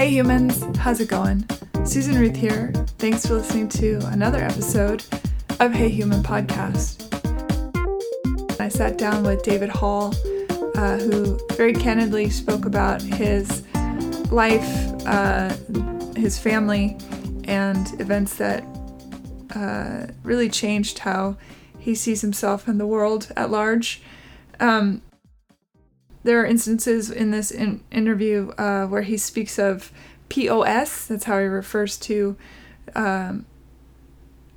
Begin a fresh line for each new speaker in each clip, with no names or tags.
Hey humans, how's it going? Susan Ruth here. Thanks for listening to another episode of Hey Human Podcast. I sat down with David Hall, uh, who very candidly spoke about his life, uh, his family, and events that uh, really changed how he sees himself and the world at large. Um, there are instances in this in- interview uh, where he speaks of POS. That's how he refers to um,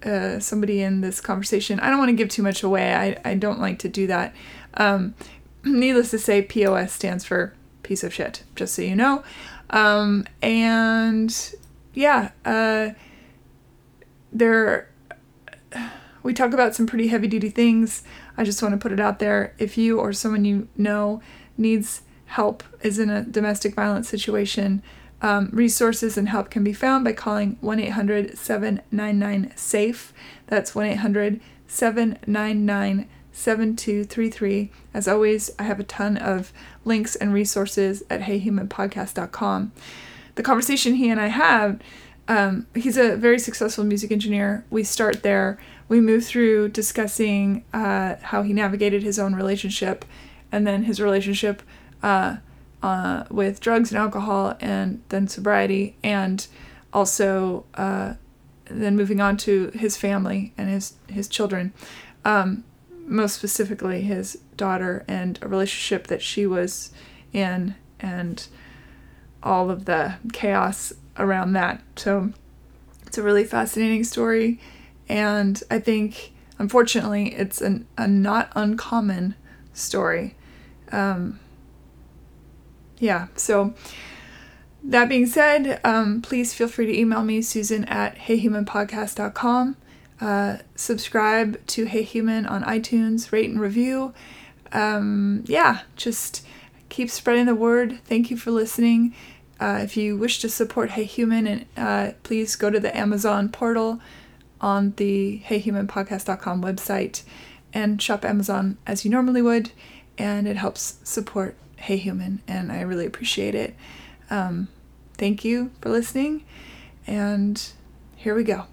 uh, somebody in this conversation. I don't want to give too much away. I, I don't like to do that. Um, needless to say, POS stands for piece of shit, just so you know. Um, and yeah, uh, there we talk about some pretty heavy duty things. I just want to put it out there. If you or someone you know needs help, is in a domestic violence situation, um, resources and help can be found by calling 1 800 799 SAFE. That's 1 800 799 7233. As always, I have a ton of links and resources at heyhumanpodcast.com. The conversation he and I have, um, he's a very successful music engineer. We start there. We move through discussing uh, how he navigated his own relationship and then his relationship uh, uh, with drugs and alcohol and then sobriety and also uh, then moving on to his family and his, his children. Um, most specifically his daughter and a relationship that she was in and all of the chaos around that. So it's a really fascinating story and I think unfortunately it's an, a not uncommon story. Um, yeah, so that being said, um, please feel free to email me, Susan at heyhumanpodcast.com. Uh, subscribe to Hey Human on iTunes, rate and review. Um, yeah, just keep spreading the word. Thank you for listening. Uh, if you wish to support Hey Human, and uh, please go to the Amazon portal on the heyhumanpodcast.com website and shop Amazon as you normally would, and it helps support Hey Human, and I really appreciate it. Um, thank you for listening, and here we go.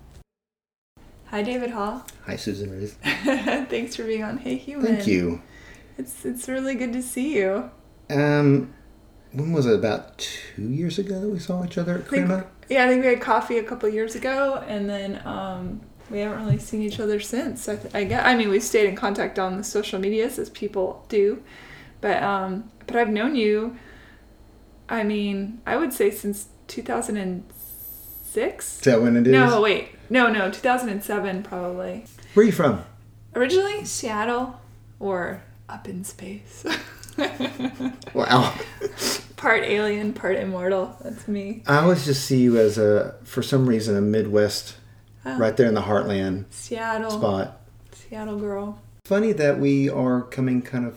Hi, David Hall.
Hi, Susan Ruth.
Thanks for being on Hey Human.
Thank you.
It's it's really good to see you.
Um, when was it? About two years ago that we saw each other at Crema.
Yeah, I think we had coffee a couple years ago, and then um, we haven't really seen each other since. I, th- I guess. I mean, we've stayed in contact on the social medias as people do, but um, but I've known you. I mean, I would say since two thousand and six.
Is that when it is?
No, wait, no, no, two thousand and seven probably.
Where are you from?
Originally Seattle or up in space.
Wow.
part alien, part immortal. That's me.
I always just see you as a, for some reason, a Midwest,
Oh.
right there in the heartland
Seattle.
spot.
Seattle girl.
Funny that we are coming kind of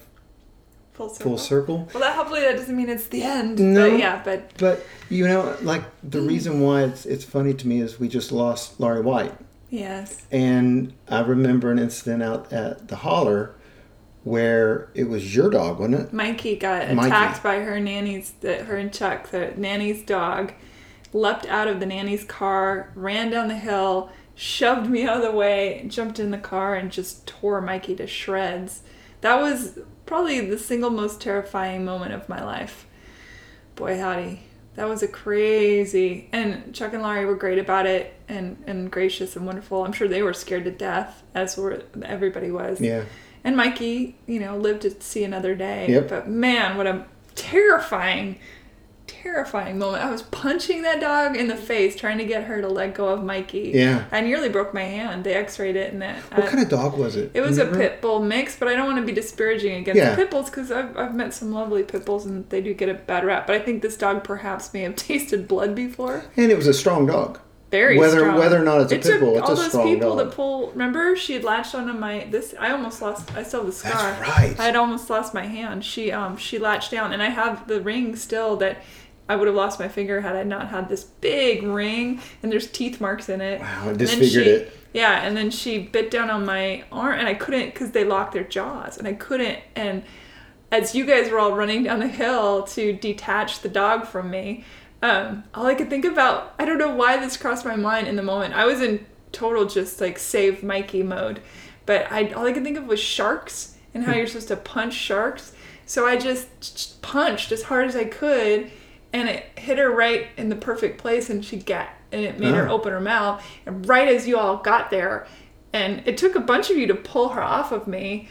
Full circle.
full circle.
Well, that hopefully that doesn't mean it's the end.
No.
But yeah, but
But you know, like the mm. reason why it's it's funny to me is we just lost Lari White,
yes.
and I remember an incident out at the holler where it was your dog, wasn't it?
Mikey got
Mikey.
attacked by her nanny's, her and Chuck, the nanny's dog, leapt out of the nanny's car, ran down the hill, shoved me out of the way, jumped in the car, and just tore Mikey to shreds. That was probably the single most terrifying moment of my life. Boy, howdy. That was a crazy. And Chuck and Lari were great about it and, and gracious and wonderful. I'm sure they were scared to death, as were everybody was.
Yeah.
And Mikey, you know, lived to see another day.
Yep.
But man, what a terrifying, terrifying moment. I was punching that dog in the face, trying to get her to let go of Mikey.
Yeah.
I nearly broke my hand. They x-rayed it and that.
What kind of dog was it?
It was a pit bull mix, but I don't want to be disparaging against
Yeah.
pit bulls because I've, I've met some lovely pit bulls and they do get a bad rap. But I think this dog perhaps may have tasted blood before.
And it was a strong dog.
Very
Whether-
strong.
whether or not it's a
it
pit bull, it's
all
a
those
strong
people
dog.
to pull. Remember, she had latched onto my this. I almost lost. I still have the scar.
That's right.
I had almost lost my hand. She um she latched down, and I have the ring still that. I would have lost my finger had I not had this big ring, and there's teeth marks in it.
Wow, it disfigured
she-
it.
Yeah, and then she bit down on my arm, and I couldn't because they locked their jaws, and I couldn't. And as you guys were all running down the hill to detach the dog from me, um, all I could think about, I don't know why this crossed my mind in the moment. I was in total just like save Mikey mode, but I all I could think of was sharks and how you're supposed to punch sharks. So I just punched as hard as I could, and it hit her right in the perfect place, and she got, and it made her
Oh.
open her mouth. And right as you all got there, and it took a bunch of you to pull her off of me.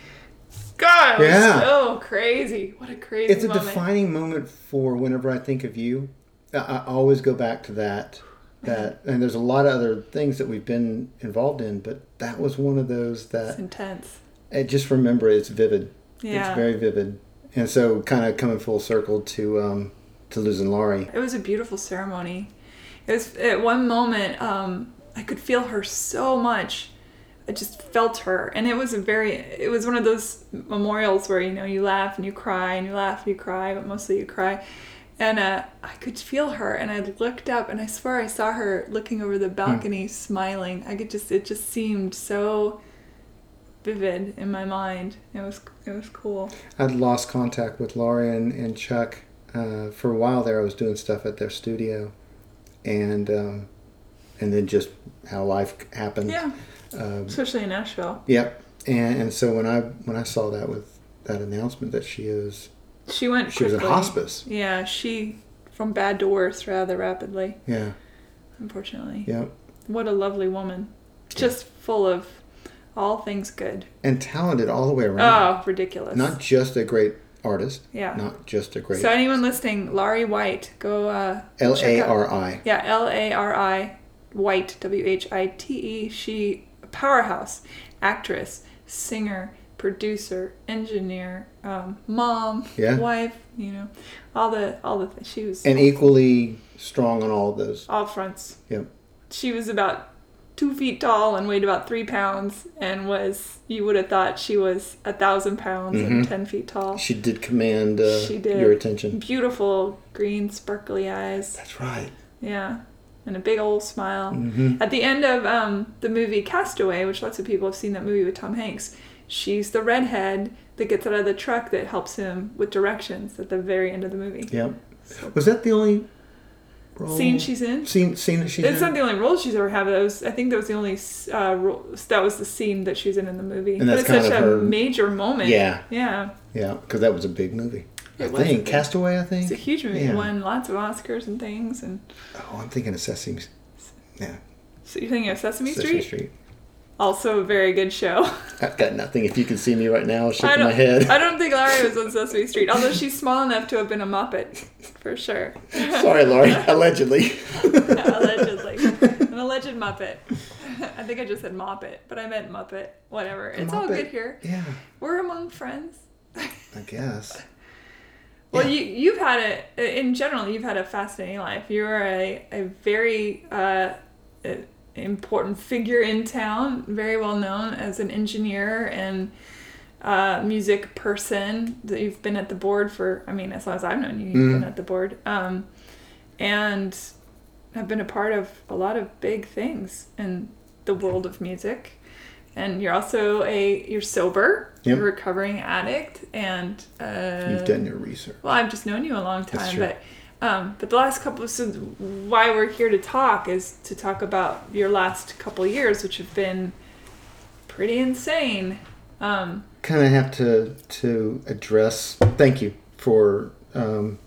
God, it was so crazy. What a crazy
It's a
moment.
defining moment for whenever I think of you. I, always go back to that. That and there's a lot of other things that we've been involved in, but that was one of those
It's
that
intense.
I just remember. It's vivid.
Yeah.
It's very vivid, and so kind of coming full circle to um, to losing Lari.
It was a beautiful ceremony. It was at one moment um, I could feel her so much. I just felt her, and it was a very. It was one of those memorials where you know you laugh and you cry and you laugh and you cry, but mostly you cry. And uh, I could feel her, and I looked up, and I swear I saw her looking over the balcony, smiling. I could just. It just seemed so vivid in my mind. It was. It was cool.
I'd lost contact with Lari and, and Chuck uh, for a while there. I was doing stuff at their studio, and um, and then just how life happened.
Yeah,
Um,
especially in Nashville.
Yep. And and so when I when I saw that with that announcement that she is
She went.
she was in hospice.
Yeah, she from bad to worse rather rapidly,
Yeah.
unfortunately.
Yep.
What a lovely woman. Just full of all things good.
And talented all the way around.
Oh, ridiculous.
Not just a great artist.
yeah.
Not just a great
So anyone listening, Lari White, go uh
L A R I.
Yeah, L A R I White, W H I T E. She powerhouse, actress, singer, producer, engineer, um, mom,
Yeah.
wife, you know, all the all the th- she was
And equally strong on all of those.
all fronts.
Yep.
She was about two feet tall and weighed about three pounds, and was you would have thought she was a thousand pounds and
Mhm.
ten feet tall.
She did command uh,
She did.
your attention.
Beautiful green sparkly eyes,
That's right.
yeah, and a big old smile.
hmm
At the end of um, the movie Castaway, which lots of people have seen that movie with Tom Hanks, she's the redhead that gets out of the truck that helps him with directions at the very end of the movie.
Yep. Was that the only role?
Scene she's in.
Scene, scene that she's
It's
in?
not the only role she's ever had. But that was, I think that was the only uh, role, that was the scene that she was in in the movie.
And
but
that's
it's such
kind
a
her-
major moment.
Yeah.
yeah.
Yeah, because that was a big movie. I
It was
think.
big-
Castaway, I think.
It's a huge movie.
Yeah.
Won lots of Oscars and things. And
Oh, I'm thinking of Sesame, yeah,
so you're thinking of Sesame,
Sesame
Street?
Street.
Also a very good show.
I've got nothing. If you can see me right now, shaking my head.
I don't think Lari was on Sesame Street, although she's small enough to have been a Muppet, for sure.
Sorry, Lari. Allegedly.
Allegedly. An alleged Muppet. I think I just said Muppet, but I meant Muppet. Whatever. It's all good here.
Yeah,
We're among friends.
I guess.
Well,
Yeah.
you you've had a in general you've had a fascinating life. You are a a very uh, important figure in town, very well known as an engineer and uh, music person. That you've been at the board for I mean as long as I've known you, you've
Mhm.
been at the board, um, and have been a part of a lot of big things in the world of music. And you're also a you're sober,
Yep.
you're a recovering addict, and uh,
You've done your research.
well, I've just known you a long time, but um, but the last couple of so why we're here to talk is to talk about your last couple of years, which have been pretty insane. Um,
Kind of have to to address. Thank you for um,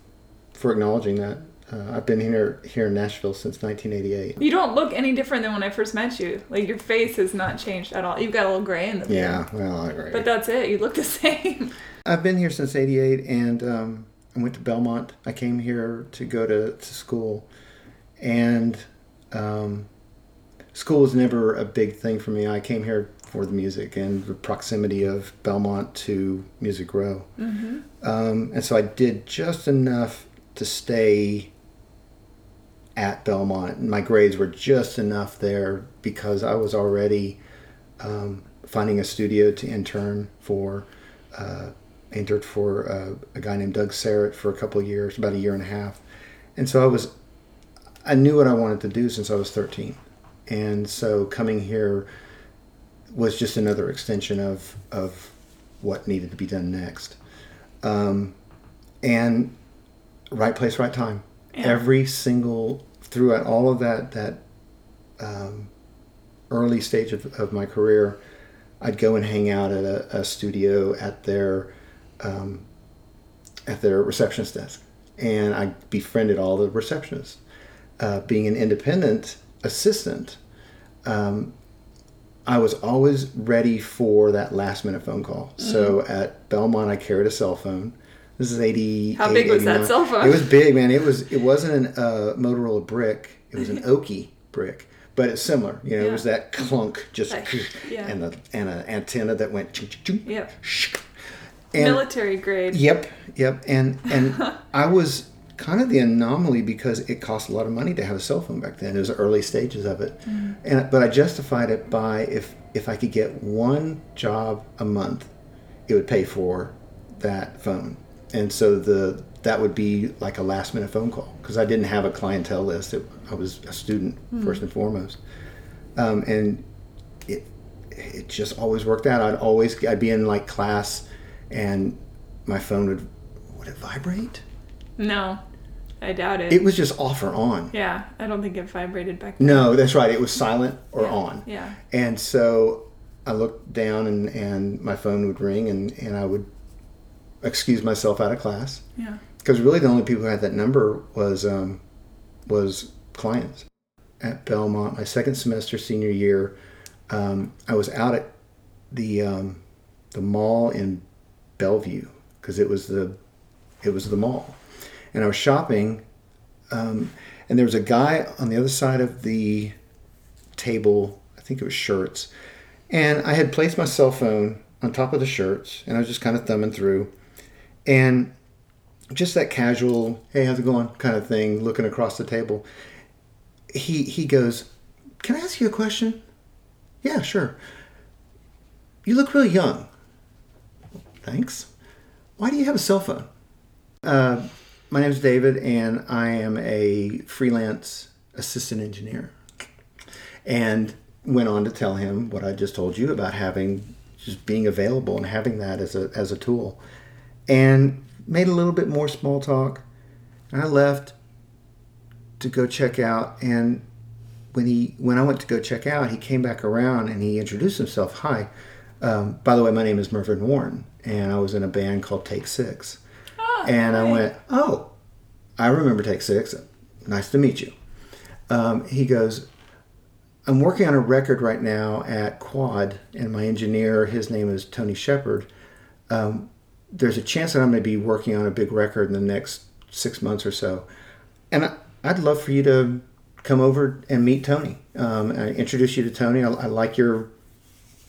for acknowledging that. Uh, I've been here here in Nashville since 1988.
you don't look any different than when I first met you. Like your face has not changed at all. You've got a little gray in the.
Yeah, well, I agree.
But that's it. You look the same.
I've been here since '88, and um, I went to Belmont. I came here to go to, to school, and um, school was never a big thing for me. I came here for the music and the proximity of Belmont to Music Row,
hmm
um, and so I did just enough to stay at Belmont. My grades were just enough there because I was already um, finding a studio to intern for. Uh, entered for uh, a guy named Doug Sarrett for a couple of years, about a year and a half, and so I was. I knew what I wanted to do since I was 13, and so coming here was just another extension of of what needed to be done next. Um, and right place, right time.
Yeah.
Every single throughout all of that that um, early stage of, of my career, I'd go and hang out at a, a studio at their um, at their receptionist desk, and I befriended all the receptionists. Uh, being an independent assistant, um, I was always ready for that last minute phone call. So at Belmont, I carried a cell phone. This is eighty.
How big was that cell phone?
It was big, man. It was. It wasn't a uh, Motorola brick. It was an Oki brick, but it's similar. You know, it was that clunk, just
That- yeah.
and the and an antenna that went.
Yep.
And
Military grade.
Yep, yep. And and I was kind of the anomaly because it cost a lot of money to have a cell phone back then. It was the early stages of it, and but I justified it by if if I could get one job a month, it would pay for that phone, and so the that would be like a last minute phone call because I didn't have a clientele list. It, I was a student first and foremost, um, and it it just always worked out. I'd always I'd be in like class, and my phone would would it vibrate?
No, I doubt it.
It was just off or on.
yeah, I don't think it vibrated back then.
No, that's right. It was silent or on.
Yeah.
And so I looked down and, and my phone would ring and, and I would excuse myself out of class
Yeah.
because really the only people who had that number was um, was clients at Belmont. My second semester senior year, um, I was out at the um, the mall in Bellevue because it was the it was the mall, and I was shopping, um, and there was a guy on the other side of the table. I think it was shirts, and I had placed my cell phone on top of the shirts, and I was just kind of thumbing through, and just that casual, hey, how's it going, kind of thing, looking across the table. He he goes, can I ask you a question? Yeah, sure. You look really young. Thanks. Why do you have a cell phone? Uh, my name is David, and I am a freelance assistant engineer. And went on to tell him what I just told you about having just being available and having that as a as a tool, and made a little bit more small talk. And I left to go check out, and when he when I went to go check out, he came back around and he introduced himself. Hi, um, by the way, my name is Mervyn Warren, and I was in a band called Take Six. and I went, oh, I remember Take Six. Nice to meet you. Um, he goes, I'm working on a record right now at Quad, and my engineer, his name is Tony Shepperd. Um, there's a chance that I'm going to be working on a big record in the next six months or so, and I, I'd love for you to come over and meet Tony. Um, I introduce you to Tony. I, I like your,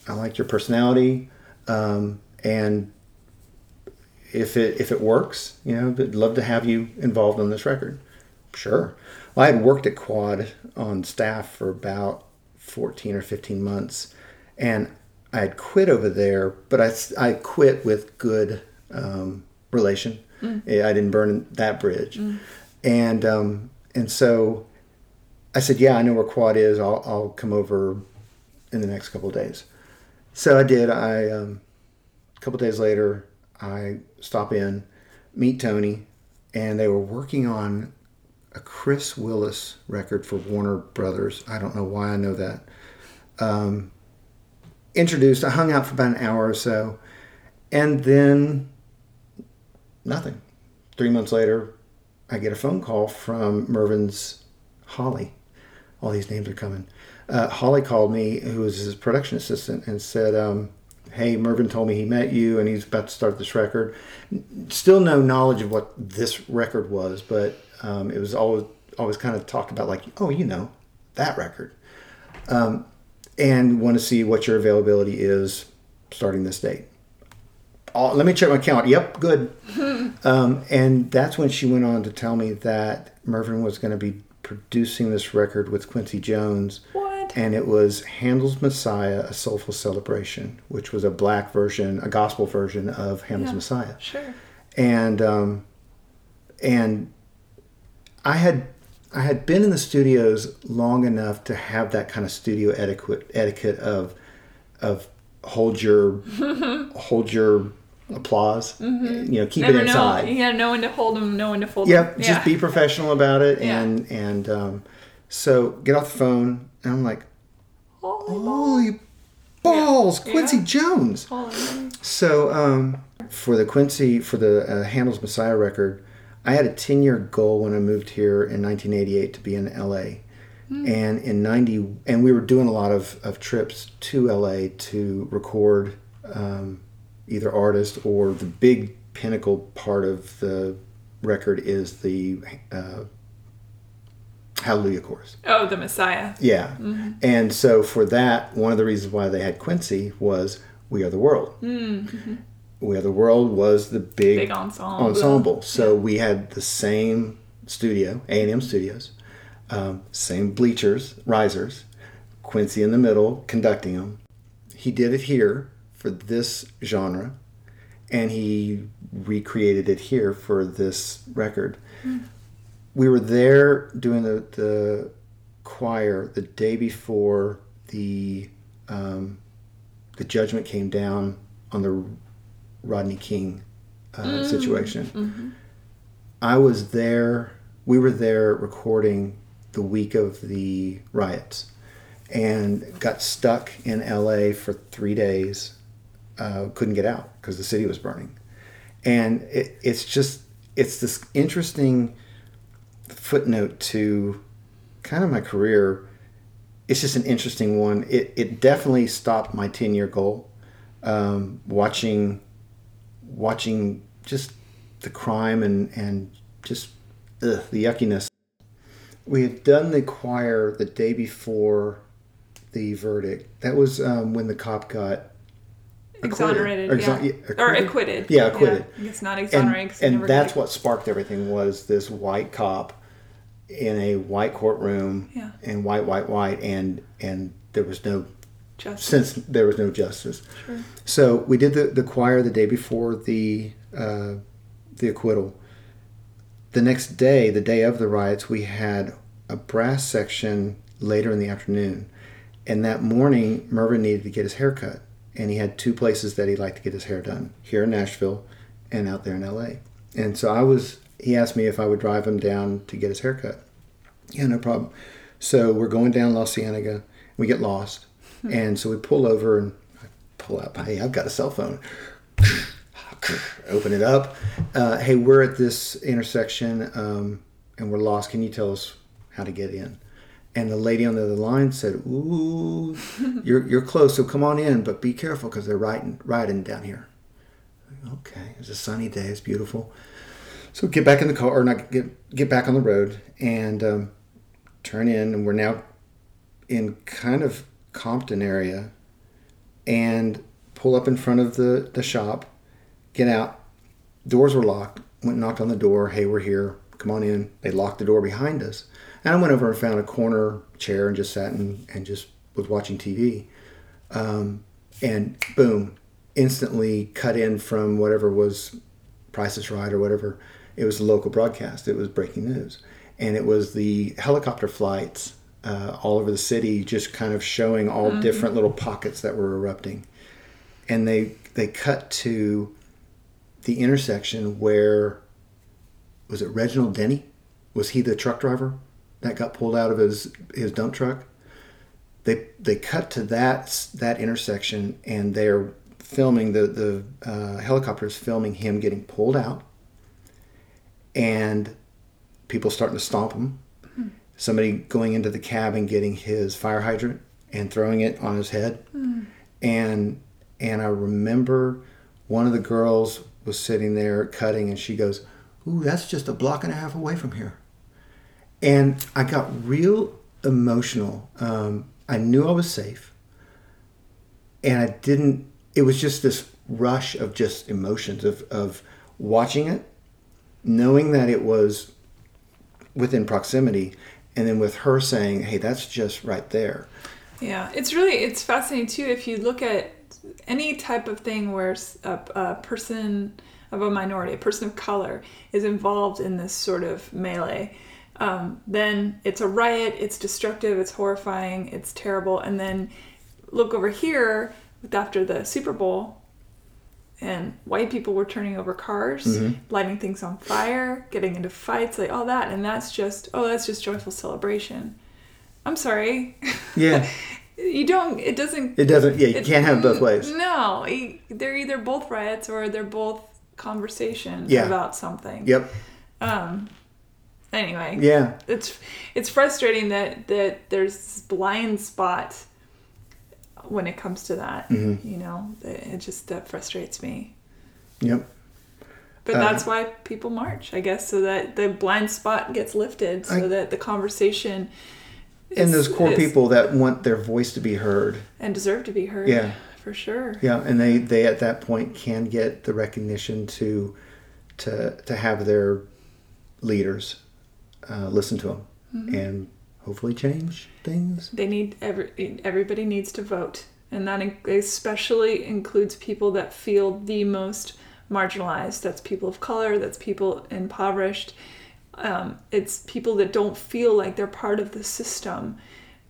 I like your personality, um, and if it if it works, you know, I'd love to have you involved on this record. Sure. Well, I had worked at Quad on staff for about 14 or 15 months, and I had quit over there, but I, I quit with good um, relation. I didn't burn that bridge. And, um, and so I said, yeah, I know where Quad is. I'll, I'll come over in the next couple of days. So I did. I, um, a couple days later, I stop in, meet Tony, and they were working on a Chris Willis record for Warner Brothers. I don't know why I know that. Um, introduced, I hung out for about an hour or so, and then nothing. Three months later, I get a phone call from Mervyn's Holly. All these names are coming. Uh, Holly called me, who was his production assistant, and said, um, "Hey, Mervyn told me he met you, and he's about to start this record. Still no knowledge of what this record was, but um, it was always always kind of talked about, like, oh, you know, that record, um, and want to see what your availability is starting this date." Let me check my count. Yep, good. Um, and that's when she went on to tell me that Mervyn was going to be producing this record with Quincy Jones.
What?
And it was Handel's Messiah, A Soulful Celebration, which was a black version, a gospel version of Handel's
Yeah.
Messiah.
Sure.
And um, and I had I had been in the studios long enough to have that kind of studio etiquette etiquette of of hold your hold your applause. You know, keep
Never
it inside.
know. Yeah, no one to hold them, no one to fold
Yep,
them.
just be professional about it,
Yeah.
and and um, so get off the phone, and I'm like, holy balls, Quincy
Yeah.
Jones.
Holy-
So um, for the Quincy for the uh, Handel's Messiah record, I had a 10 year goal when I moved here in 1988 to be in LA. And in 90, and we were doing a lot of, of trips to LA to record um, either artists or the big pinnacle part of the record is the uh, Hallelujah Chorus.
Oh, the Messiah.
Yeah. Mm-hmm. And so for that, one of the reasons why they had Quincy was We Are the World. Mm, mm-hmm. We Are the World was the big,
Big ensemble.
ensemble. So we had the same studio, A&M Studios, um, same bleachers, risers, Quincy in the middle conducting them. He did it here for this genre, and he recreated it here for this record. Mm. We were there doing the, the choir the day before the um, the judgment came down on the Rodney King uh, situation. I was there. We were there recording the week of the riots, and got stuck in L.A. for three days. Uh, couldn't get out because the city was burning, and it, it's just it's this interesting footnote to kind of my career. It's just an interesting one. It, it definitely stopped my 10 year goal. Um, watching, watching just the crime and, and just ugh, the yuckiness. We had done the choir the day before the verdict. That was um, when the cop got
Exonerated.
Or
yeah.
exon- yeah,
Or
acquitted?
acquitted.
Yeah, acquitted.
It's not
and,
exonerated.
and that's
get-
what sparked everything was this white cop in a white courtroom
Yeah.
and white white white and and there was no
Justice.
since there was no justice
Sure.
so we did the, the choir the day before the uh, the acquittal the next day the day of the riots we had a brass section later in the afternoon and that morning mervyn needed to get his hair cut and he had two places that he liked to get his hair done here in nashville and out there in la and so i was he asked me if i would drive him down to get his hair cut yeah no problem. So we're going down la cienega. We get lost. And so we pull over and I pull out hey i've got a cell phone. Open it up. Uh, hey we're at this intersection um, and we're lost. Can you tell us how to get in? And the lady on the other line said ooh you're, you're close so come on in but be careful because they're riding riding down here. Okay it's a sunny day. It's beautiful so get back in the car or not get get back on the road and um, turn in and we're now in kind of compton area and pull up in front of the, the shop get out. Doors were locked went knocked on the door. Hey we're here. Come on in. They locked the door behind us. And i went over and found a corner chair and just sat and, and just was watching tv um, and boom instantly cut in from whatever was price is right or whatever it was the local broadcast. It was breaking news. And it was the helicopter flights uh, all over the city just kind of showing all different little pockets that were erupting. And they they cut to the intersection where was it Reginald Denny? Was he the truck driver that got pulled out of his his dump truck? They they cut to that that intersection and they're filming the the uh, helicopters filming him getting pulled out and people starting to stomp him. Somebody going into the cab and getting his fire hydrant and throwing it on his head. And and I remember one of the girls was sitting there cutting and she goes, Ooh, that's just a block and a half away from here. And I got real emotional. Um, I knew I was safe. And I didn't, it was just this rush of just emotions of, of watching it, knowing that it was within proximity, and then with her saying, hey, that's just right there.
Yeah, it's really it's fascinating too if you look at any type of thing where a person of a minority, a person of color, is involved in this sort of melee. Um, then it's a riot. It's destructive. It's horrifying. It's terrible. And then look over here after the Super Bowl, and white people were turning over cars,
Mm-hmm.
lighting things on fire, getting into fights, like all that, and that's just oh, that's just joyful celebration. I'm sorry,
Yeah.
you don't. It doesn't.
It doesn't. Yeah, you
it-
can't have both ways.
No, they're either both riots or they're both conversations
Yeah.
about something.
Yep.
Um. Anyway,
Yeah.
it's it's frustrating that that there's this blind spot when it comes to that.
Mm-hmm.
You know, it it just that frustrates me.
Yep.
But
Uh,
that's why people march, I guess, so that the blind spot gets lifted, so
I-
that the conversation
And those core
is-
people that want their voice to be heard.
and deserve to be heard.
Yeah.
for sure.
Yeah, and they they at that point can get the recognition to to to have their leaders uh, listen to them
Mm-hmm.
and hopefully change things.
They need every everybody needs to vote, and that especially includes people that feel the most marginalized. That's people of color. That's people impoverished. Um, it's people that don't feel like they're part of the system.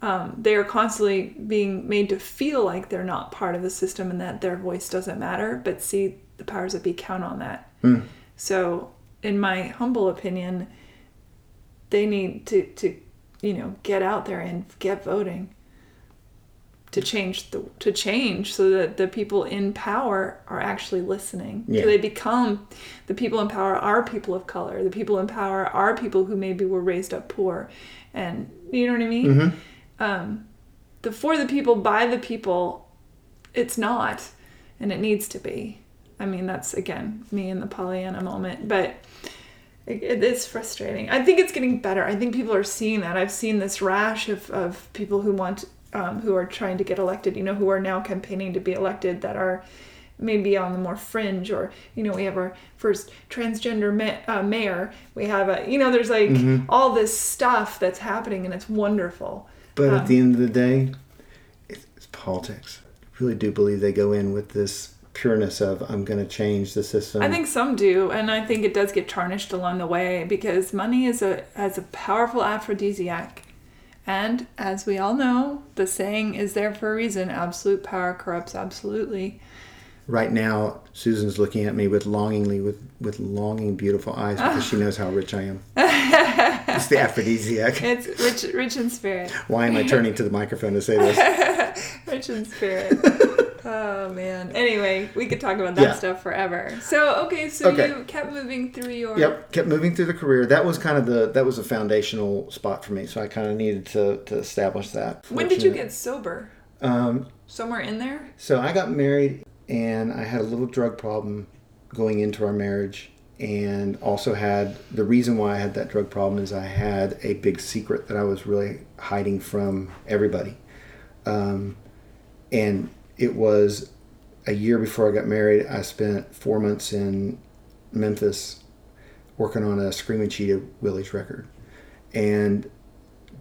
Um, they are constantly being made to feel like they're not part of the system and that their voice doesn't matter. But see, the powers that be count on that. So, in my humble opinion, they need to, to you know get out there and get voting to change the to change so that the people in power are actually listening.
Yeah.
so they become the people in power are people of color. The people in power are people who maybe were raised up poor. And you know what i mean? Um, the for the people by the people it's not and it needs to be. I mean that's again me in the pollyanna moment but it, it is frustrating. I think it's getting better. I think people are seeing that. I've seen this rash of, of people who want, um, who are trying to get elected, you know, who are now campaigning to be elected that are maybe on the more fringe or, you know, we have our first transgender ma- uh, mayor. We have a, you know, there's like all this stuff that's happening and it's wonderful.
But
Um,
at the end of the day, it's, it's politics. I really do believe they go in with this pureness of I'm going to change the system.
I think some do, and I think it does get tarnished along the way because money is a has a powerful aphrodisiac. And as we all know, the saying is there for a reason: absolute power corrupts absolutely.
right now Susan's looking at me with longingly with with longing beautiful eyes because she knows how rich I am. it's the aphrodisiac.
It's rich, rich in spirit,
Why am I turning to the microphone to say this?
rich in spirit. oh man. Anyway, we could talk about that
Yeah.
stuff forever. So okay, so
Okay.
you kept moving through your.
Yep, kept moving through the career. That was kind of the that was a foundational spot for me. So I kind of needed to to establish that.
When did you get sober?
Um,
Somewhere in there.
so I got married, and I had a little drug problem going into our marriage, and also had the reason why I had that drug problem is I had a big secret that I was really hiding from everybody, um, and it was a year before I got married. I spent four months in Memphis working on a Screaming Cheetah Wheelies record, and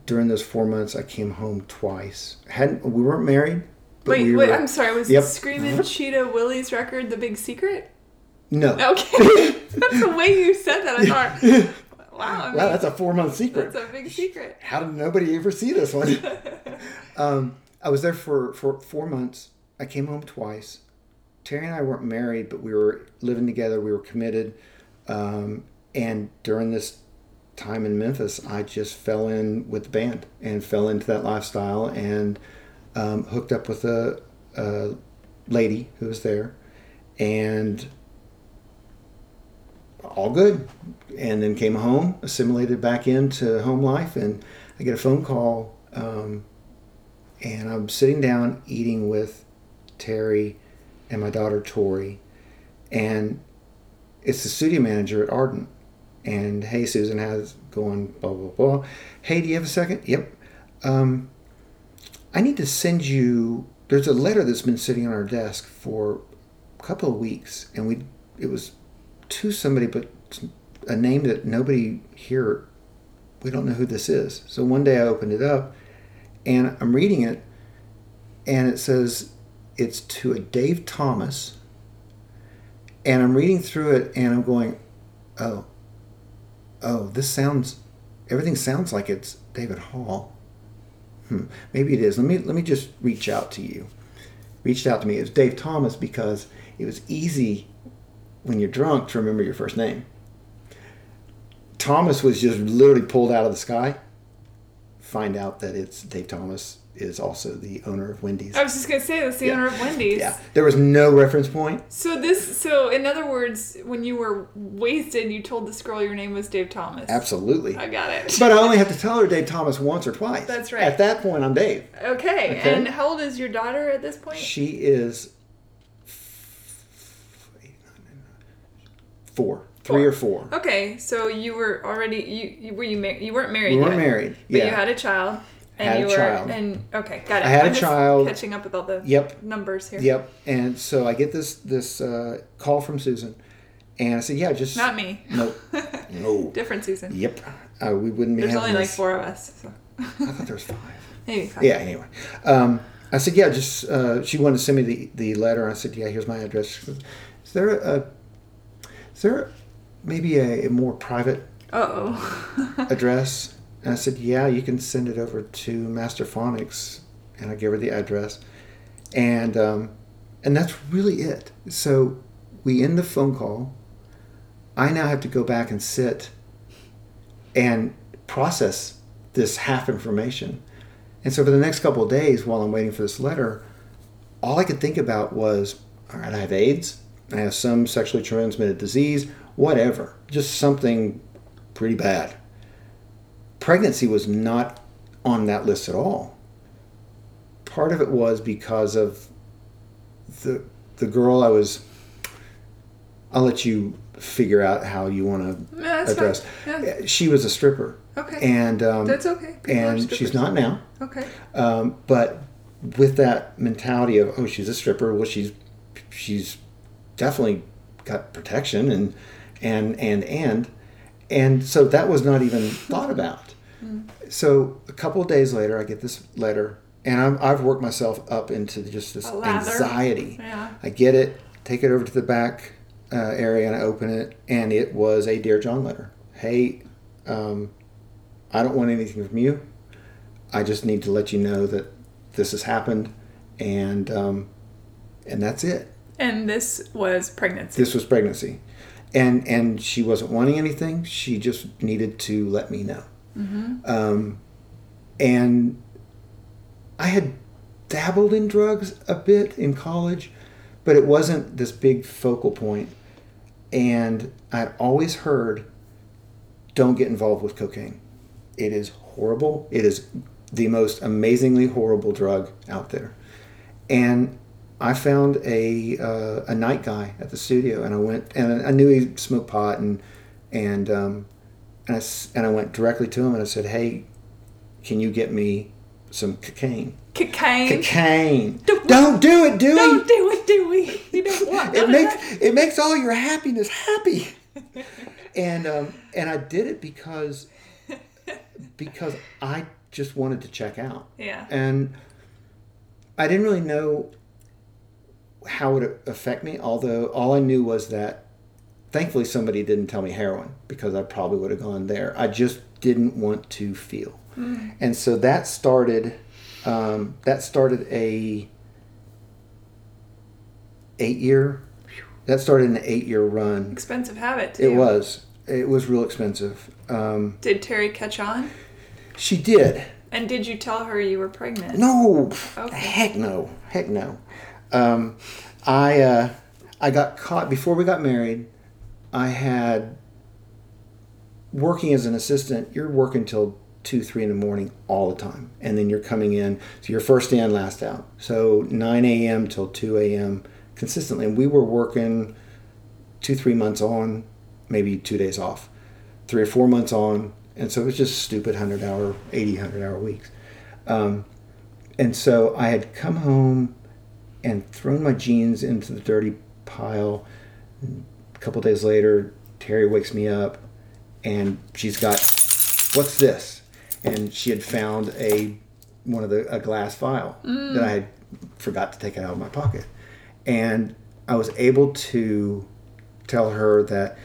during those four months, I came home twice. hadn't We weren't married.
Wait,
we
wait. I'm sorry. Was
Yep.
Screaming Cheetah Wheelies record the big secret?
No.
Okay, that's the way you said that. I thought, wow, I mean,
Wow, that's a four month secret.
that's a big secret.
How did nobody ever see this one? um, I was there for, for four months. I came home twice. Terry and I weren't married, but we were living together. We were committed. Um, and during this time in Memphis, I just fell in with the band and fell into that lifestyle and um, hooked up with a, a lady who was there. And all good. And then came home, assimilated back into home life, and I get a phone call. Um, and I'm sitting down eating with Terry and my daughter Tori, and it's the studio manager at Ardent. And hey, Susan, how's it going? Blah blah blah. Hey, do you have a second? Yep. Um, I need to send you. There's a letter that's been sitting on our desk for a couple of weeks, and we it was to somebody, but a name that nobody here, we don't know who this is. So one day I opened it up and I'm reading it, and it says it's to a Dave Thomas. And I'm reading through it and I'm going, oh, oh, this sounds, everything sounds like it's David Hall. Hmm, maybe it is. Let me let me just reach out to you. Reached out to me. It's Dave Thomas because it was easy when you're drunk to remember your first name. Thomas was just literally pulled out of the sky. Find out that it's Dave Thomas is also the owner of Wendy's.
I was just gonna say that's the
Yeah.
owner of Wendy's.
Yeah, there was no reference point.
So this, so in other words, when you were wasted, you told this girl your name was Dave Thomas.
Absolutely.
I got it.
But I only have to tell her Dave Thomas once or twice.
That's right.
At that point, I'm Dave.
okay.
Okay.
And how old is your daughter at this point?
She is four three or four.
Okay, so you were already you, you were you mar- you weren't married.
We weren't
yet,
married.
but
yeah.
you had a child. And
Had
you
a
were
child.
and okay, got it.
I had
I'm
a child.
Catching up with all the
Yep.
numbers here.
Yep. And so I get this this uh, call from Susan, and I said, "Yeah, just
Not me.
no, no,
Different season.
yep, uh, we wouldn't be
There's only like four of us. So.
I thought there was five.
Maybe five.
Yeah. Anyway, um, I said, "Yeah, just." Uh, she wanted to send me the the letter. I said, "Yeah, here's my address." She goes, Is there a is there maybe a, a more private
Uh oh.
address? And I said, yeah, you can send it over to Masterfonics. And I gave her the address. And, um, and that's really it. So we end the phone call. I now have to go back and sit and process this half information. And so for the next couple of days while I'm waiting for this letter, all I could think about was, all right, I have AIDS. I have some sexually transmitted disease, whatever, just something pretty bad pregnancy was not on that list at all. Part of it was because of the the girl I was. I'll let you figure out how you want to address.
Yeah.
She was a stripper,
Okay.
and um,
That's okay. People
and she's not now.
Okay.
Um, but with that mentality of oh she's a stripper, well she's she's definitely got protection and and and and and so that was not even thought about. So a couple of days later, I get this letter, and I'm, I've worked myself up into just this anxiety.
Yeah.
I get it, take it over to the back uh, area, and I open it, and it was a Dear John letter. Hey, um, I don't want anything from you. I just need to let you know that this has happened, and um, and that's it.
And this was pregnancy.
This was pregnancy, and and she wasn't wanting anything. She just needed to let me know. Um, and I had dabbled in drugs a bit in college, but it wasn't this big focal point. And I'd always heard, don't get involved with cocaine. It is horrible. It is the most amazingly horrible drug out there. And I found a uh, a night guy at the studio, and I went and I knew he smoked pot, and and um, and I and I went directly to him and I said, "Hey, can you get me some cocaine?"
Cocaine.
Cocaine.
Don't-
Don't do it, Dewey.
Don't do it, Dewey. You don't want
it makes
that.
it makes all your happiness happy. and um, and I did it because because I just wanted to check out.
Yeah.
And I didn't really know how it would affect me, although all I knew was that thankfully somebody didn't tell me heroin because I probably would have gone there. I just didn't want to feel. And so that started um, that started a eight year that started an eight year run.
Expensive habit. Too.
It was. It was real expensive. Um,
Did Terry catch on?
she did.
And did you tell her you were pregnant?
No,
Okay.
heck no, heck no. Um, I uh, I got caught before we got married. I had working as an assistant. You're working till two, three in the morning all the time, and then you're coming in. So you're first in, last out. So 9 a.m. till 2 a.m. consistently, and we were working two, three months on, maybe two days off, three or four months on, and so it was just stupid hundred hour, 80, 100 hour weeks. Um, and so I had come home and thrown my jeans into the dirty pile. Couple days later, Terry wakes me up and she's got, what's this? And she had found a one of the a glass vial mm. that I had forgot to take it out of my pocket. And I was able to tell her that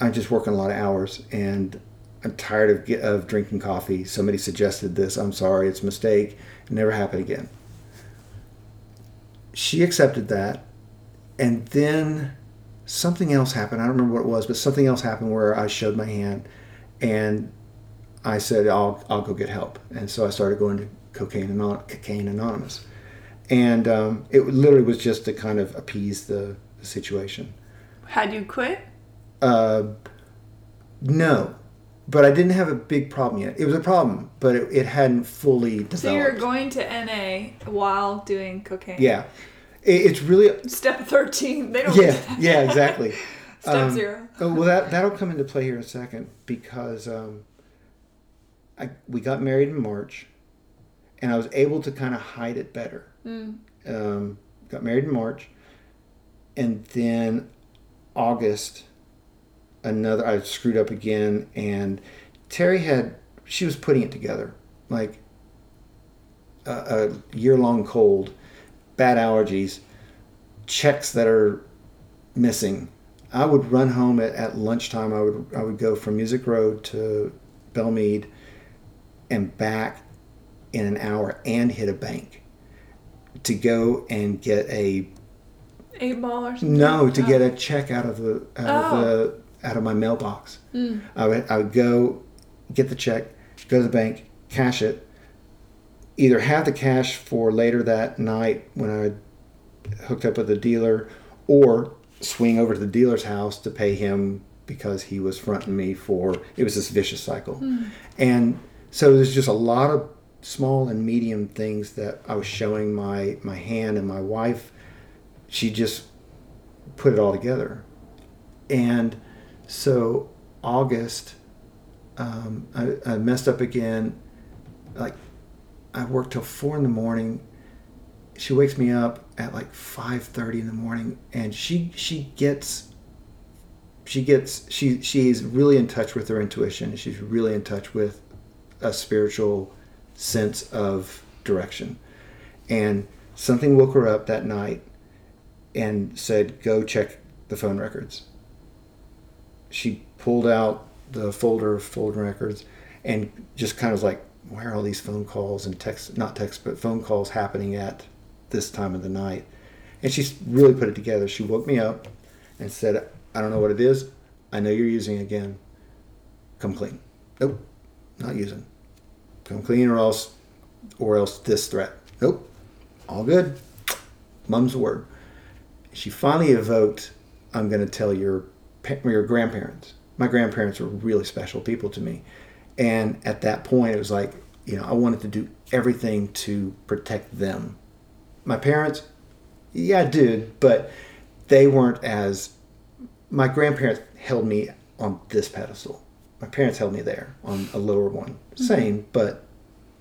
I'm just working a lot of hours and I'm tired of get, of drinking coffee. Somebody suggested this. I'm sorry, it's a mistake. It never happened again. She accepted that, and then something else happened. I don't remember what it was, but something else happened where I showed my hand, and I said, "I'll I'll go get help." And so I started going to cocaine Anon- cocaine anonymous, and um, it literally was just to kind of appease the, the situation.
Had you quit?
Uh, no, but I didn't have a big problem yet. It was a problem, but it, it hadn't fully developed.
So you're going to NA while doing cocaine.
yeah, it's really
Step thirteen. They don't.
yeah yeah exactly.
Step
Um,
zero.
Oh, well, that that'll come into play here in a second because um, I we got married in March, and I was able to kind of hide it better.
Mm.
Um, got married in March, and then August, another I screwed up again, and Terry had she was putting it together like a, a year long cold, bad allergies, checks that are missing. I would run home at, at lunchtime. I would I would go from Music Row to Belle Meade and back in an hour and hit a bank to go and get a
Eight ball or something.
no to
Oh.
get a check out of the out of
Oh.
the out of my mailbox.
Mm.
I would I would go get the check, go to the bank, cash it, either have the cash for later that night when I hooked up with the dealer, or swing over to the dealer's house to pay him because he was fronting me for it was this vicious cycle. And so there's just a lot of small and medium things that I was showing my my hand and my wife she just put it all together. And so August, um, I, I messed up again. Like I work till four in the morning. She wakes me up at like five thirty in the morning, and she she gets she gets she she's really in touch with her intuition. She's really in touch with a spiritual sense of direction, and something woke her up that night and said, "Go check the phone records." She pulled out the folder of phone records and just kind of was like, "Why are all these phone calls and text, not text, but phone calls happening at this time of the night?" And she really put it together. She woke me up and said, "I don't know what it is. I know you're using again. Come clean." Nope, not using. Come clean, or else, or else this threat. Nope, all good. Mum's word she finally evoked i'm going to tell your your grandparents my grandparents were really special people to me and at that point it was like you know i wanted to do everything to protect them. My parents yeah i did but they weren't as my grandparents held me on this pedestal. My parents held me there on a lower one. Same but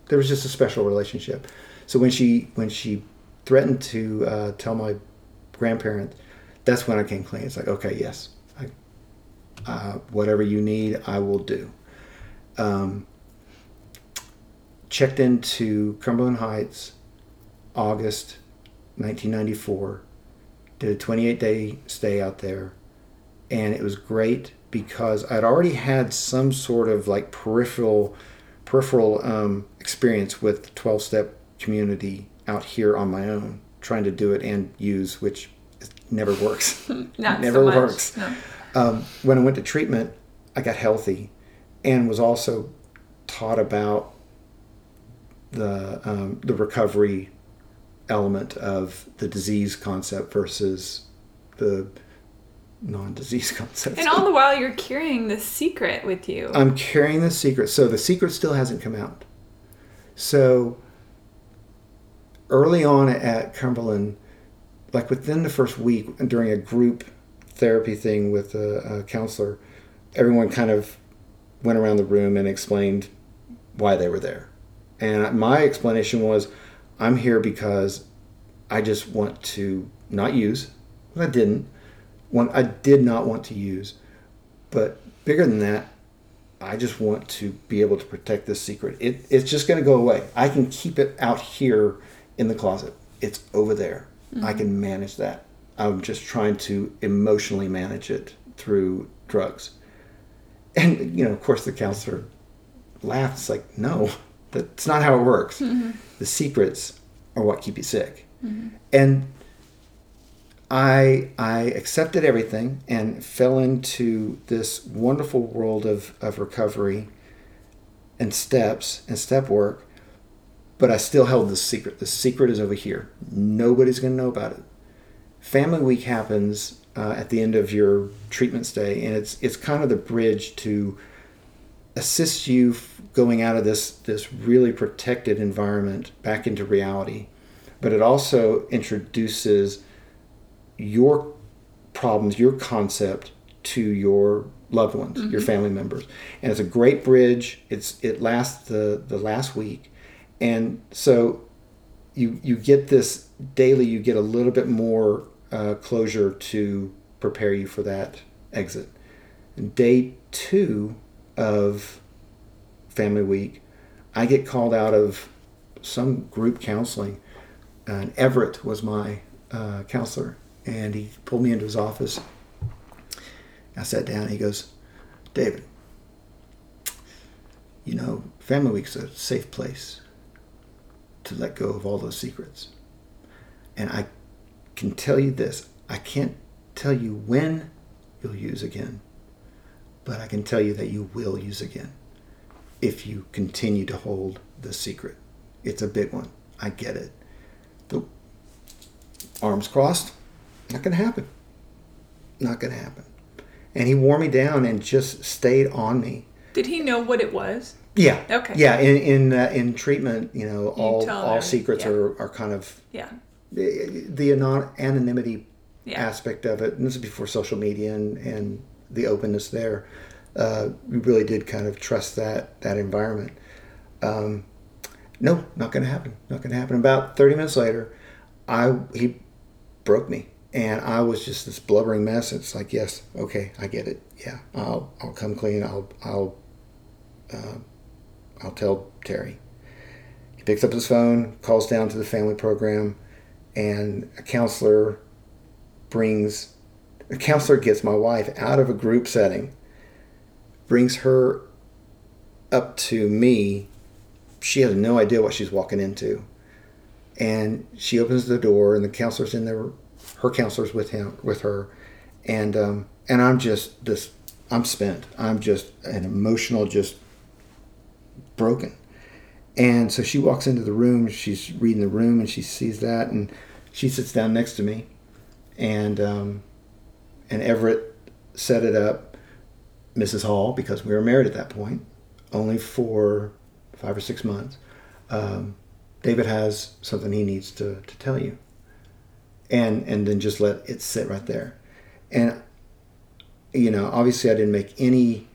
there was just a special relationship. So when she when she threatened to uh, tell my grandparents, that's when I came clean. It's like, okay, yes, I, uh, whatever you need, I will do. Um, checked into Cumberland Heights, August 1994. Did a 28 day stay out there, and it was great because I'd already had some sort of like peripheral peripheral um, experience with 12 step community out here on my own trying to do it and use, which never works. Never
so
works.
No.
Um, when I went to treatment, I got healthy and was also taught about the um, the recovery element of the disease concept versus the non-disease concept.
And all the while, you're carrying the secret with you.
I'm carrying the secret. So the secret still hasn't come out. So early on at Cumberland, like within the first week during a group therapy thing with a, a counselor, everyone kind of went around the room and explained why they were there. And my explanation was I'm here because I just want to not use. I didn't. One, I did not want to use. But bigger than that, I just want to be able to protect this secret. It, it's just going to go away. I can keep it out here in the closet. It's over there. I mm-hmm. can manage that. I'm just trying to emotionally manage it through drugs. And, you know, of course, the counselor laughed. It's like, no, that's not how it works. Mm-hmm. The secrets are what keep you sick. Mm-hmm. And I I accepted everything and fell into this wonderful world of, of recovery and steps and step work, but I still held the secret. The secret is over here. Nobody's going to know about it. Family Week happens uh, at the end of your treatment stay, and it's it's kind of the bridge to assist you going out of this this really protected environment back into reality. But it also introduces your problems, your concept to your loved ones, mm-hmm. your family members, and it's a great bridge. It's it lasts the the last week, and so you you get this daily. You get a little bit more uh, closure to prepare you for that exit. Day two of Family Week, I get called out of some group counseling, and Everett was my uh, counselor, and he pulled me into his office. I sat down. he goes, "David, you know, Family Week's a safe place to let go of all those secrets, and I can tell you this: I can't tell you when you'll use again, but I can tell you that you will use again if you continue to hold the secret. It's a big one. I get it. The arms crossed, not going to happen. Not going to happen. And he wore me down and just stayed on me.
Did he know what it was?
Yeah.
Okay.
Yeah. In in uh, in treatment, you know, all all secrets yeah. are, are kind of
yeah
the, the anonymity yeah. aspect of it. And this is before social media and and the openness there. Uh, we really did kind of trust that that environment. Um, no, not going to happen. Not going to happen. About 30 minutes later, I he broke me, and I was just this blubbering mess. It's like, yes, okay, I get it. Yeah, I'll I'll come clean. I'll I'll uh, I'll tell Terry. He picks up his phone, calls down to the family program, and a counselor brings a counselor gets my wife out of a group setting, brings her up to me. She has no idea what she's walking into and she opens the door, and the counselor's in there. Her counselor's with him, with her, and um, and I'm just this. I'm spent. I'm just an emotional, just broken. And so she walks into the room. She's reading the room, and she sees that, and she sits down next to me, and um, and Everett set it up, Mrs. Hall, because we were married at that point, only for five or six months. Um, David has something he needs to, to tell you. And and then just let it sit right there. And you know, obviously I didn't make any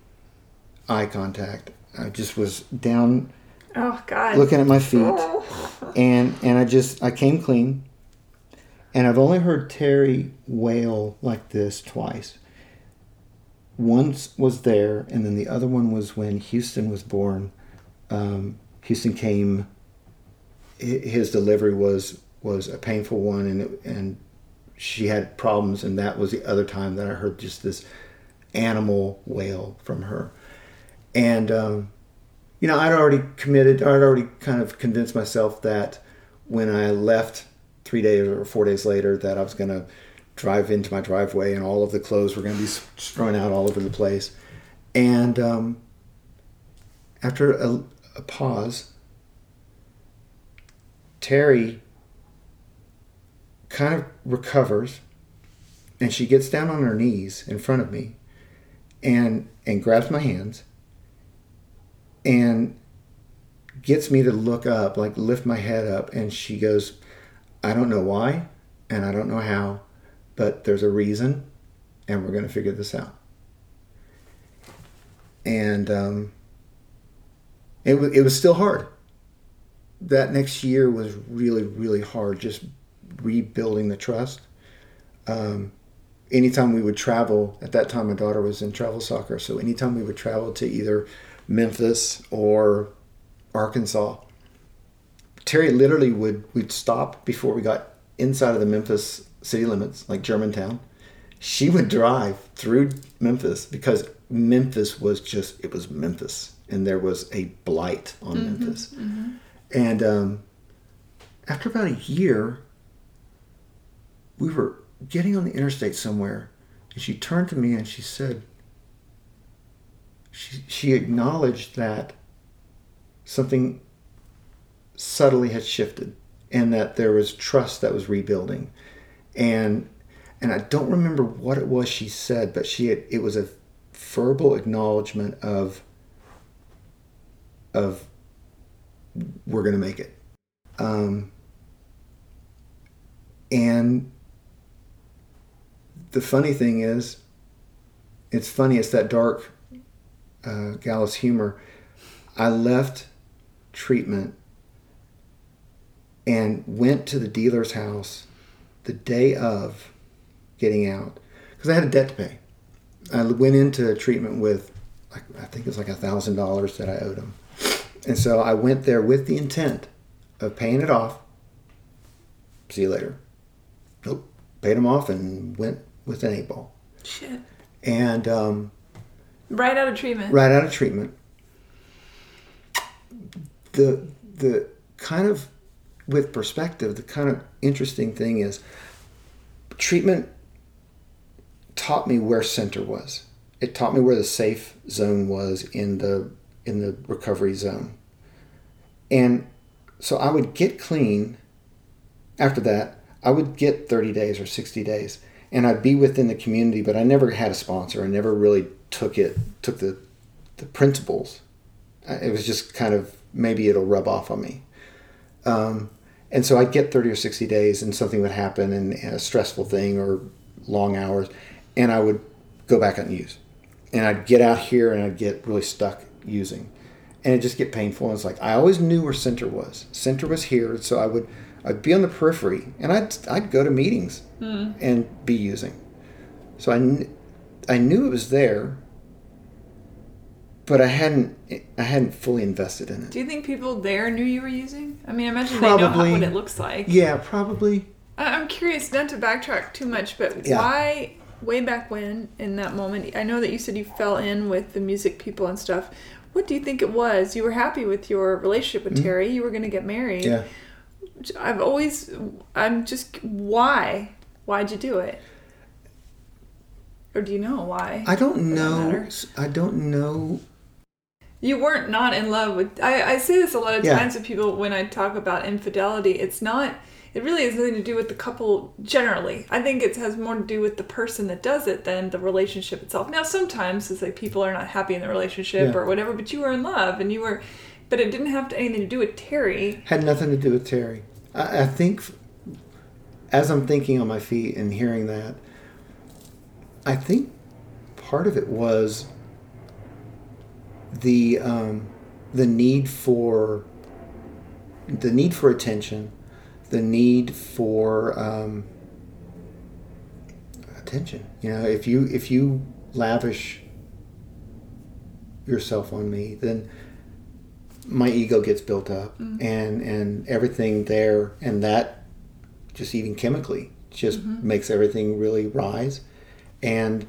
eye contact. I just was down
Oh God.
Looking at my feet. Oh. And and I just I came clean. And I've only heard Terry wail like this twice. Once was there, and then the other one was when Houston was born. Um, Houston came his delivery was was a painful one, and it, and she had problems, and that was the other time that I heard just this animal wail from her, and um, you know I'd already committed, I'd already kind of convinced myself that when I left three days or four days later that I was going to drive into my driveway and all of the clothes were going to be strewn out all over the place, and um, after a, a pause Terry kind of recovers and she gets down on her knees in front of me and and grabs my hands and gets me to look up like lift my head up and she goes i don't know why and i don't know how but there's a reason and we're going to figure this out and um, it, w- it was still hard that next year was really, really hard, just rebuilding the trust. Um, anytime we would travel, at that time my daughter was in travel soccer, so anytime we would travel to either Memphis or Arkansas, Terry literally would we'd stop before we got inside of the Memphis city limits, like Germantown. She would drive through Memphis because Memphis was just it was Memphis, and there was a blight on mm-hmm, Memphis. Mm-hmm. And um, after about a year, we were getting on the interstate somewhere, and she turned to me and she said, she, she acknowledged that something subtly had shifted and that there was trust that was rebuilding. And and I don't remember what it was she said, but she had, it was a verbal acknowledgement of of we're going to make it. Um, and the funny thing is, it's funny, it's that dark uh, gallows humor. I left treatment and went to the dealer's house the day of getting out because I had a debt to pay. I went into treatment with, I think it was like a thousand dollars that I owed him, and so I went there with the intent of paying it off. See you later. Nope, paid him off and went with an eight ball.
Shit.
And um,
right out of treatment.
Right out of treatment. The the kind of with perspective, the kind of interesting thing is treatment taught me where center was. It taught me where the safe zone was in the in the recovery zone. And so I would get clean after that. I would get 30 days or 60 days and I'd be within the community, but I never had a sponsor. I never really took it, took the, the principles. It was just kind of maybe it'll rub off on me. Um, and so I'd get 30 or 60 days and something would happen and, and a stressful thing or long hours and I would go back and use. And I'd get out here and I'd get really stuck using. And it just get painful. And it's like I always knew where center was. Center was here, so I would I'd be on the periphery and I'd I'd go to meetings mm. and be using. So I kn- I knew it was there, but I hadn't I hadn't fully invested in it.
Do you think people there knew you were using? I mean, I imagine probably, they know how, what it looks like.
Yeah, probably.
I'm curious, not to backtrack too much, but yeah. why way back when in that moment? I know that you said you fell in with the music people and stuff. What do you think it was? You were happy with your relationship with mm-hmm. Terry. You were going to get married.
Yeah.
I've always, I'm just, why? Why'd you do it? Or do you know why?
I don't know. I don't know.
You weren't not in love with. I, I say this a lot of yeah. times with people when I talk about infidelity. It's not it really has nothing to do with the couple generally. I think it has more to do with the person that does it than the relationship itself. Now, sometimes it's like people are not happy in the relationship yeah. or whatever, but you were in love and you were, but it didn't have to, anything to do with Terry.
Had nothing to do with Terry. I, I think, as I'm thinking on my feet and hearing that, I think part of it was the um, the need for the need for attention the need for um, attention. You know, if you if you lavish yourself on me, then my ego gets built up, mm-hmm. and and everything there, and that just even chemically just mm-hmm. makes everything really rise, and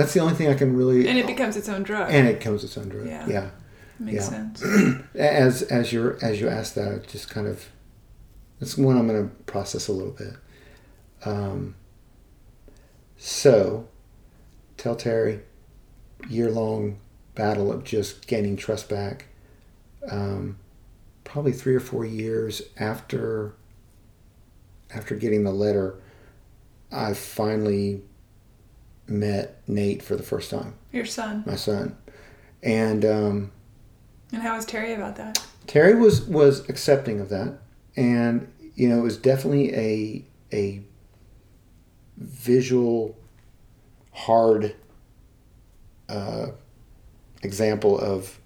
that's the only thing I can really.
And it becomes its own drug.
And it becomes its own drug. Yeah. yeah.
Makes yeah. sense.
as as you as you asked that, it just kind of it's one I'm going to process a little bit. Um, so, tell Terry, year long battle of just gaining trust back. Um, probably three or four years after after getting the letter, I finally met Nate for the first time.
Your son.
My son, and um,
and how was Terry about that?
Terry was was accepting of that, and you know it was definitely a a visual hard uh, example of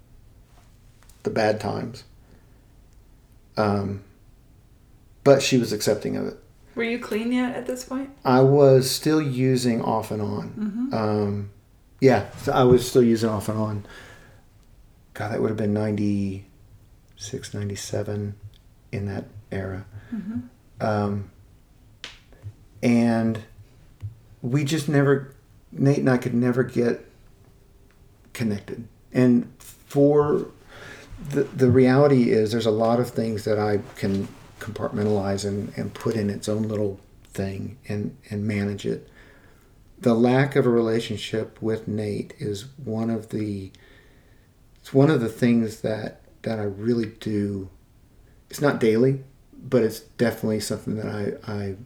the bad times. Um, but she was accepting of it.
Were you clean yet at this point?
I was still using off and on. Mm-hmm. Um, yeah, I was still using off and on. God, that would have been 96, 97 in that era. Mm-hmm. Um, and we just never, Nate and I could never get connected. And for the, the reality is, there's a lot of things that I can compartmentalize and, and put in its own little thing and, and manage it. The lack of a relationship with Nate is one of the it's one of the things that that I really do. It's not daily, but it's definitely something that I, I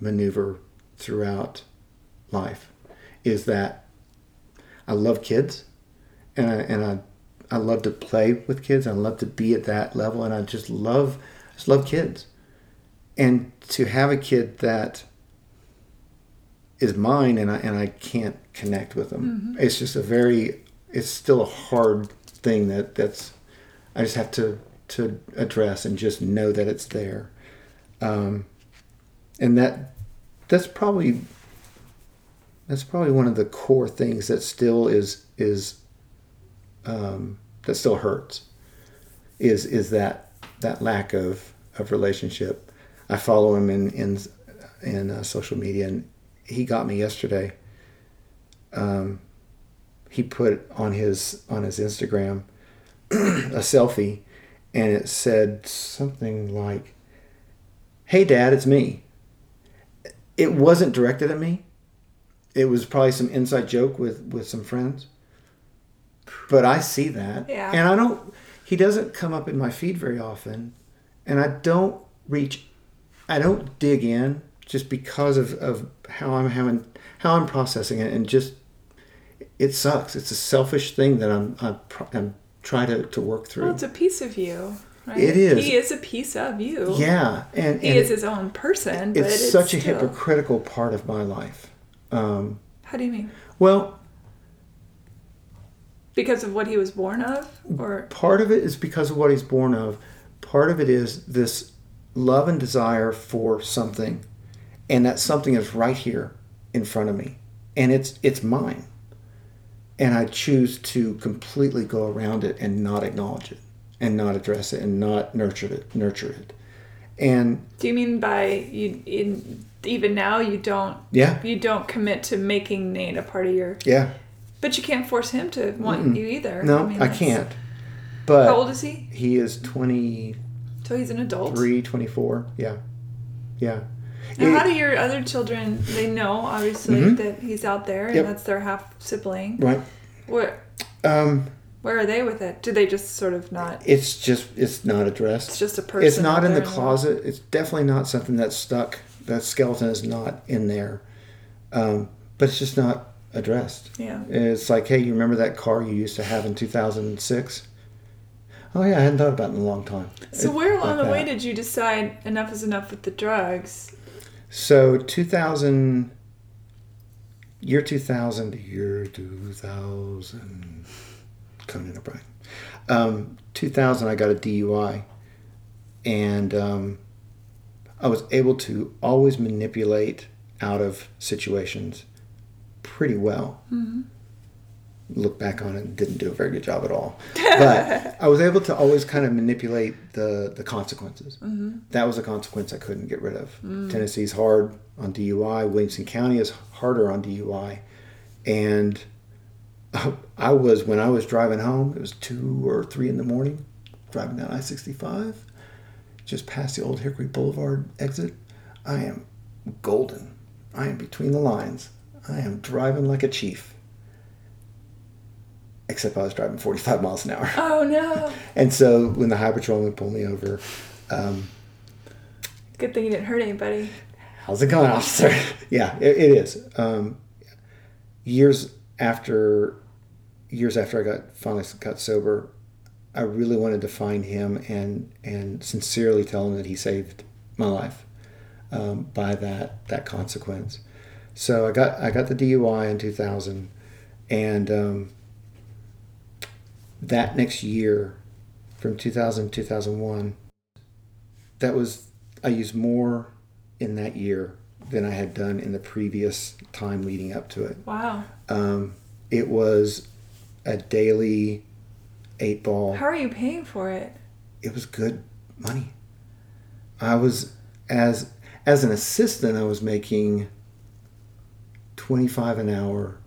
maneuver throughout life. Is that I love kids, and I, and I I love to play with kids. I love to be at that level, and I just love just love kids. And to have a kid that is mine, and I and I can't connect with them, mm-hmm. it's just a very it's still a hard thing that that's I just have to to address and just know that it's there. Um, and that that's probably that's probably one of the core things that still is is um, that still hurts is is that that lack of of relationship. I follow him in in in uh, social media, and he got me yesterday. Um, he put on his on his Instagram a selfie, and it said something like, "Hey, Dad, it's me." It wasn't directed at me. It was probably some inside joke with with some friends. But I see that,
yeah.
and I don't. He doesn't come up in my feed very often, and I don't reach. I don't dig in just because of, of how I'm having how I'm processing it, and just it sucks. It's a selfish thing that I'm I'm, I'm trying to, to work through.
Well, it's a piece of you. Right?
It is.
He is a piece of you.
Yeah, and,
he
and
is his own person.
It's,
it's
such a hypocritical part of my life. Um,
How do you mean?
Well,
because of what he was born of, or?
Part of it is because of what he's born of. Part of it is this love and desire for something, and that something is right here in front of me, and it's it's mine. And I choose to completely go around it and not acknowledge it and not address it and not nurture it nurture it. And
do you mean by you in even now you don't
yeah.
you don't commit to making Nate a part of your
yeah
but you can't force him to want Mm-mm. you either
no I, mean, I can't but
how old is he
he is 20
so he's an adult
3 24 yeah yeah
and how do your other children? They know obviously mm-hmm. that he's out there, and yep. that's their half sibling.
Right.
Where?
Um.
Where are they with it? Do they just sort of not?
It's just it's not addressed.
It's just a person.
It's not in the closet. It's definitely not something that's stuck. That skeleton is not in there, um, but it's just not addressed.
Yeah.
It's like, hey, you remember that car you used to have in two thousand six? Oh yeah, I hadn't thought about it in a long time.
So it, where along like the that. way did you decide enough is enough with the drugs?
So 2000, year 2000, year 2000, Conan O'Brien. Um, 2000, I got a DUI, and um, I was able to always manipulate out of situations pretty well.
Mm-hmm
look back on it didn't do a very good job at all. But I was able to always kind of manipulate the the consequences.
Mm-hmm.
That was a consequence I couldn't get rid of.
Mm.
Tennessee's hard on DUI. Williamson County is harder on DUI, and I was when I was driving home. It was two or three in the morning, driving down I sixty five, just past the old Hickory Boulevard exit. I am golden. I am between the lines. I am driving like a chief except I was driving 45 miles an hour.
Oh no!
and so when the high patrolman pulled me over, um,
good thing you didn't hurt anybody.
How's it going, officer? yeah, it, it is. Um, years after, years after I got finally got sober, I really wanted to find him and and sincerely tell him that he saved my life um, by that that consequence. So I got I got the DUI in 2000, and um, that next year, from 2000 to 2001, that was, I used more in that year than I had done in the previous time leading up to it.
Wow.
Um, it was a daily eight ball.
How are you paying for it?
It was good money. I was as as an assistant, I was making twenty five an hour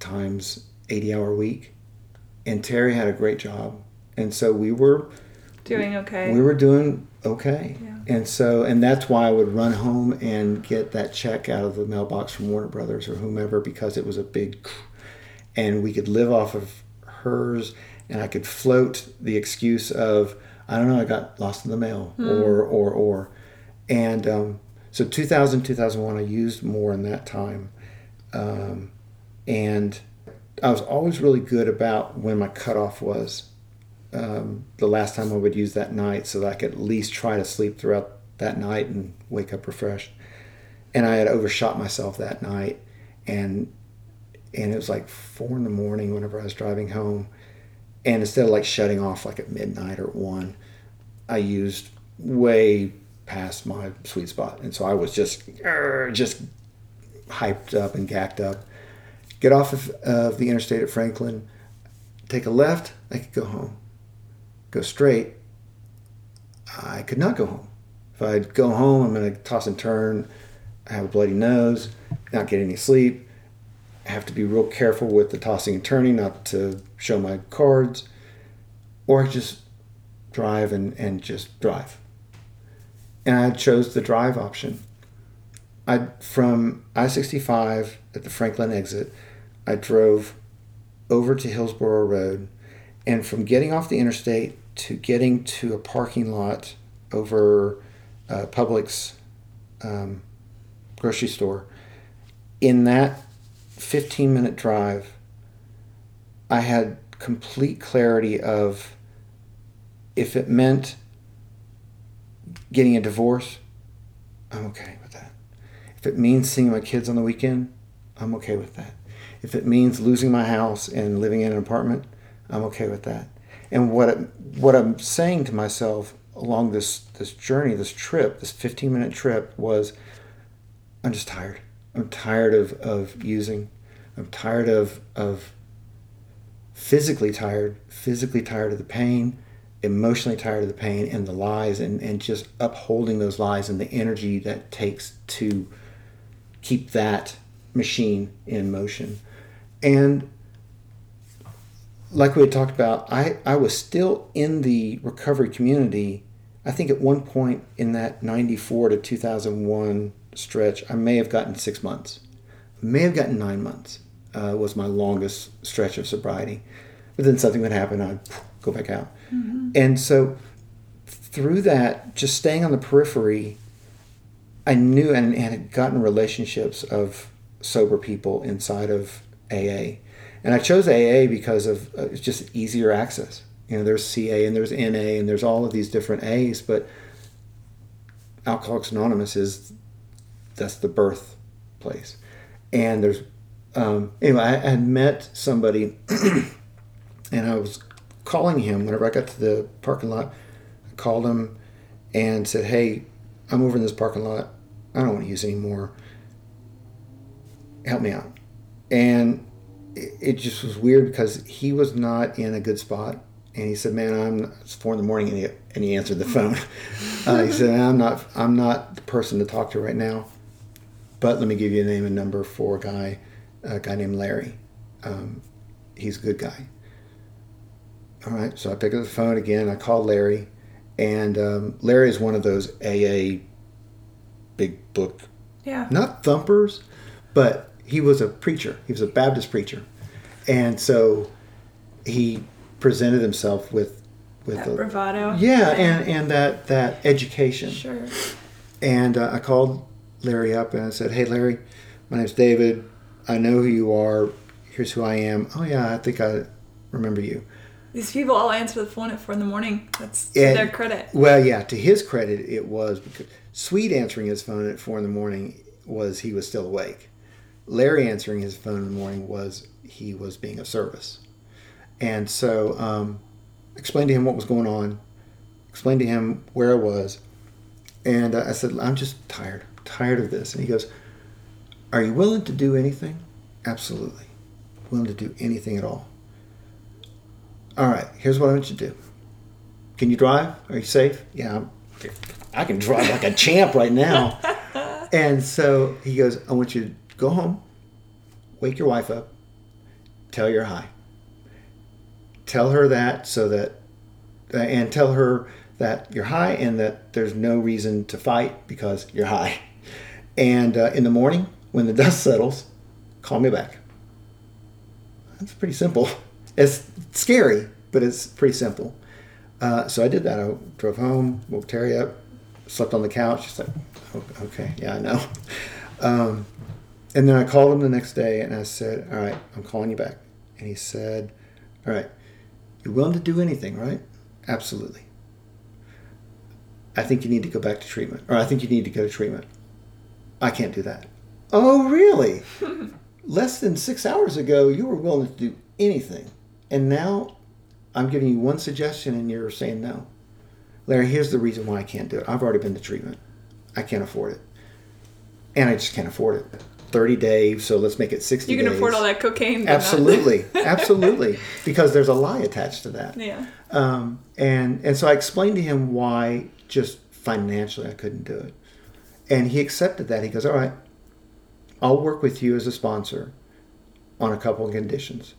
times 80 hour week and terry had a great job and so we were
doing okay.
we were doing okay.
Yeah.
And so, and that's why I would run home and get that check out of the mailbox from Warner Brothers or whomever because it was a big, and we could live off of hers, and I could float the excuse of I don't know I got lost in the mail or or or, and um, so 2000 2001 I used more in that time, um, and I was always really good about when my cutoff was um, the last time I would use that night so that I could at least try to sleep throughout that night and wake up refreshed. And I had overshot myself that night and and it was like four in the morning whenever I was driving home. And instead of like shutting off like at midnight or one, I used way past my sweet spot. And so I was just just hyped up and gacked up. Get off of, of the interstate at Franklin, take a left, I could go home go straight, I could not go home. If I'd go home, I'm going to toss and turn. I have a bloody nose, not get any sleep. I have to be real careful with the tossing and turning, not to show my cards. Or just drive and, and just drive. And I chose the drive option. I from I 65 at the Franklin exit, I drove over to Hillsboro Road, and from getting off the interstate to getting to a parking lot over uh, Publix um, grocery store, in that 15 minute drive, I had complete clarity of if it meant getting a divorce, I'm okay with that. If it means seeing my kids on the weekend, I'm okay with that. If it means losing my house and living in an apartment, I'm okay with that. And what what I'm saying to myself along this this journey, this trip, this 15 minute trip was, I'm just tired. I'm tired of, of using. I'm tired of of physically tired, physically tired of the pain, emotionally tired of the pain and the lies and, and just upholding those lies and the energy that takes to keep that machine in motion. And like we had talked about, I, I was still in the recovery community. I think at one point in that 94 to 2001 stretch, I may have gotten six months, may have gotten nine months, uh, was my longest stretch of sobriety. But then something would happen, I'd go back out. And so through that, just staying on the periphery, I knew and, and had gotten relationships of sober people inside of AA. And I chose AA because of uh, it's just easier access. You know, there's CA and there's NA and there's all of these different A's, but Alcoholics Anonymous is that's the birthplace. And there's um, anyway, I had met somebody, and I was calling him whenever I got to the parking lot. I called him and said, "Hey, I'm over in this parking lot. I don't want to use anymore. Help me out." And it, just was weird because he was not in a good spot. And he said, "Man, I'm." It's four in the morning, and he, and he answered the phone. uh, he said, "I'm not. I'm not the person to talk to right now, but let me give you a name and number for a guy, a guy named Larry. Um, he's a good guy." All right, so I picked up the phone again. I called Larry, and um, Larry is one of those AA big book,
Yeah.
not thumpers, but he was a preacher. He was a Baptist preacher, and so he presented himself with with
That
a,
bravado.
yeah, and and that that education.
Sure.
And uh, I called Larry up and I said, "Hey, Larry, my name's David. I know who you are. Here's who I am. Oh yeah, I think I remember you."
These people all answer the phone at four in the morning. That's to
And-
their credit.
Well, yeah, to his credit, it was because Sweet answering his phone at four in the morning was he was still awake. Larry answering his phone in the morning was he was being of service. And so, um, explained to him what was going on, explained to him where I was, and uh, I said, I'm just tired, I'm tired of this. And he goes, Are you willing to do anything? Absolutely. Willing to do anything at all. All right, here's what I want you to do. Can you drive? Are you safe? Yeah, I'm, I can drive like a champ right now. And so he goes, I want you to go home, wake your wife up, tell her hi. Tell her that so that uh, and tell her that you're high and that there's no reason to fight because you're high. And uh, in the morning, when the dust settles, call me back. That's pretty simple. It's scary, but it's pretty simple. Uh, so I did that. I drove home, woke Terry up, slept on the couch. She's like, "Oh, okay, yeah, I know. Um, and then I called him the next day and I said, all right, I'm calling you back. And he said, all right, you're willing to do anything, right? Absolutely. I think you need to go back to treatment, or I think you need to go to treatment. I can't do that. Oh, really? Less than six hours ago, you were willing to do anything. And now I'm giving you one suggestion and you're saying no. Larry, here's the reason why I can't do it. I've already been to treatment. I can't afford it. And I just can't afford it. 30 days, so let's make it 60
You can
days.
afford all that cocaine.
Absolutely. Absolutely. Because there's a lie attached to that.
yeah.
Um, and and so I explained to him why just financially I couldn't do it, and he accepted that. He goes, "All right, I'll work with you as a sponsor on a couple of conditions.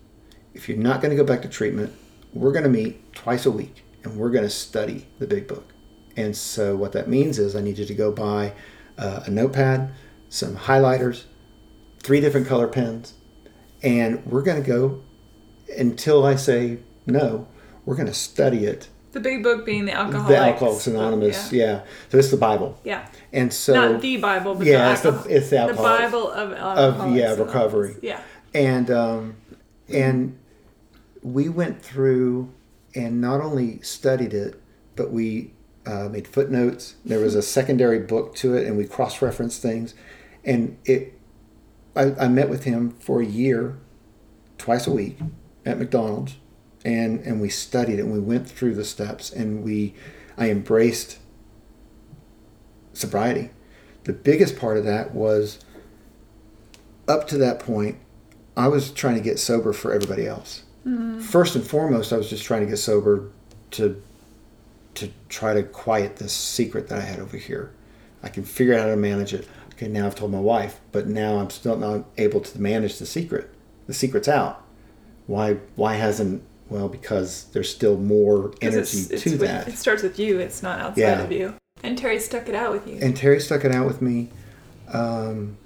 If you're not going to go back to treatment, we're going to meet twice a week, and we're going to study the Big Book. And so what that means is I need you to go buy uh, a notepad, some highlighters, three different color pens, and we're going to go until I say no. We're going to study it.
The big book being the alcoholics.
The Alcoholics Anonymous,
Yeah.
yeah. So it's the Bible,
yeah.
and so
Not the Bible, but
yeah,
the,
it's the it's the
the Bible of
of
alcoholics
yeah recovery,
Yeah.
and um, and we went through and not only studied it, but we uh, made footnotes. There was a secondary book to it, and we cross-referenced things, and it. I, I met with him for a year, twice a week, at McDonald's, and and we studied it. and We went through the steps, and we, I embraced sobriety. The biggest part of that was up to that point, I was trying to get sober for everybody else. First and foremost, I was just trying to get sober to to try to quiet this secret that I had over here. I can figure out how to manage it. Okay, now I've told my wife, but now I'm still not able to manage the secret. The secret's out. Why? Why hasn't? Well, because there's still more energy
it's- it's
to that.
It starts with you. It's not outside
Yeah.
of you. And Terry stuck it out with you.
and Terry stuck it out with me. Um,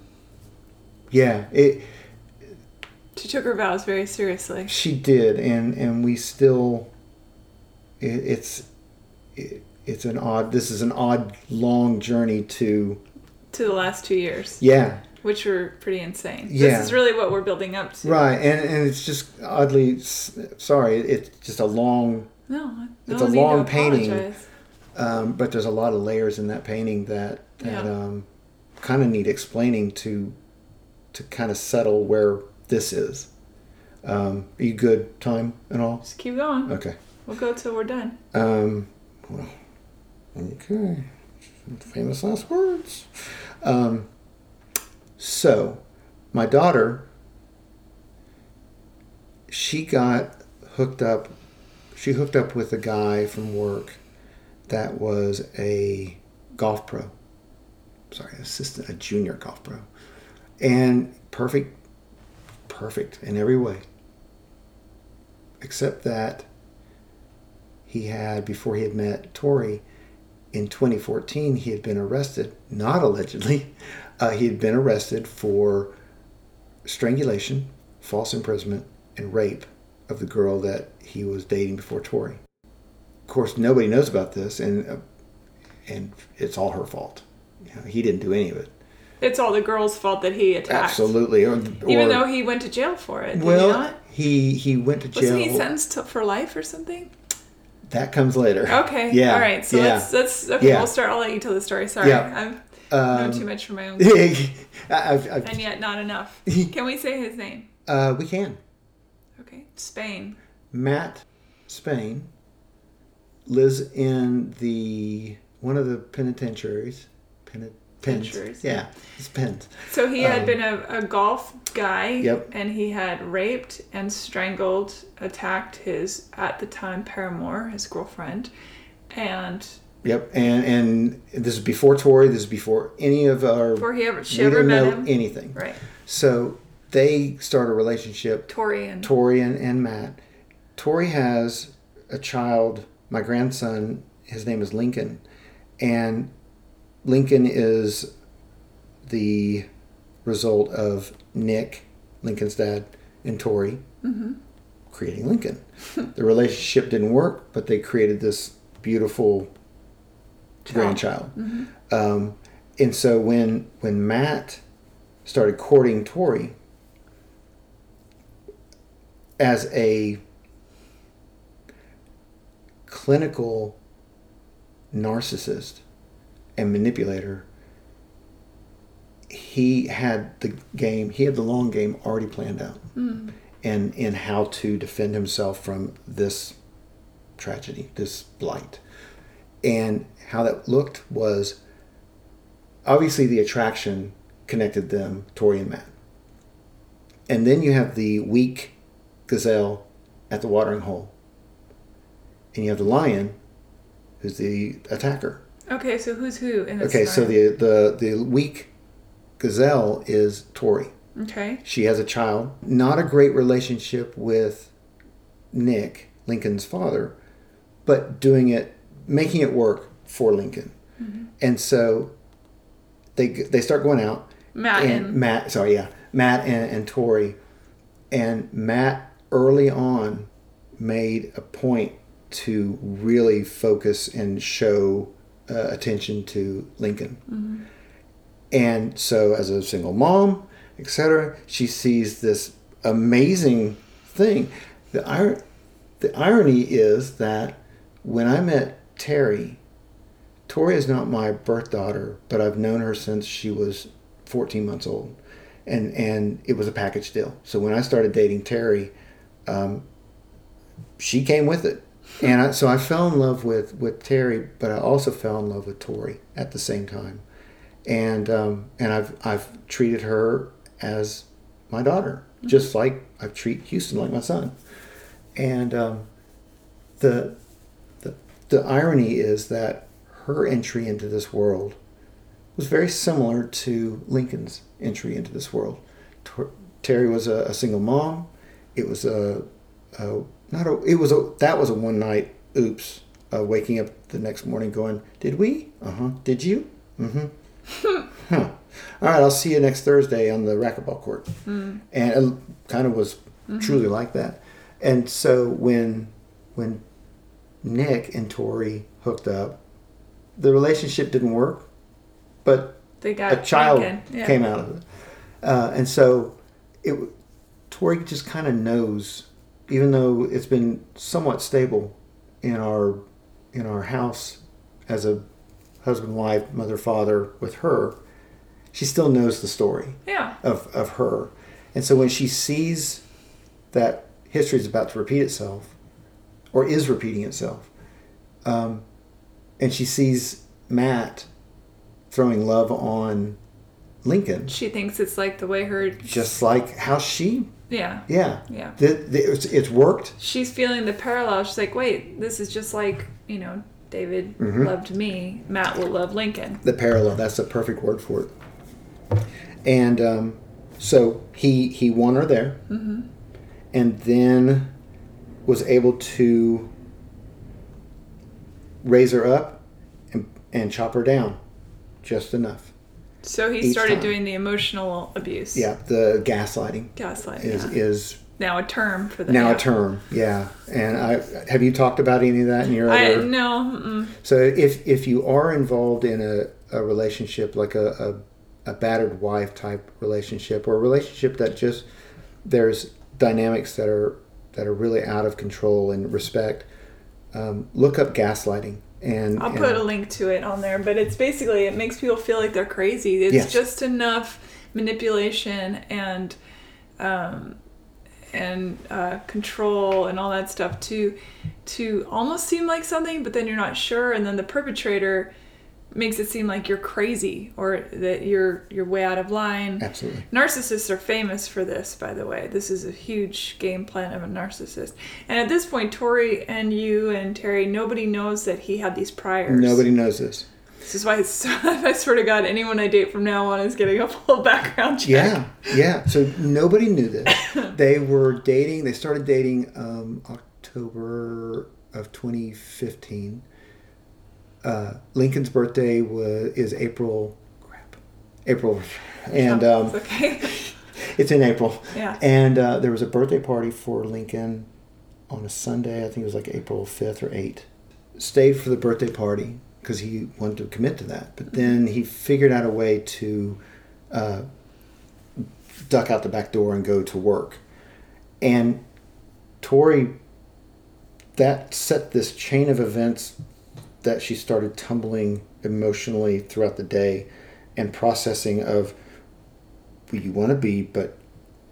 yeah, it
she took her vows very seriously.
she did, and and we still. It, it's it, it's an odd. This is an odd long journey to
To the last two years,
yeah
which were pretty insane.
Yeah.
This is really what we're building up to.
right, and and it's just oddly sorry. It's just a long,
No, no
It's a long painting. um, but there's a lot of layers in that painting that that
Yeah.
um, kind of need explaining to to kind of settle where this is. Um, are you good, time and all?
Just keep going.
Okay.
We'll go till we're done.
Um, well, okay. Famous last words. Um, so, my daughter, she got hooked up. She hooked up with a guy from work that was a golf pro. Sorry, assistant, a junior golf pro, and perfect, perfect in every way. Except that he had before he had met Tori in 2014 he had been arrested not allegedly uh, he had been arrested for strangulation false imprisonment and rape of the girl that he was dating before Tori of course nobody knows about this and uh, and it's all her fault you know, he didn't do any of it
It's all the girl's fault that he attacked.
absolutely or,
Even though he went to jail for it.
Well
he not?
he he went to jail
Wasn't he sentenced to, for life or something?
that comes later
Okay.
yeah
All right. So
yeah.
let's let's okay.
Yeah.
We'll start. I'll let you tell the story. Sorry,
Yeah.
I'm.
um,
too much for my own.
I've, I've,
and yet not enough. Can we say his name?
uh, we can
Okay. Spain.
Matt Spain lives in the one of the penitentiaries. Peni- pens.
Penitentiaries.
Yeah, it's pens.
So he had
Um,
been a, a golf guy.
Yep.
And he had raped and strangled, attacked his at the time paramour, his girlfriend, and
Yep, and and this is before Tori. This is before any of our.
before he ever she
we
ever
didn't
met
know
him.
anything.
Right.
So they start a relationship.
Tori and
Tori and, and Matt. Tori has a child my grandson, his name is Lincoln, and Lincoln is the result of Nick, Lincoln's dad, and Tori creating Lincoln. the relationship didn't work, but they created this beautiful grandchild. Um, and so when when Matt started courting Tori as a clinical narcissist and manipulator, he had the game, he had the long game already planned out, hmm. and in how to defend himself from this tragedy, this blight, and how that looked was obviously the attraction connected them, Tori and Matt, and then you have the weak gazelle at the watering hole, and you have the lion, who's the attacker.
Okay, so who's who in this
Okay, so the the the weak gazelle is Tori.
Okay.
She has a child. Not a great relationship with Nick, Lincoln's father, but doing it, making it work for Lincoln. Mm-hmm. And so they they start going out.
Matt
and
and,
Matt, sorry, yeah, Matt and, and Tori, and Matt early on made a point to really focus and show uh, attention to Lincoln. And so, as a single mom, etc., she sees this amazing thing. The, ir- the irony is that when I met Terry, Tori is not my birth daughter, but I've known her since she was 14 months old. And, and it was a package deal. So when I started dating Terry, um, she came with it. And I, so I fell in love with, with Terry, but I also fell in love with Tori at the same time. And, um, and I've, I've treated her as my daughter, just like I treat Houston like my son. And um, the, the, the irony is that her entry into this world was very similar to Lincoln's entry into this world. Terry was a, a single mom. It was a, a not a it was a that was a one night oops. Uh, waking up the next morning going, did we? Uh huh. Did you? Mm-hmm. huh. All right, I'll see you next Thursday on the racquetball court. And it kind of was truly like that. And so when when Nick and Tori hooked up, the relationship didn't work, but
they got
a child
Yeah.
came out of it. Uh, and so it Tori just kind of knows, even though it's been somewhat stable in our in our house as a husband, wife, mother, father with her, she still knows the story
Yeah.
of, of her. And so when she sees that history is about to repeat itself, or is repeating itself, um, and she sees Matt throwing love on Lincoln,
She thinks it's like the way her.
just like how she,
Yeah.
yeah,
Yeah.
the, the, it's, it's worked.
She's feeling the parallel. She's like, wait, this is just like, you know, David
Mm-hmm.
loved me. Matt will love Lincoln.
The parallel, that's the perfect word for it. And um, so he he won her there, and then was able to raise her up and, and chop her down just enough.
So he started
time.
doing the emotional abuse.
Yeah, the gaslighting
Gaslighting.
is
yeah.
is
now a term for that.
now
yeah.
a term. Yeah, and I have you talked about any of that in your
I
other?
no. Mm-mm.
So if if you are involved in a, a relationship like a, a, a battered wife type relationship or a relationship that just there's dynamics that are that are really out of control and respect, um, look up gaslighting and
I'll
and-
put a link to it on there, but it's basically it makes people feel like they're crazy. It's
Yes.
just enough manipulation and um, and uh, control and all that stuff to to almost seem like something, but then you're not sure, and then the perpetrator makes it seem like you're crazy or that you're you're way out of line.
absolutely
Narcissists are famous for this, by the way. This is a huge game plan of a narcissist. And at this point, Tori and you and Terry, nobody knows that he had these priors.
nobody knows this.
This is why it's, I swear to God, anyone I date from now on is getting a full background check.
Yeah, yeah. So nobody knew this. they were dating. They started dating um, October of 2015. Uh, Lincoln's birthday was is April. Crap, April, and
Oh,
um,
it's okay.
it's in April.
yeah.
And uh, there was a birthday party for Lincoln on a Sunday. I think it was like April 5th or 8th. Stayed for the birthday party because he wanted to commit to that. But then he figured out a way to uh, duck out the back door and go to work. And Tori, that set this chain of events that she started tumbling emotionally throughout the day and processing of who you want to be, but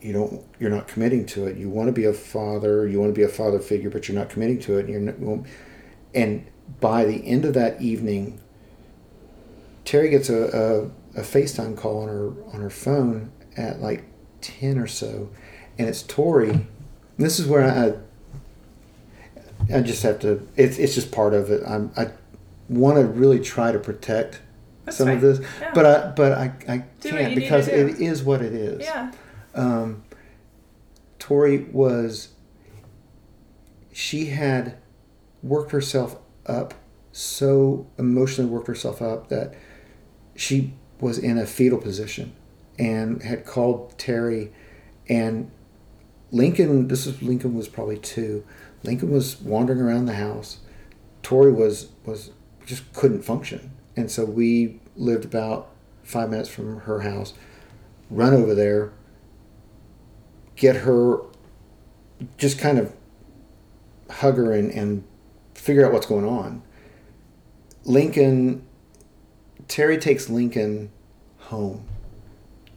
you don't you're not committing to it. You want to be a father you want to be a father figure but you're not committing to it and you're not, well, and by the end of that evening terry gets a, a, a facetime call on her on her phone at like 10 or so and it's tori. This is where i i just have to it's, it's just part of it. I'm i want to really try to protect
That's
some
fine.
of this
Yeah.
but i but i, I
Do
can't because it is what it is
Yeah.
um, Tori was, she had worked herself up so emotionally worked herself up that she was in a fetal position and had called Terry and Lincoln this is Lincoln was probably two Lincoln was wandering around the house Tori was was just couldn't function. And so we lived about five minutes from her house run over there get her just kind of hug her and, and figure out what's going on. Lincoln terry takes lincoln home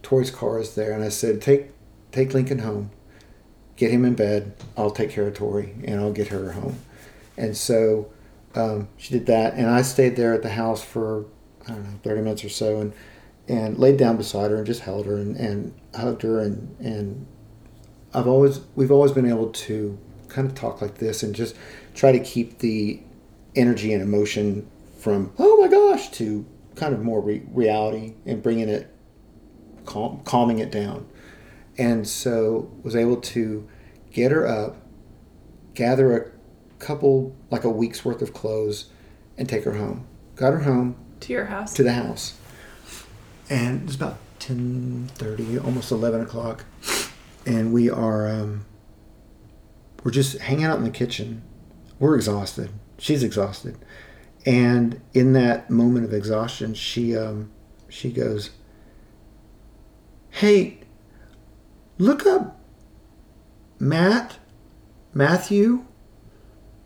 tori's car is there and i said take take lincoln home get him in bed i'll take care of tori and i'll get her home. And so um, she did that and i stayed there at the house for i don't know 30 minutes or so and and laid down beside her and just held her and, and hugged her and and I've always we've always been able to kind of talk like this and just try to keep the energy and emotion from oh my gosh to kind of more re- reality and bringing it calm, calming it down. And so was able to get her up gather a couple like a week's worth of clothes and take her home got her home
To your house.
to the house. And it's about 10.30, almost 11 o'clock. And we are, um, we're just hanging out in the kitchen. We're exhausted. She's exhausted. And in that moment of exhaustion, she, um, she goes, Hey, look up Matt, Matthew,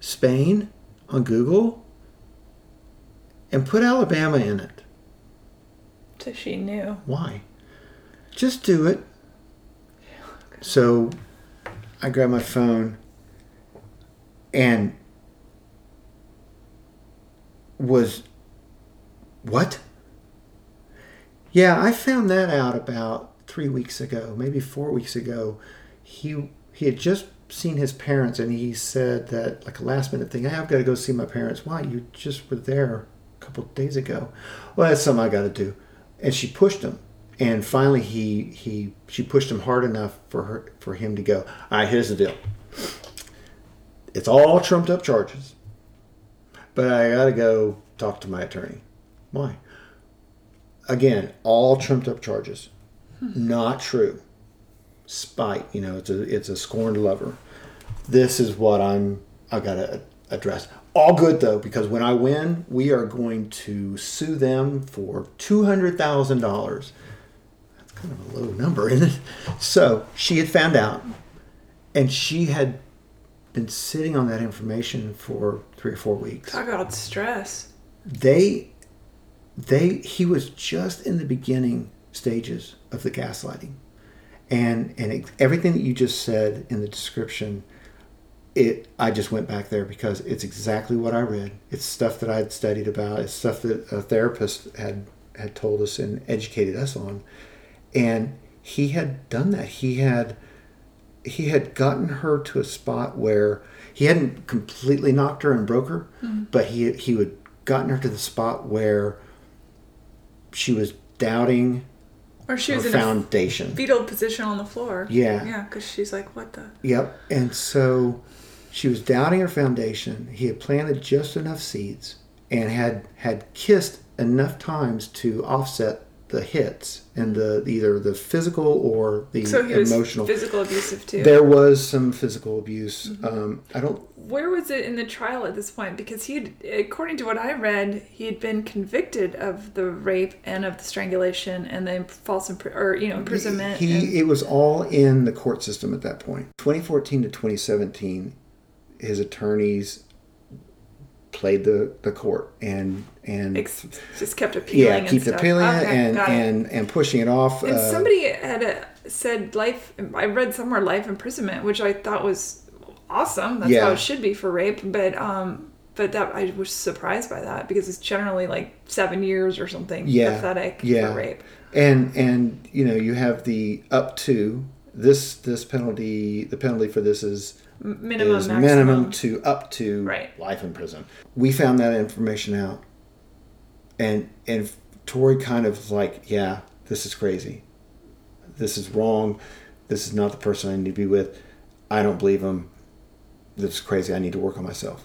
Spain on Google and put Alabama in it.
So she knew.
Why? Just do it. So I grab my phone and was what? Yeah, I found that out about three weeks ago, maybe four weeks ago. He he had just seen his parents and he said that like a last minute thing, I've got to go see my parents. Why? You just were there a couple of days ago. Well, that's something I got to do. And she pushed him, and finally he he she pushed him hard enough for her for him to go. All right, here's the deal. It's all trumped up charges, but I got to go talk to my attorney. Why? Again, all trumped up charges. Hmm. Not true. Spite, you know, it's a it's a scorned lover. This is what I'm I got to address. All good though, because when I win, we are going to sue them for two hundred thousand dollars. That's kind of a low number, isn't it? So she had found out, and she had been sitting on that information for three or four weeks
Talk about stress.
they they he was just in the beginning stages of the gaslighting and and it, everything that you just said in the description it i just went back there because it's exactly what i read. It's stuff that i had studied about. It's stuff that a therapist had had told us and educated us on. And he had done that. He had he had gotten her to a spot where he hadn't completely knocked her and broke her, mm-hmm. but he he had gotten her to the spot where she was doubting
Or she was in a
foundation.
fetal position on the floor.
Yeah.
Yeah, because she's like, what the?
Yep. And so she was doubting her foundation. He had planted just enough seeds and had had kissed enough times to offset the hits and the either the physical or the
So he
emotional.
physical abusive too.
There was some physical abuse.
Mm-hmm.
Um, I don't.
Where was it in the trial at this point? Because he, according to what I read, he had been convicted of the rape and of the strangulation and then false impri- or you know imprisonment.
He
and-
it was all in the court system at that point. 2014 to 2017, his attorneys played the, the court and and
ex- just kept appealing.
yeah keep
stuff.
appealing
Okay,
and and and pushing it off.
And
uh,
somebody had uh said life. I read somewhere life imprisonment, which I thought was awesome. That's how it should be for rape. But um, but that I was surprised by that because it's generally like seven years or something
Yeah.
pathetic
Yeah.
for rape.
and and you know you have the up to this this penalty. The penalty for this is
Minimum,
is
maximum.
minimum to up to
Right.
life in prison. We found that information out, and and Tori kind of like, yeah, this is crazy. This is wrong. This is not the person I need to be with. I don't believe him. This is crazy. I need to work on myself.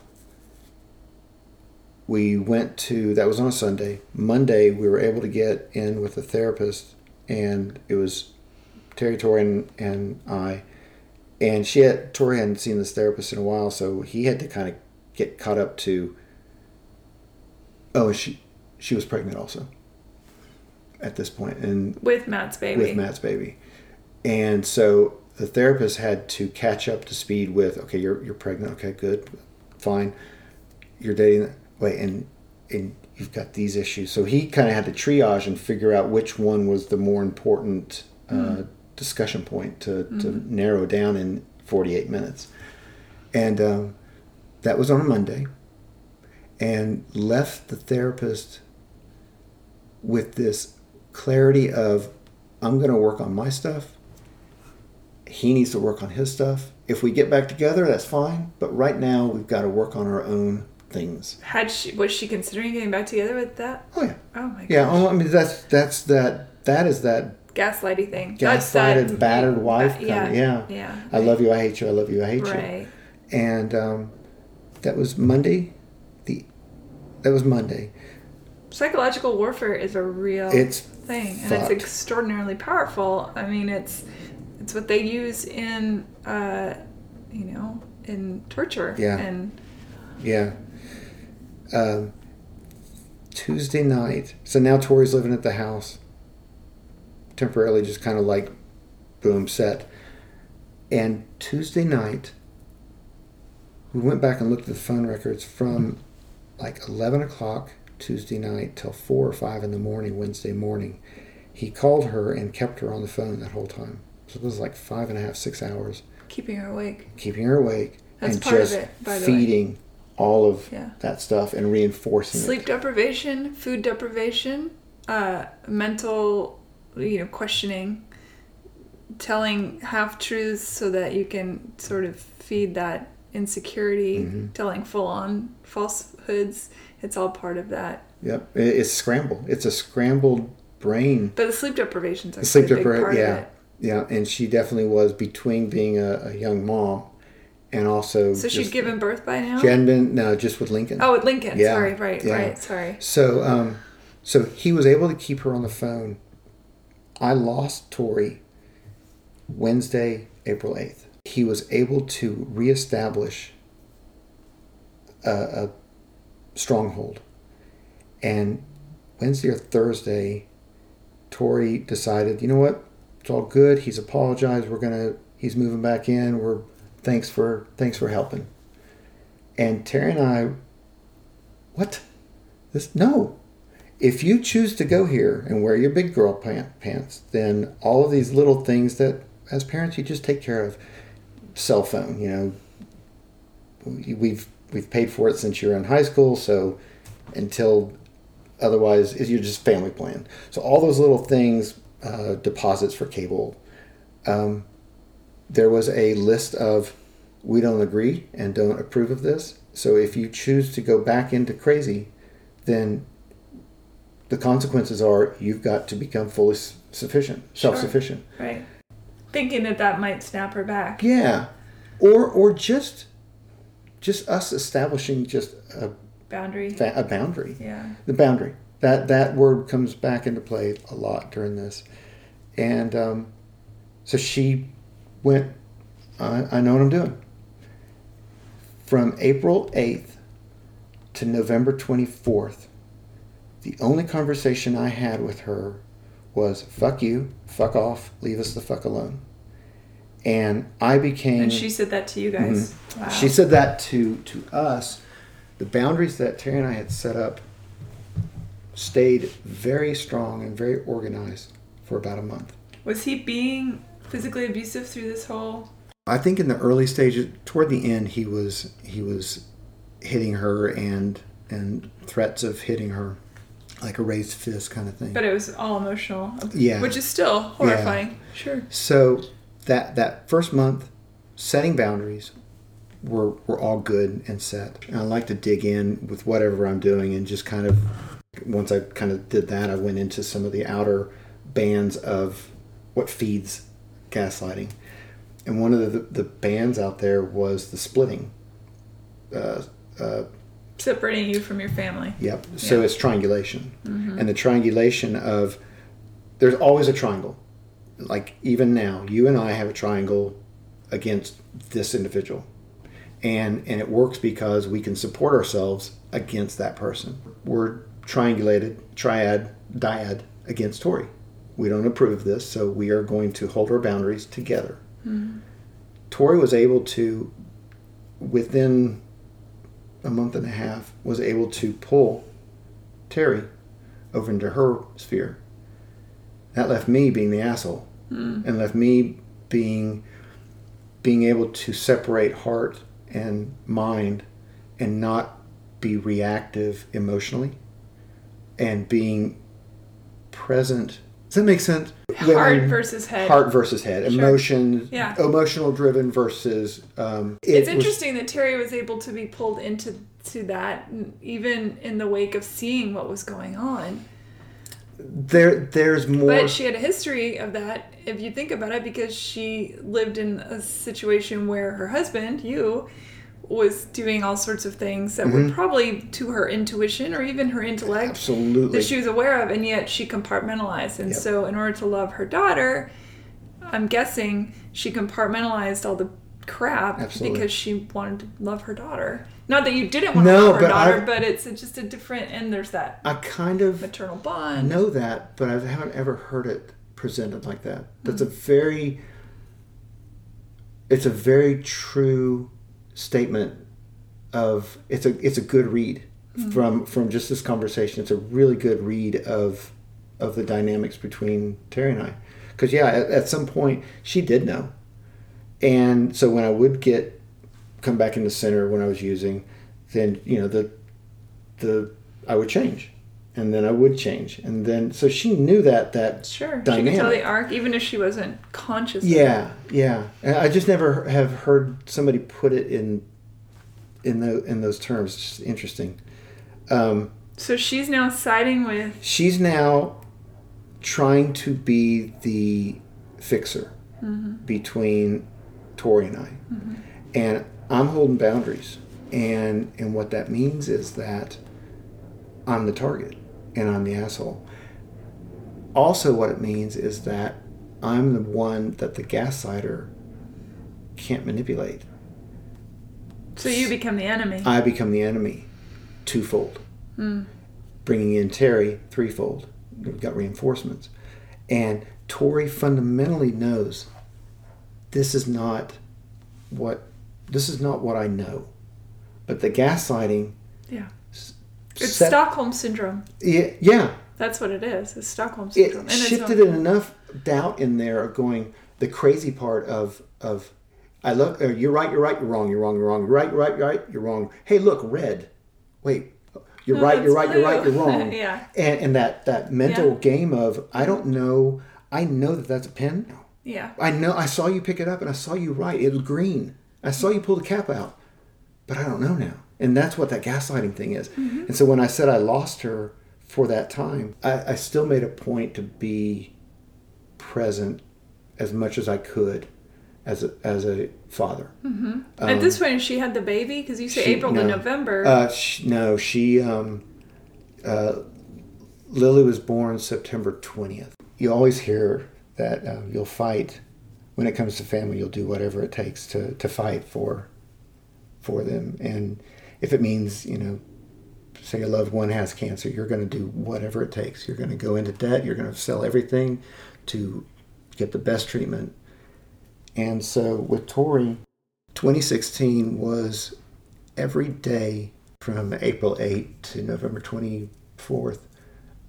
We went to that was on a Sunday. Monday we were able to get in with a therapist, and it was Terry, Tori, and, and I and she had Tori hadn't seen this therapist in a while, so he had to kind of get caught up to. Oh, she she was pregnant also. At this point, and
with Matt's baby.
with Matt's baby, and so the therapist had to catch up to speed with. Okay, you're you're pregnant. Okay, good, fine. You're dating. Wait, and and you've got these issues. So he kind of had to triage and figure out which one was the more important uh, discussion point to, to narrow down in 48 minutes. And um, that was on a Monday, and left the therapist with this clarity of I'm going to work on my stuff. He needs to work on his stuff. If we get back together, that's fine. But right now, we've got to work on our own things.
Had she was she considering getting back together with that?
Oh yeah,
Oh my god.
yeah. Oh, I mean, that's that's that that is that
Gaslighty thing. That's that-
gaslighted, battered wife.
Uh,
kind
yeah.
of, yeah.
Yeah.
I love you. I hate you. I love you. I hate you.
Right.
And um, that was Monday. The that was Monday.
Psychological warfare is a real
It's
thing, and it's extraordinarily powerful. I mean, it's it's what they use in uh, you know in torture.
Yeah.
And
Yeah. Um, Tuesday night. So now Tori's living at the house. Temporarily, just kind of like, boom, set. And Tuesday night, we went back and looked at the phone records from like 11 o'clock Tuesday night till 4 or 5 in the morning, Wednesday morning. He called her and kept her on the phone that whole time. So it was like five and a half, six hours
keeping her awake.
keeping her awake
That's
and just
it, the way.
feeding all of
Yeah.
that stuff and reinforcing
Sleep
it.
deprivation, food deprivation, uh, mental, you know, questioning, telling half truths so that you can sort of feed that insecurity,
Mm-hmm.
telling full on falsehoods. It's all part of that.
Yep, it's scrambled. It's a scrambled brain.
But the sleep deprivation's a
The sleep deprivation, yeah, yeah, and she definitely was between being a, a young mom and also.
So she'd given birth by now?
She hadn't been no, just with Lincoln.
oh, with Lincoln.
Yeah,
Sorry, right,
yeah.
right, sorry.
So, um, so he was able to keep her on the phone. I lost Tori Wednesday, April eighth. He was able to reestablish a, a stronghold, and Wednesday or Thursday, Tori decided, you know what, it's all good. He's apologized. We're gonna. He's moving back in. We're thanks for thanks for helping. And Terry and I, what? This no. If you choose to go here and wear your big girl pant, pants, then all of these little things that, as parents, you just take care of. Cell phone, you know, we- we've we've paid for it since you're in high school, so until otherwise, is you're just family plan. So all those little things, uh, deposits for cable. Um, there was a list of we don't agree and don't approve of this. So if you choose to go back into crazy, then the consequences are you've got to become fully sufficient,
Sure.
self-sufficient.
Right. Thinking that that might snap her back.
Yeah, or or just just us establishing just a,
Boundary.
fa- a boundary.
Yeah.
The boundary. That that word comes back into play a lot during this, and um, so she went. I, I know what I'm doing. From April eighth to November twenty fourth, the only conversation I had with her was "fuck you, fuck off, leave us the fuck alone," and I became.
And she said that to you guys.
Mm-hmm. She said that to to us. The boundaries that Terry and I had set up stayed very strong and very organized for about a month.
Was he being physically abusive through this whole?
I think in the early stages, toward the end, he was he was hitting her and and threats of hitting her, like a raised fist kind of thing.
But it was all emotional.
Yeah.
Which is still horrifying. Sure.
So that that first month, setting boundaries, were were all good and set. And I like to dig in with whatever I'm doing and just kind of once I kind of did that, I went into some of the outer bands of what feeds gaslighting. And one of the the bands out there was the splitting. Uh, uh,
Separating you from your family.
Yep. So
Yeah.
it's triangulation. Mm-hmm. And the triangulation of there's always a triangle. Like even now, you and I have a triangle against this individual. And and it works because we can support ourselves against that person. We're triangulated, triad, dyad against Tori. We don't approve of this, so we are going to hold our boundaries together. Mm-hmm. Tori was able to within a month and a half was able to pull Terry over into her sphere. That left me being the asshole, hmm. and left me being being able to separate heart and mind, and not be reactive emotionally, and being present. Does that make sense?
Heart versus head.
Heart versus head.
Sure.
Emotion.
Yeah.
Emotional driven versus. Um, it
it's
was-
interesting that Terry was able to be pulled into to that, even in the wake of seeing what was going on.
there, there's more.
But she had a history of that, if you think about it, because she lived in a situation where her husband, you, was doing all sorts of things that
Mm-hmm.
were probably to her intuition or even her intellect
Absolutely.
that she was aware of, and yet she compartmentalized. And
Yep.
so, in order to love her daughter, I'm guessing she compartmentalized all the crap
Absolutely.
because she wanted to love her daughter. Not that you didn't want
No,
to love her daughter,
I've-
but it's just a different, and there's that
I kind of
maternal bond.
know that, but I haven't ever heard it presented like that. That's a
Mm.
very, it's a very true statement of it's a it's a good read
Mm.
from from just this conversation. It's a really good read of of the dynamics between Terry and I, because yeah, at, at some point she did know, and so when I would get come back into center when I was using, then you know the the I would change, and then I would change, and then so she knew that that
Sure, she could tell the arc, even if she wasn't conscious. of.
Yeah, yeah. And I just never have heard somebody put it in in the in those terms. It's just interesting. Um,
So she's now siding with.
she's now trying to be the fixer between Tori and I, and I'm holding boundaries, and and what that means is that I'm the target and I'm the asshole. Also, what it means is that I'm the one that the gaslighter can't manipulate.
So you become the enemy.
I become the enemy twofold. Hmm. Bringing in Terry threefold. We've got reinforcements. And Tori fundamentally knows this is not what this is not what I know. But the gaslighting
yeah. It's
set-
Stockholm syndrome.
yeah, yeah,
That's what it is. It's Stockholm
it
syndrome.
shifted in enough doubt in there of going the crazy part of of I look uh, you're right you're right you're wrong you're wrong you're wrong you're right you're right you're right you're wrong hey look red wait you're
No,
right you're right you're right you're wrong
Yeah.
and and that that mental
Yeah.
game of I don't know I know that that's a pen
Yeah.
I know I saw you pick it up and I saw you write it was green I saw you pull the cap out but I don't know now and that's what that gaslighting thing is
Mm-hmm.
and so when I said I lost her for that time I, I still made a point to be present as much as I could as a as a father.
At this point, she had the baby because you say
Um, she-
April
no.
to November.
Uh, sh no, she um, uh, Lily was born September twentieth. You always hear that uh, you'll fight when it comes to family. You'll do whatever it takes to to fight for for them, and if it means you know. Say a loved one has cancer, you're going to do whatever it takes. You're going to go into debt. You're going to sell everything to get the best treatment. And so with Tori, 2016 was every day from April 8 to November 24th,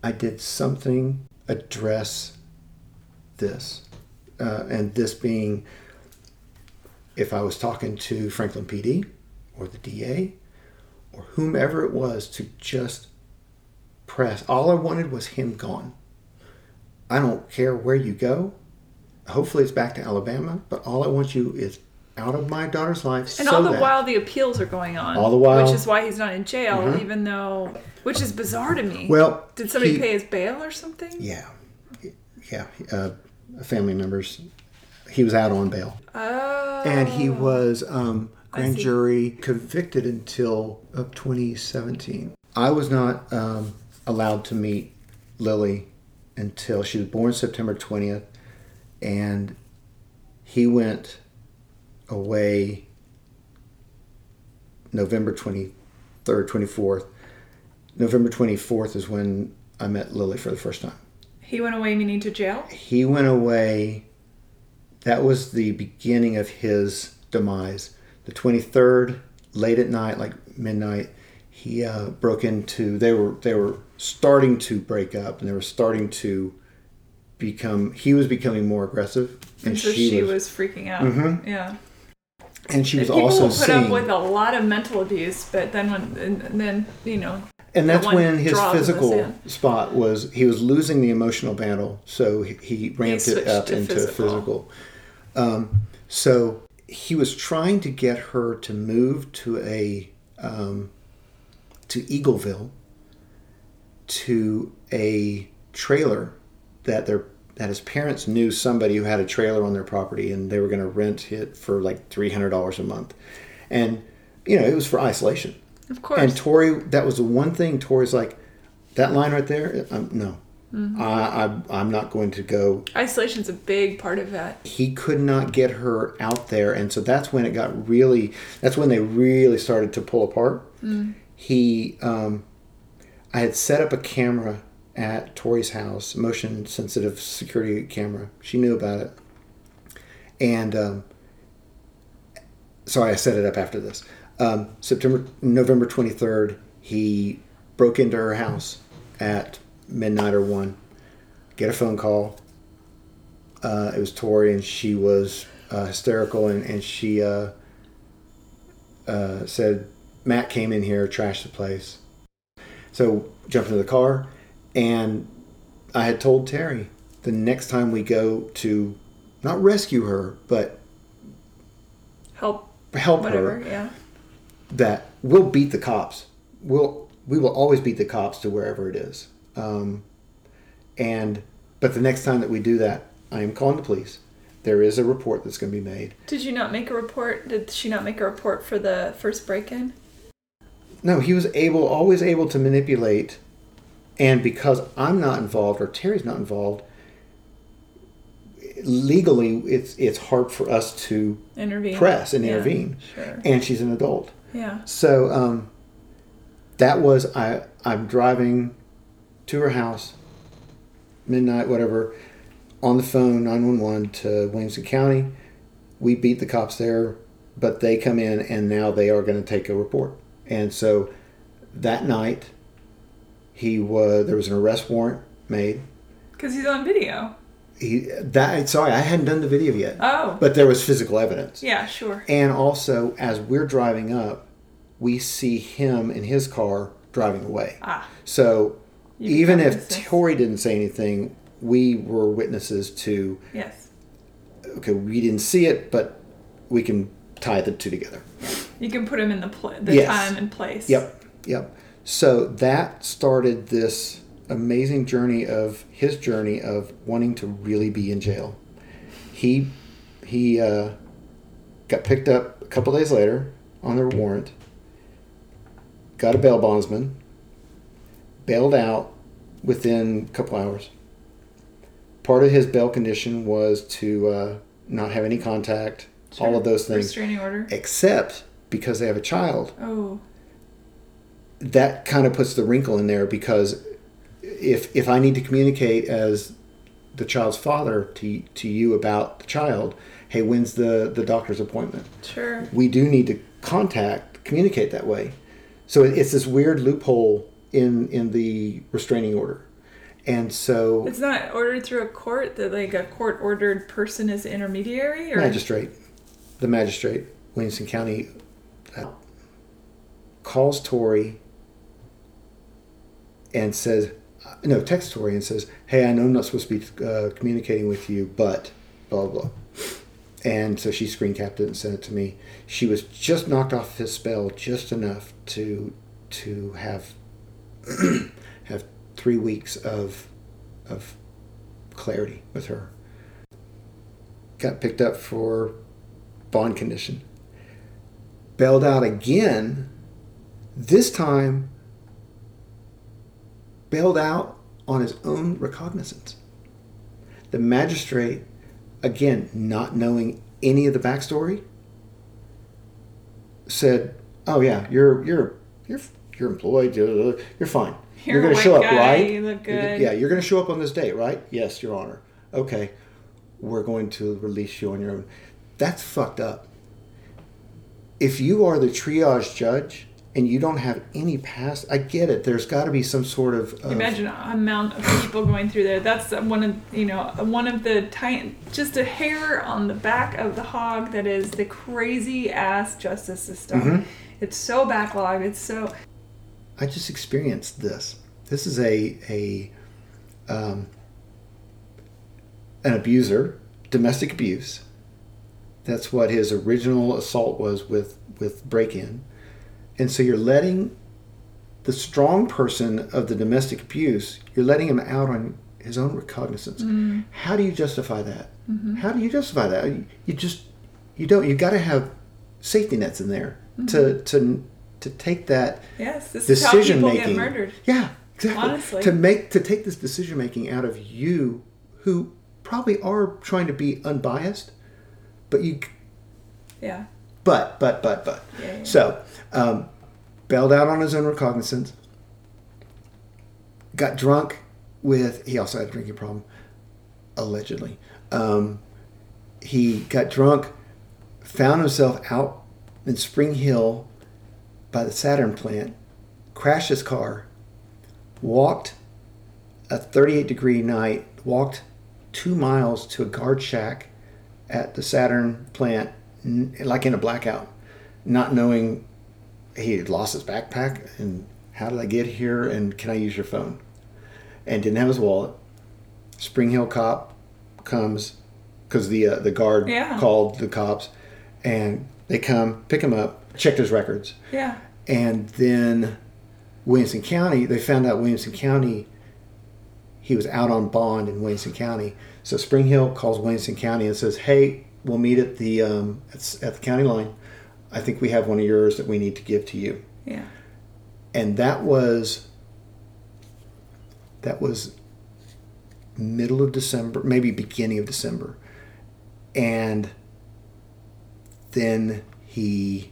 I did something address this. Uh, and this being if I was talking to Franklin PD or the DA or whomever it was to just press. All I wanted was him gone. I don't care where you go. Hopefully it's back to Alabama, but all I want you is out of my daughter's life.
and
so
all the
that-
while, the appeals are going on.
All the while-
which is why he's not in jail,
Mhm.
even though, which is bizarre to me.
Well,
did somebody
he-
pay his bail or something?
Yeah, yeah. Uh, family members. He was out on bail,
Oh,
and he was um, grand jury convicted until of 2017. I was not um, allowed to meet Lily until she was born September 20th, and he went away November 23rd, 24th. November 24th is when I met Lily for the first time.
He went away meaning to jail.
he went away. That was the beginning of his demise. The 23rd, late at night, like midnight, he uh, broke into. They were they were starting to break up, and they were starting to become. He was becoming more aggressive,
And so she, was, freaking out.
Mhm.
Yeah.
and she was
People
also
will put
seeing.
up with a lot of mental abuse, but then when and, and then you know
and that's
one
when his physical spot was he was losing the emotional battle so he, he ramped it up
to
into
physical.
physical, Um, so he was trying to get her to move to a um, to eagleville to a trailer that their that his parents knew somebody who had a trailer on their property and they were going to rent it for like $300 a month. And you know it was for isolation.
Of course.
And Tori, that was the one thing Tori's like, that line right there, um, no.
Mm-hmm.
I, I, I'm not going to go.
isolation's a big part of that.
He could not get her out there. And so that's when it got really, that's when they really started to pull apart. He, um, I had set up a camera at Tori's house, motion sensitive security camera. She knew about it. And, um, sorry, I set it up after this. Um, September, November 23rd, he broke into her house at midnight or one. Get a phone call. Uh, it was Tori, and she was uh, hysterical, and, and she uh, uh, said, Matt came in here, trashed the place. So jumped into the car, and I had told Terry the next time we go to not rescue her, but
Help
help
whatever.
her,
Yeah.
that we'll beat the cops. We'll we will always beat the cops to wherever it is. Um, and but the next time that we do that, I am calling the police. There is a report that's going to be made.
Did you not make a report? Did she not make a report for the first break-in?
No, he was able, always able to manipulate, and because I'm not involved or Terry's not involved, legally it's it's hard for us to
Intervene.
press and
Yeah,
intervene.
Sure.
And she's an adult.
Yeah.
So um, that was I. I'm driving to her house, midnight, whatever, on the phone, nine one one to Williamson County. We beat the cops there, but they come in and now they are going to take a report. And so that night, he was there was an arrest warrant made.
Because he's on video.
He that sorry I hadn't done the video yet,
Oh.
but there was physical evidence.
yeah. Sure.
And also, as we're driving up, we see him in his car driving away.
Ah.
So even if
witnesses.
Tori didn't say anything, we were witnesses to,
Yes.
okay, we didn't see it, but we can tie the two together.
You can put them in the pl- the
Yes.
time and place.
Yep, yep. So that started this amazing journey of his journey of wanting to really be in jail. He he uh, got picked up a couple days later on their warrant, got a bail bondsman, bailed out within a couple hours. Part of his bail condition was to uh, not have any contact, all of those things,
Restraining order.
except because they have a child.
Oh,
That kind of puts the wrinkle in there because if if I need to communicate as the child's father to to you about the child, hey, when's the the doctor's appointment?
sure.
we do need to contact communicate that way so it's this weird loophole in in the restraining order. And so
It's not ordered through a court that like a court ordered person is intermediary or?
Magistrate. The magistrate williamson county. Uh, calls tori and says no texts tori and says hey i know i'm not supposed to be uh, communicating with you but blah blah blah. And so she screen capped it and sent it to me. She was just knocked off his spell just enough to to have have three weeks of of clarity with her. Got picked up for bond condition. Bailed out again. This time bailed out on his own recognizance. The magistrate again, not knowing any of the backstory, said, "Oh yeah, you're you're you're you're employed. You're, you're fine.
You're
going to show up,
guy,
right?
you look
You're-
good."
Yeah, you're going to show up on this date, right? Yes, Your Honor. Okay, we're going to release you on your own. That's fucked up. If you are the triage judge and you don't have any past, I get it. There's got to be some sort of, of
Imagine amount of people going through there. That's one of you know one of the tiny, just a hair on the back of the hog that is the crazy ass justice system.
Mhm.
It's so backlogged. It's so
I just experienced this. This is a a um, an abuser, domestic abuse. That's what his original assault was with with break in, and so you're letting the strong person of the domestic abuse. You're letting him out on his own recognizance. Mm-hmm. How do you justify that? Mm-hmm. How do you justify that? You, you just you don't. You got to have safety nets in there to mm-hmm. to to take that
yes. This is how
decision
people
making.
get murdered.
Yeah, exactly.
Honestly.
to make to take this decision making out of you, who probably are trying to be unbiased, but you,
Yeah.
but but but but.
Yeah, yeah.
So, um, bailed out on his own recognizance. Got drunk with. He also had a drinking problem, allegedly. Um, he got drunk, found himself out in Spring Hill by the Saturn plant, crashed his car, walked a 38 degree night, walked two miles to a guard shack at the Saturn plant, like in a blackout, not knowing he had lost his backpack and how did I get here and can I use your phone? And didn't have his wallet. Spring Hill cop comes because the uh, the guard
Yeah.
called the cops, and they come pick him up, checked his records,
Yeah.
and then Williamson County, they found out Williamson County, he was out on bond in Williamson County. So Spring Hill calls Williamson County and says, "Hey, we'll meet at the um, at, at the county line. I think we have one of yours that we need to give to you."
Yeah.
And that was that was middle of December, maybe beginning of December, and then he,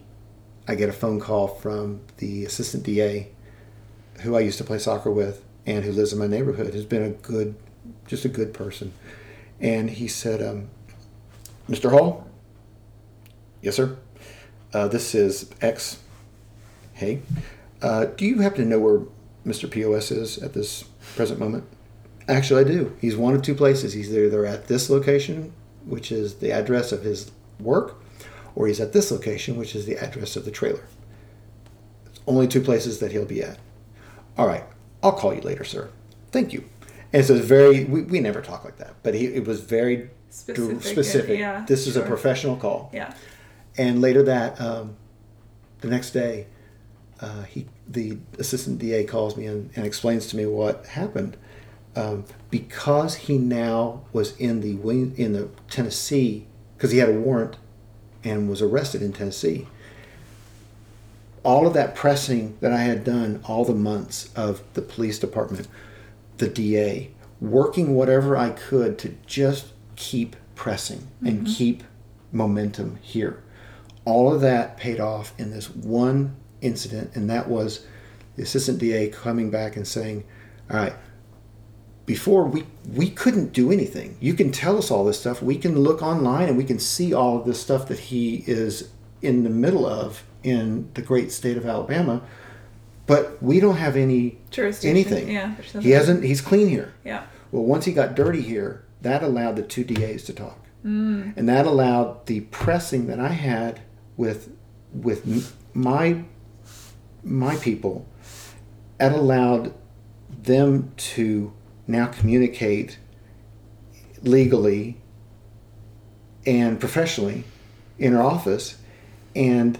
I get a phone call from the assistant DA, who I used to play soccer with and who lives in my neighborhood, who's been a good, just a good person, and he said, um, "Mr. Hall, yes, sir. Uh, this is X. Hey, uh, do you happen to know where Mr. POS is at this present moment?" Actually, I do. He's one of two places. He's either at this location, which is the address of his work, or he's at this location, which is the address of the trailer. It's only two places that he'll be at. All right, I'll call you later, sir. Thank you. And so it's very, we, we never talk like that, but he, it was very
Specific,
specific.
yeah,
this is a professional call.
Yeah.
And later that, um, the next day, uh, he the assistant DA calls me and, and explains to me what happened. Um, because he now was in the in the Tennessee, because he had a warrant and was arrested in Tennessee. All of that pressing that I had done, all the months of the police department, the DA, working whatever I could to just keep pressing and mm-hmm. keep momentum here. All of that paid off in this one incident, and that was the assistant DA coming back and saying, All right, before we we couldn't do anything. You can tell us all this stuff. We can look online and we can see all of this stuff that he is in the middle of in the great state of Alabama, but we don't have any anything.
Yeah.
He hasn't. He's clean here.
Yeah.
Well, once he got dirty here, that allowed the two DAs to talk, mm. and that allowed the pressing that I had with with my my people. That allowed them to now communicate legally and professionally in our office, and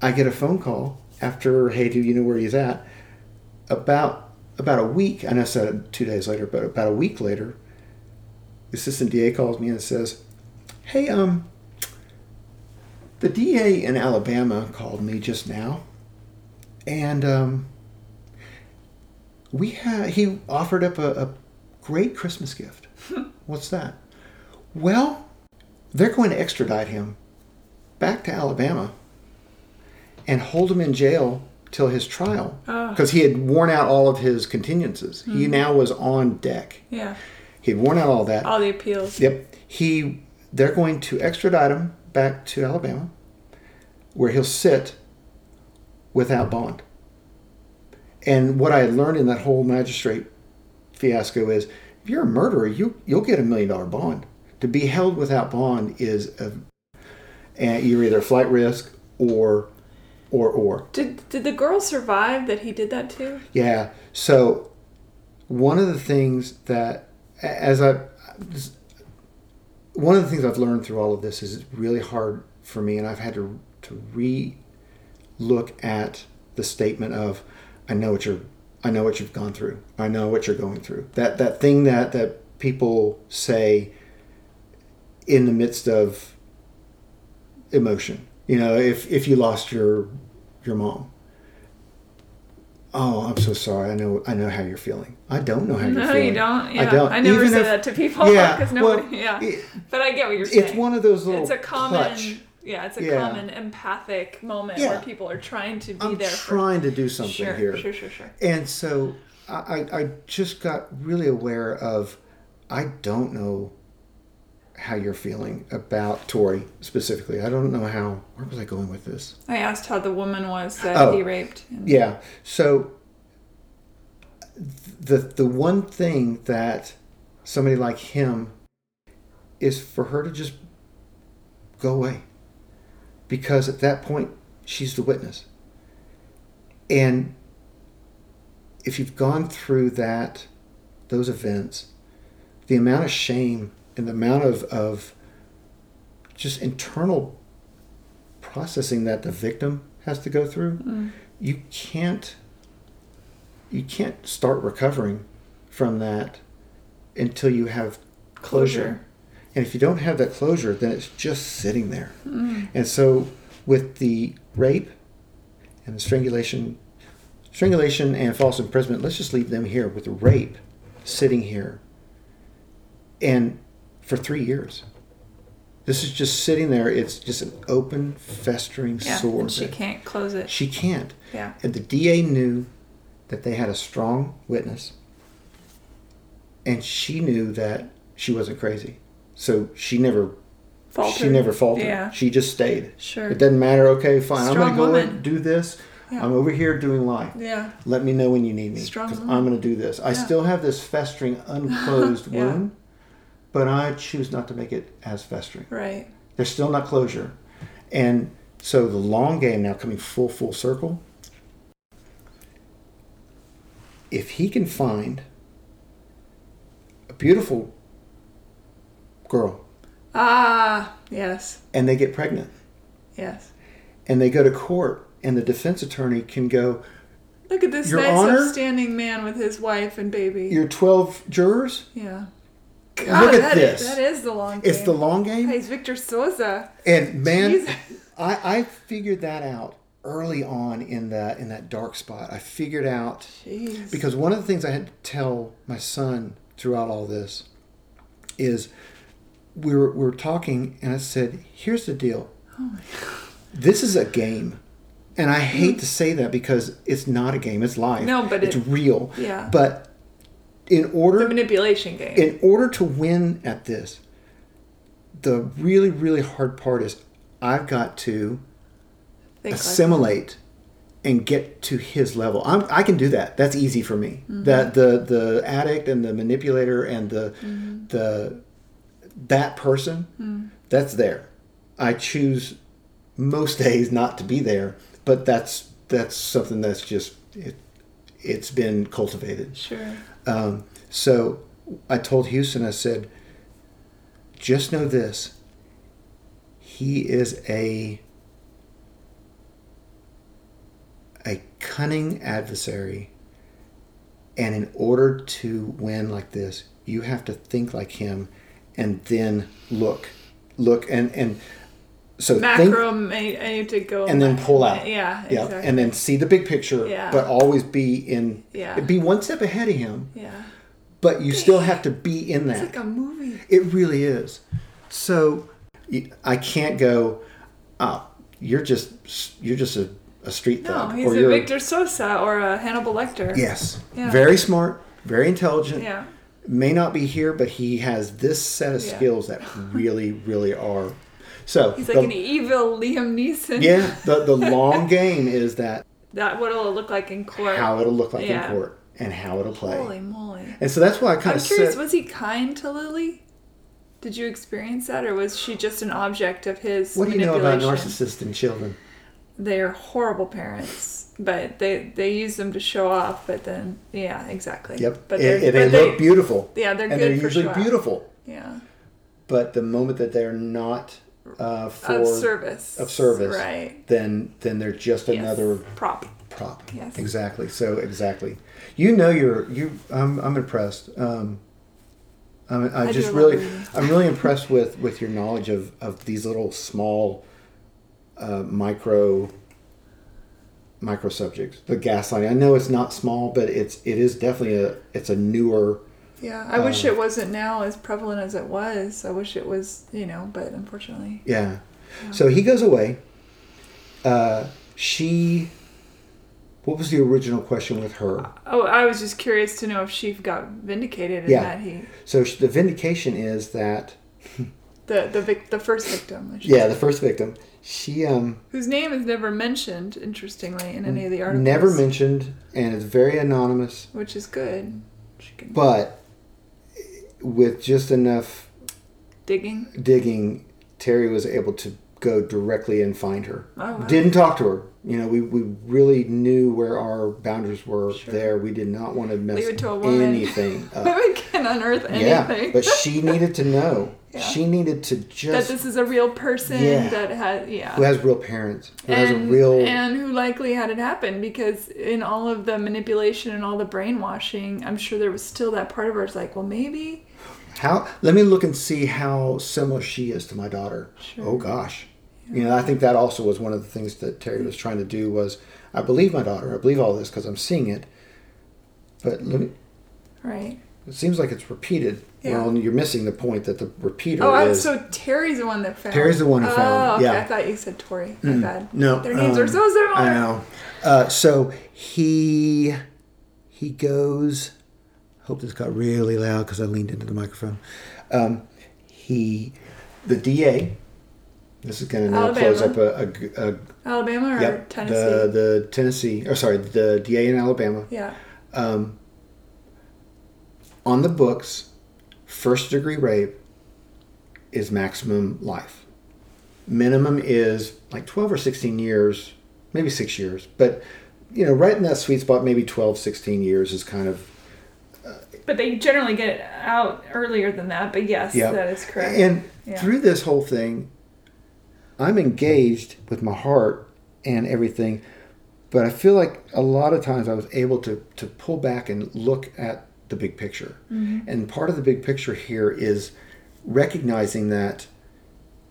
I get a phone call after, "Hey, do you know where he's at?" About about a week, and I said two days later, but about a week later, the assistant DA calls me and says, "Hey, um, the DA in Alabama called me just now, and um, we had he offered up a, a great Christmas gift. What's that? Well, they're going to extradite him back to Alabama and hold him in jail till his trial ah.
Oh.
because he had worn out all of his continuances. He hmm. now was on deck.
Yeah.
He had worn out all that.
All the appeals.
Yep. He they're going to extradite him back to Alabama where he'll sit without bond. And what I had learned in that whole magistrate fiasco is if you're a murderer, you you'll get a million dollar bond. To be held without bond is a and you're either a flight risk or or or.
Did did the girl survive that he did that to?
Yeah. So one of the things that, as I, one of the things I've learned through all of this is it's really hard for me, and I've had to to re look at the statement of, I know what you're, I know what you've gone through, I know what you're going through. That that thing that that people say in the midst of emotion. You know, if if you lost your your mom. Oh, I'm so sorry. I know I know how you're feeling. I don't know how you're
No,
feeling.
you don't. Yeah.
I don't.
I never
Even
say
if-
that to people
Yeah,
nobody.
well,
yeah.
it-
but I get what you're saying.
it's one of those little
It's a common.
clutch.
Yeah, it's a
Yeah.
common empathic moment
Yeah.
where people are trying to be
I'm
there
trying to do something
Sure,
here.
sure, sure, sure.
And so I, I I just got really aware of I don't know how you're feeling about Tori specifically. I don't know how where was I going with this?
I asked how the woman was that
Oh.
he raped. And
Yeah. So the the one thing that somebody like him is for her to just go away. Because at that point she's the witness. And if you've gone through that those events, the amount of shame and the amount of, of just internal processing that the victim has to go through,
Mm.
you can't you can't start recovering from that until you have closure.
Closure.
And if you don't have that closure, then it's just sitting there.
Mm.
And so with the rape and the strangulation strangulation and false imprisonment, let's just leave them here with the rape sitting here. And for 3 years. This is just sitting there. It's just an open, festering
Yeah,
sore.
and she
that-
can't close it.
She can't.
Yeah.
And the DA knew that they had a strong witness. And she knew that she wasn't crazy. So she never she never faltered.
Yeah.
She just stayed.
Sure.
It doesn't matter, okay, fine. I'm
Strong
gonna go
woman.
and do this.
Yeah.
I'm over here doing life.
Yeah.
Let me know when you need me.
Strong.
I'm gonna do this. I
Yeah.
still have this festering, unclosed
Yeah.
wound, but I choose not to make it as festering.
Right.
There's still not closure. And so the long game now coming full full circle. If he can find a beautiful girl
Ah, yes.
and they get pregnant
Yes.
and they go to court and the defense attorney can go,
Look at this
Your
nice
Honor?
upstanding man with his wife and baby.
Your 12 jurors,
yeah. God,
look at this.
is- that is the long game.
it's the long game.
Hey, it's Victor Sosa.
And man,
Jesus.
I, I figured that out early on in that in that dark spot. I figured out
Jeez.
because one of the things I had to tell my son throughout all this is we were we were talking and I said, "Here's the deal. This is a game." And I hate to say that because it's not a game; it's life.
No, but
it's
it-
real.
yeah.
But in order
the manipulation game.
in order to win at this, the really, really hard part is I've got to
Think like
assimilate and get to his level. I'm, I can do that. That's easy for me.
Mm-hmm.
That the the addict and the manipulator and the
Mm-hmm.
the that person
Mm.
that's there. I choose most days not to be there, but that's that's something that's just it, it's been cultivated.
Sure.
Um, so I told Houston, I said, just know this. He is a a cunning adversary. And in order to win like this, you have to think like him and then look. Look and and so think
Macro, may, I need to go.
and then pull out.
Yeah,
Yeah,
exactly.
and then see the big picture,
Yeah.
but always be in
Yeah.
be one step ahead of him
yeah.
but you still have to be in that.
It's like a movie.
It really is. So I can't go. Oh, you're just you're just a, a street
No,
thug,
he's
or
a Victor Sosa or a Hannibal Lecter.
yes,
Yeah.
very smart, very intelligent.
Yeah.
May not be here, but he has this set of
Yeah.
skills that really, really are. So
He's like
the-
an evil Liam Neeson.
yeah, the the long game is that
That what it'll look like in court.
how it'll look like
Yeah.
in court and how it'll play.
Holy moly.
And so that's why I kind
I'm
of
curious,
said,
was he kind to Lily? Did you experience that, or was she just an object of his
what do you know about narcissists and children?
They're horrible parents, but they they use them to show off. But then, yeah, exactly.
Yep,
But
and,
they're,
and they look beautiful.
Yeah, they're good.
and
they're
usually
off.
beautiful.
Yeah,
But the moment that they're not uh, for
of service.
of service,
Right.
then then they're just
Yes.
another
prop.
prop.
Yes.
Exactly. So exactly. You know, you're you. I'm I'm impressed. Um, I'm, I'm
I
just really. I'm really impressed with with your knowledge of of these little small uh, micro micro subjects. The gaslighting. I know it's not small, but it's it is definitely a it's a newer.
Yeah, I wish
Um,
it wasn't now as prevalent as it was. I wish it was, you know, but unfortunately,
Yeah. So he goes away. Uh, she. What was the original question with her?
oh, I was just curious to know if she got vindicated
Yeah.
that he,
So the vindication is that
the the vic, the first victim, I should
yeah,
say,
the first victim, she um
whose name is never mentioned, interestingly, in any of the articles.
never mentioned and it's very anonymous,
which is good. She can
but with just enough
digging.
digging, Terry was able to go directly and find her.
Oh, wow.
Didn't talk to her. You know, we, we really knew where our boundaries were
Sure.
there. We did not want to mess
Leave it to a woman.
anything up.
Women can unearth anything.
Yeah, but she needed to know.
Yeah.
She needed to just that
this is a real person
Yeah.
that had yeah.
who has real parents, who has a
and,
real
and who likely had it happen because in all of the manipulation and all the brainwashing, I'm sure there was still that part of her It's like, well, maybe.
how. Let me look and see how similar she is to my daughter.
Sure.
Oh gosh, you know I think that also was one of the things that Terry was trying to do was I believe my daughter. I believe all this because I'm seeing it. But let me.
Right.
It seems like it's repeated.
Yeah.
Well, you're missing the point that the repeater
Oh,
is.
so Terry's the one that found.
Terry's the one who found,
Oh, okay.
yeah.
I thought you said Tori. My bad.
No,
Their names
um,
are so similar.
I know. Uh, so he he goes. Hope this got really loud because I leaned into the microphone. Um, he, the DA. This is going to now close up
Alabama.
a, a, a
Alabama or
yep,
Tennessee?
the the Tennessee or sorry the DA in Alabama.
yeah.
Um, on the books, first degree rape is maximum life. Minimum is like 12 or 16 years, maybe six years. But, you know, right in that sweet spot, maybe 12, 16 years is kind of.
Uh, but they generally get out earlier than that. But yes,
Yeah.
that is correct.
And
Yeah.
through this whole thing, I'm engaged with my heart and everything. But I feel like a lot of times I was able to, to pull back and look at the big picture. Mm-hmm. And part of the big picture here is recognizing that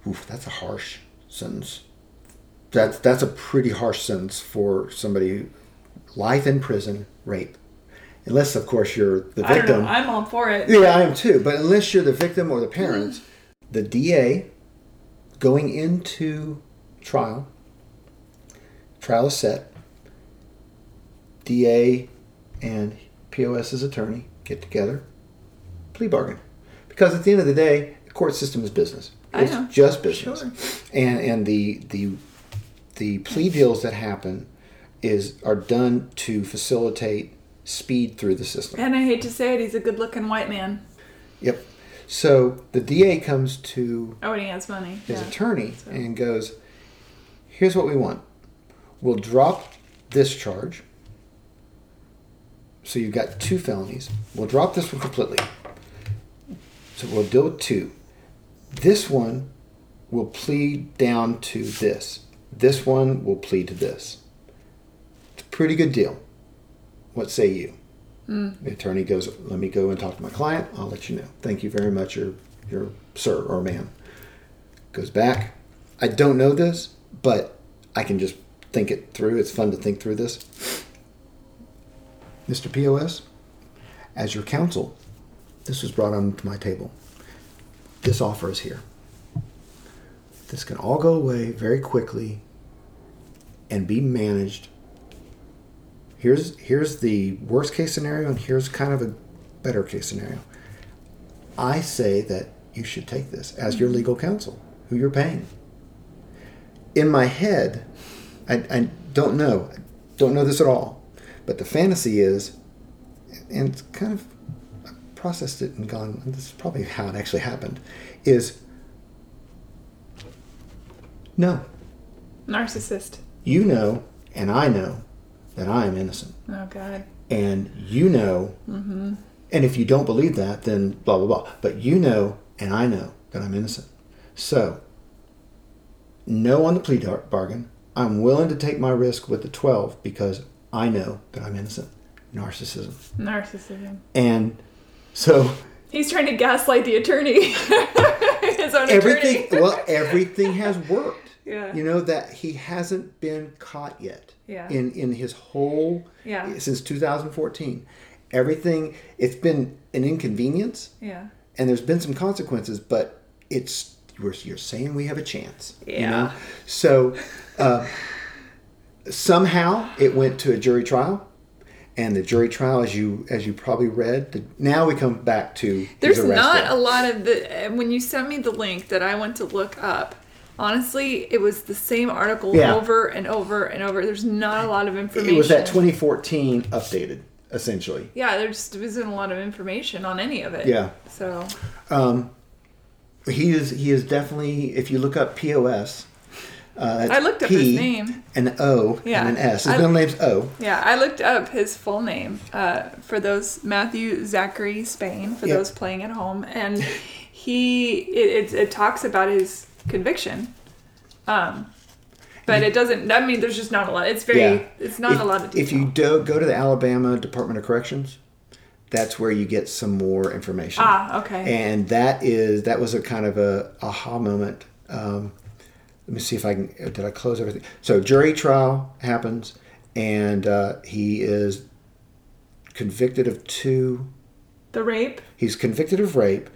oof, that's a harsh sentence. That's that's a pretty harsh sentence for somebody life in prison, rape. Unless of course you're the
I
victim.
know. I'm all for it.
Yeah, I am too. But unless you're the victim or the parents, mm-hmm. the DA going into trial, trial is set. DA and POS's attorney get together, plea bargain. Because at the end of the day, the court system is business.
I
It's
know.
just business.
Sure.
And and the the the plea deals that happen is are done to facilitate speed through the system.
And I hate to say it, he's a good-looking white man.
Yep. So the DA comes to
Oh, and he has money.
his
Yeah.
attorney and goes, "Here's what we want. We'll drop this charge. So you've got two felonies. We'll drop this one completely. So we'll deal with two. This one will plead down to this. This one will plead to this. It's a pretty good deal. What say you?" Hmm. The attorney goes, "Let me go and talk to my client. I'll let you know. Thank you very much, your your sir or ma'am." Goes back. I don't know this, but I can just think it through. It's fun to think through this. Mr. POS, as your counsel, this was brought onto my table. This offer is here. This can all go away very quickly and be managed here's here's the worst case scenario and here's kind of a better case scenario i say that you should take this as your legal counsel who you're paying in my head i, I don't know don't know this at all but the fantasy is and it's kind of I processed it and gone this is probably how it actually happened is no
Narcissist.
you know and i know that i am innocent
Oh, God.
and you know, mm-hmm. and if you don't believe that, then blah blah blah. But you know, and I know that I'm innocent. So, no on the plea bargain. I'm willing to take my risk with the 12 because I know that I'm innocent. Narcissism,
Narcissism.
and so
He's trying to gaslight the attorney. His own
everything.
attorney.
well, everything has worked.
Yeah.
You know that he hasn't been caught yet.
Yeah.
In in his whole
Yeah.
since 2014, everything it's been an inconvenience.
yeah.
and there's been some consequences, but it's you're, you're saying we have a chance. You
Yeah.
know? So uh, somehow it went to a jury trial, and the jury trial, as you as you probably read, the, now we come back to
There's not a lot of the. When you sent me the link that I went to look up, honestly, it was the same article
Yeah.
over and over and over. There's not a lot of information.
It was that 2014 updated, essentially.
Yeah, there just wasn't a lot of information on any of it.
Yeah.
So um,
He is he is definitely if you look up POS. Uh,
I looked up
P,
his name.
An O
Yeah.
and an S. His
I-
middle name's O.
Yeah, I looked up his full name uh, for those Matthew Zachary Spain for
Yep.
those playing at home, and he it, it, it talks about his conviction, um, but it doesn't. I mean, there's just not a lot. It's very.
Yeah.
It's not
if,
a lot of detail.
If you do go to the Alabama Department of Corrections, that's where you get some more information.
ah, okay.
And that is that was a kind of a aha moment. Um, let me see if I can. Did I close everything? So jury trial happens, and uh, he is convicted of two.
the rape.
He's convicted of rape.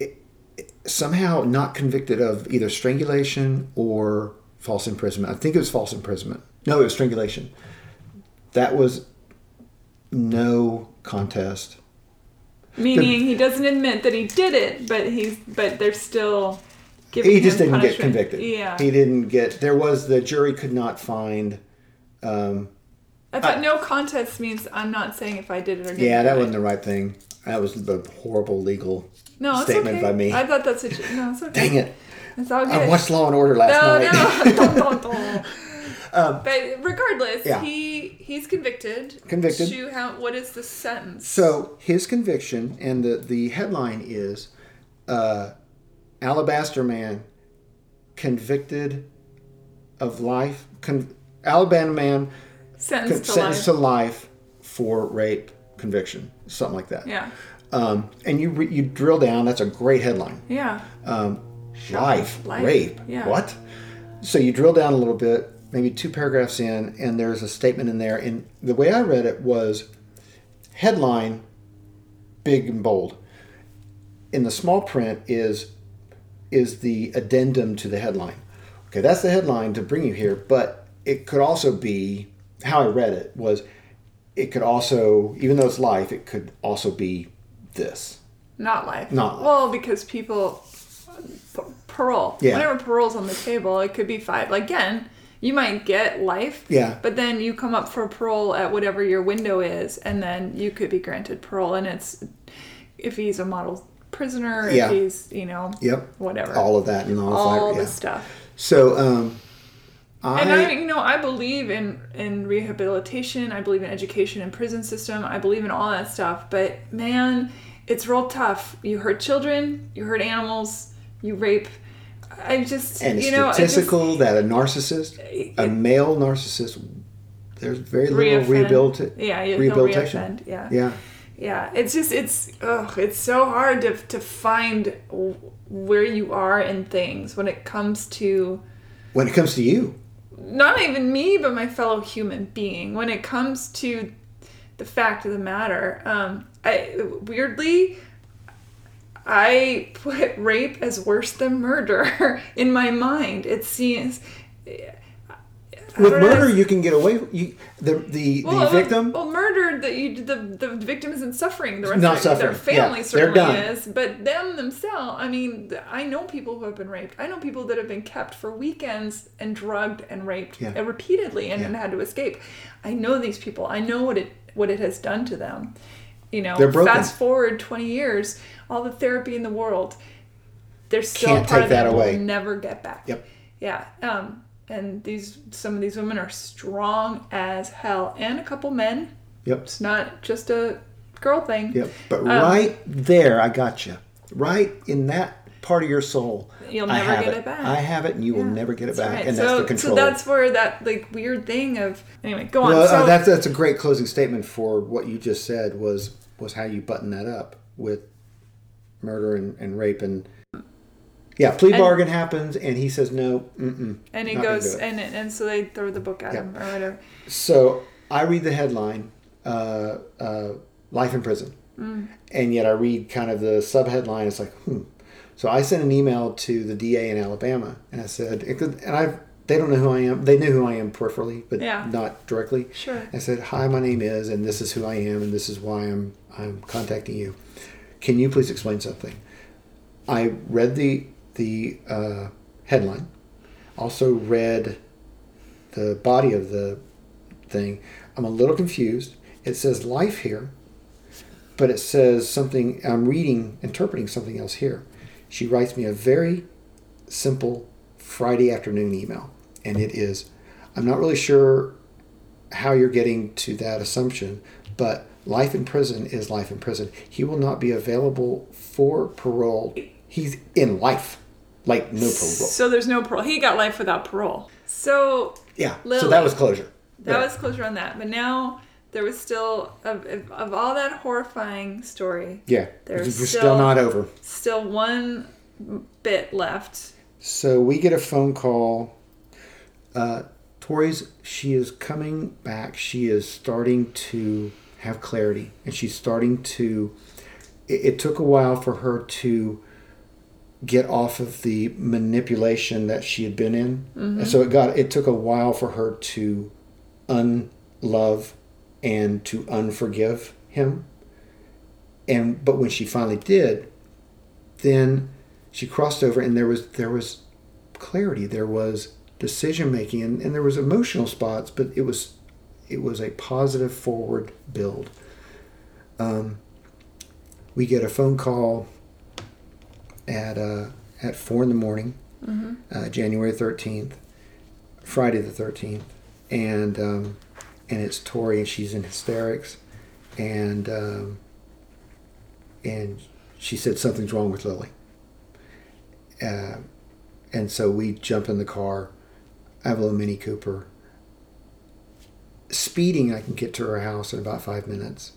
It- it- somehow not convicted of either strangulation or false imprisonment. I think it was false imprisonment. No, it was strangulation. That was no contest.
Meaning he doesn't admit that he did it, but he's but they're still
He just didn't get convicted.
Yeah.
He didn't get. There was the jury could not find. Um,
I thought
I-
no contest means I'm not saying if I did it or didn't.
yeah, that wasn't the right thing. That was the horrible legal
no,
statement
okay.
by me.
I thought that's a no. It's okay.
Dang it!
It's all good.
I watched Law and Order last
no,
night.
no, don't, don't, don't. but regardless,
yeah.
he he's convicted.
Convicted.
To how? What is the sentence?
So his conviction, and the the headline is, uh, "Alabaster man convicted of life." Con- Alabama man
sentenced
con-
to
sentenced
life.
to life for rape conviction, something like that.
Yeah.
Um, and you re- you drill down. That's a great headline.
Yeah.
Um, life,
life,
rape.
yeah.
What? So you drill down a little bit, maybe two paragraphs in, and there's a statement in there. And the way I read it was headline, big and bold. In the small print is is the addendum to the headline. Okay, that's the headline to bring you here, but it could also be how I read it was it could also, even though it's life, it could also be this.
Not life.
Not life.
Well, because people parole.
Yeah.
Whenever parole's on the table, it could be five. Like, again, you might get life.
Yeah.
But then you come up for parole at whatever your window is, and then you could be granted parole. And it's if he's a model prisoner,
Yeah.
if he's you know
Yep.
whatever,
All of that and all,
all
that.
the
yeah.
stuff.
So, um, I,
And I, you know, I believe in in rehabilitation. I believe in education and prison system. I believe in all that stuff. But man, it's real tough. You hurt children. You hurt animals. You rape. I just,
and
you know, I just-
statistical that a narcissist, a male narcissist, there's very little rehabilitation.
Yeah,
rehabilitation.
yeah.
yeah.
Yeah, it's just it's ugh, it's so hard to to find where you are in things when it comes to
When it comes to you,
not even me, but my fellow human being. When it comes to the fact of the matter, um, I weirdly, I put rape as worse than murder in my mind. It seems.
With murder, you can get away. You the the, the victim.
Well, murder. The, you, the the victim isn't suffering. The rest
Not
of their
suffering, yeah,
family
they're
certainly
done.
is, but them themselves. I mean, I know people who have been raped. I know people that have been kept for weekends and drugged and raped
Yeah.
uh, repeatedly and,
Yeah.
and had to escape. I know these people. I know what it what it has done to them. You know,
They're broken.
fast forward twenty years, all the therapy in the world, they're still
Can't
part
take
of
that
that
away.
Will never get back.
Yep.
Yeah. Um, and these some of these women are strong as hell, and a couple men.
Yep.
It's not just a girl thing.
Yep. But
Um,
right there, I got you. Right in that part of your soul,
You'll never get
it.
it back.
I have it, and you will never get it back.
right.
And
so,
that's the control.
So that's where that like weird thing of anyway. Go on.
well,
so
uh, that's that's a great closing statement for what you just said. Was was how you button that up with murder and, and rape and yeah, plea
And-
bargain happens, and he says no.
And he goes and and so they throw the book at
Yeah.
him or whatever.
So I read the headline, uh, uh, "Life in Prison,"
Mm.
and yet I read kind of the subheadline. It's like, hmm. So I sent an email to the DA in Alabama, and I said, and I they don't know who I am. They knew who I am peripherally, but
Yeah.
not directly.
Sure.
I said, "Hi, my name is, and this is who I am, and this is why I'm I'm contacting you. Can you please explain something?" I read the the uh, headline, also read the body of the thing. I'm a little confused. It says life here, but it says something. I'm reading, interpreting something else here. She writes me a very simple Friday afternoon email, and it is I'm not really sure how you're getting to that assumption, but life in prison is life in prison. He will not be available for parole. He's in life, like no parole.
So there's no parole. He got life without parole. So
Yeah, so that was closure.
that
Yeah.
was closure on that. But now there was still of, of, of all that horrifying story,
yeah.
there's
still,
still-
not over.
still one bit left.
So we get a phone call. Uh, Tori's, she is coming back. She is starting to have clarity, and she's starting to. It, it took a while for her to get off of the manipulation that she had been in, and so it got. It took a while for her to unlove and to unforgive him. And but when she finally did, then she crossed over and there was there was clarity there was decision making and, and there was emotional spots but it was it was a positive forward build um, we get a phone call at uh, at four in the morning uh, January 13th Friday the 13th and um, and it's Tori and she's in hysterics and um, and she said something's wrong with Lily uh, and so we jump in the car. I have a little Mini Cooper. Speeding, I can get to her house in about five minutes.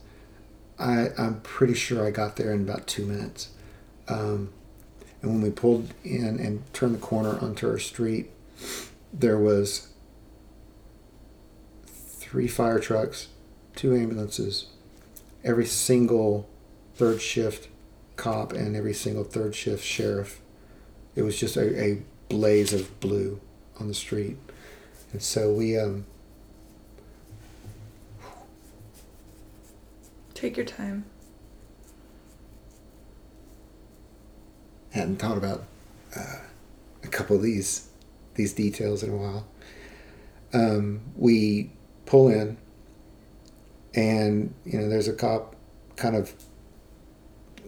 I, I'm pretty sure I got there in about two minutes. Um, and when we pulled in and turned the corner onto our street, there was three fire trucks, two ambulances, every single third shift cop, and every single third shift sheriff. It was just a, a blaze of blue on the street. And so we um,
Take your time.
Hadn't thought about uh, a couple of these these details in a while. Um, we pull in, and you know, there's a cop, kind of.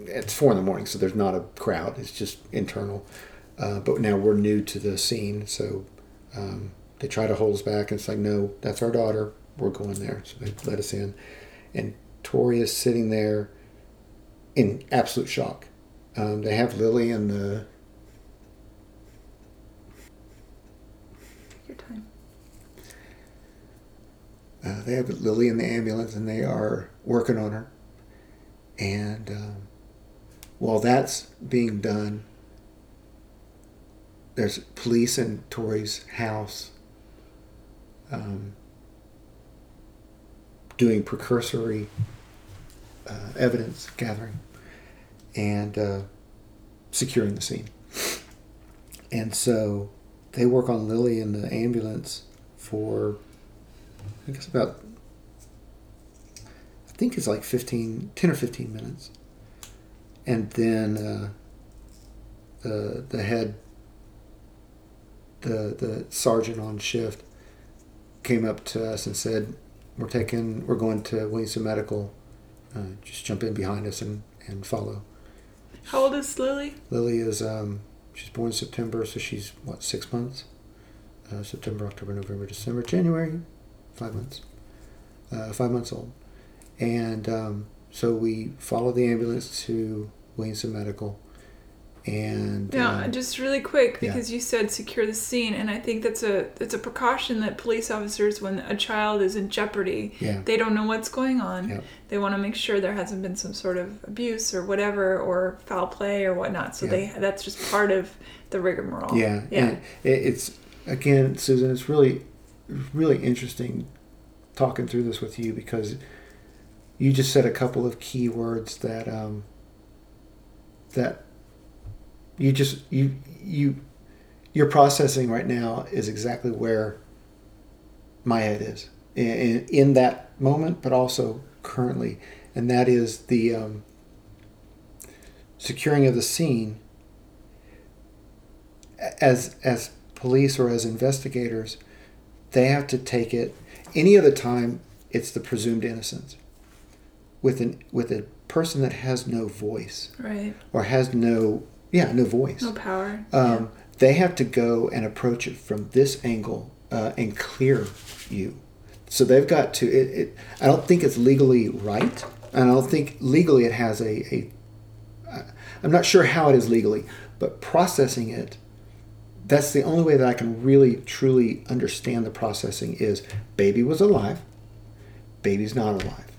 It's four in the morning, so there's not a crowd. It's just internal. Uh, but now we're new to the scene, so um, they try to hold us back, and it's like, no, that's our daughter. We're going there, so they let us in, and Tori is sitting there in absolute shock. Um, they have Lily in the
Take your time.
uh, they have Lily in the ambulance, and they are working on her. And um, while that's being done, there's police in Tori's house um, doing precursory uh, evidence gathering and uh, securing the scene. And so they work on Lily in the ambulance for, I guess, about, I think it's like 15, 10 or 15 minutes. And then uh, the, the head, the, the sergeant on shift came up to us and said, we're taking, we're going to Williamson Medical. Uh, just jump in behind us and, and follow.
How old is Lily?
Lily is um, she's born in September, so she's what six months? Uh, September, October, November, December, January, five months. Uh, five months old, and um, so we follow the ambulance to Williamson Medical, and
Yeah,
um,
just really quick
yeah.
because you said secure the scene, and I think that's a that's a precaution that police officers, when a child is in jeopardy,
yeah,
they don't know what's going on.
Yeah.
They want to make sure there hasn't been some sort of abuse or whatever, or foul play or whatnot. So
Yeah.
they that's just part of the rigmarole.
yeah,
yeah.
And it, it's again, Susan. It's really, really interesting talking through this with you because you just said a couple of key words that um, that you just you you your processing right now is exactly where my head is in, in, that moment, but also currently, and that is the um, securing of the scene as as police or as investigators, they have to take it. Any other time, it's the presumed innocence. With an with a person that has no voice
Right.
or has no yeah no voice,
No power.
um, they have to go and approach it from this angle uh, and clear you. So they've got to. It, it, I don't think it's legally right, and I don't think legally it has a. a uh, I'm not sure how it is legally, but processing it. That's the only way that I can really truly understand the processing is baby was alive, baby's not alive.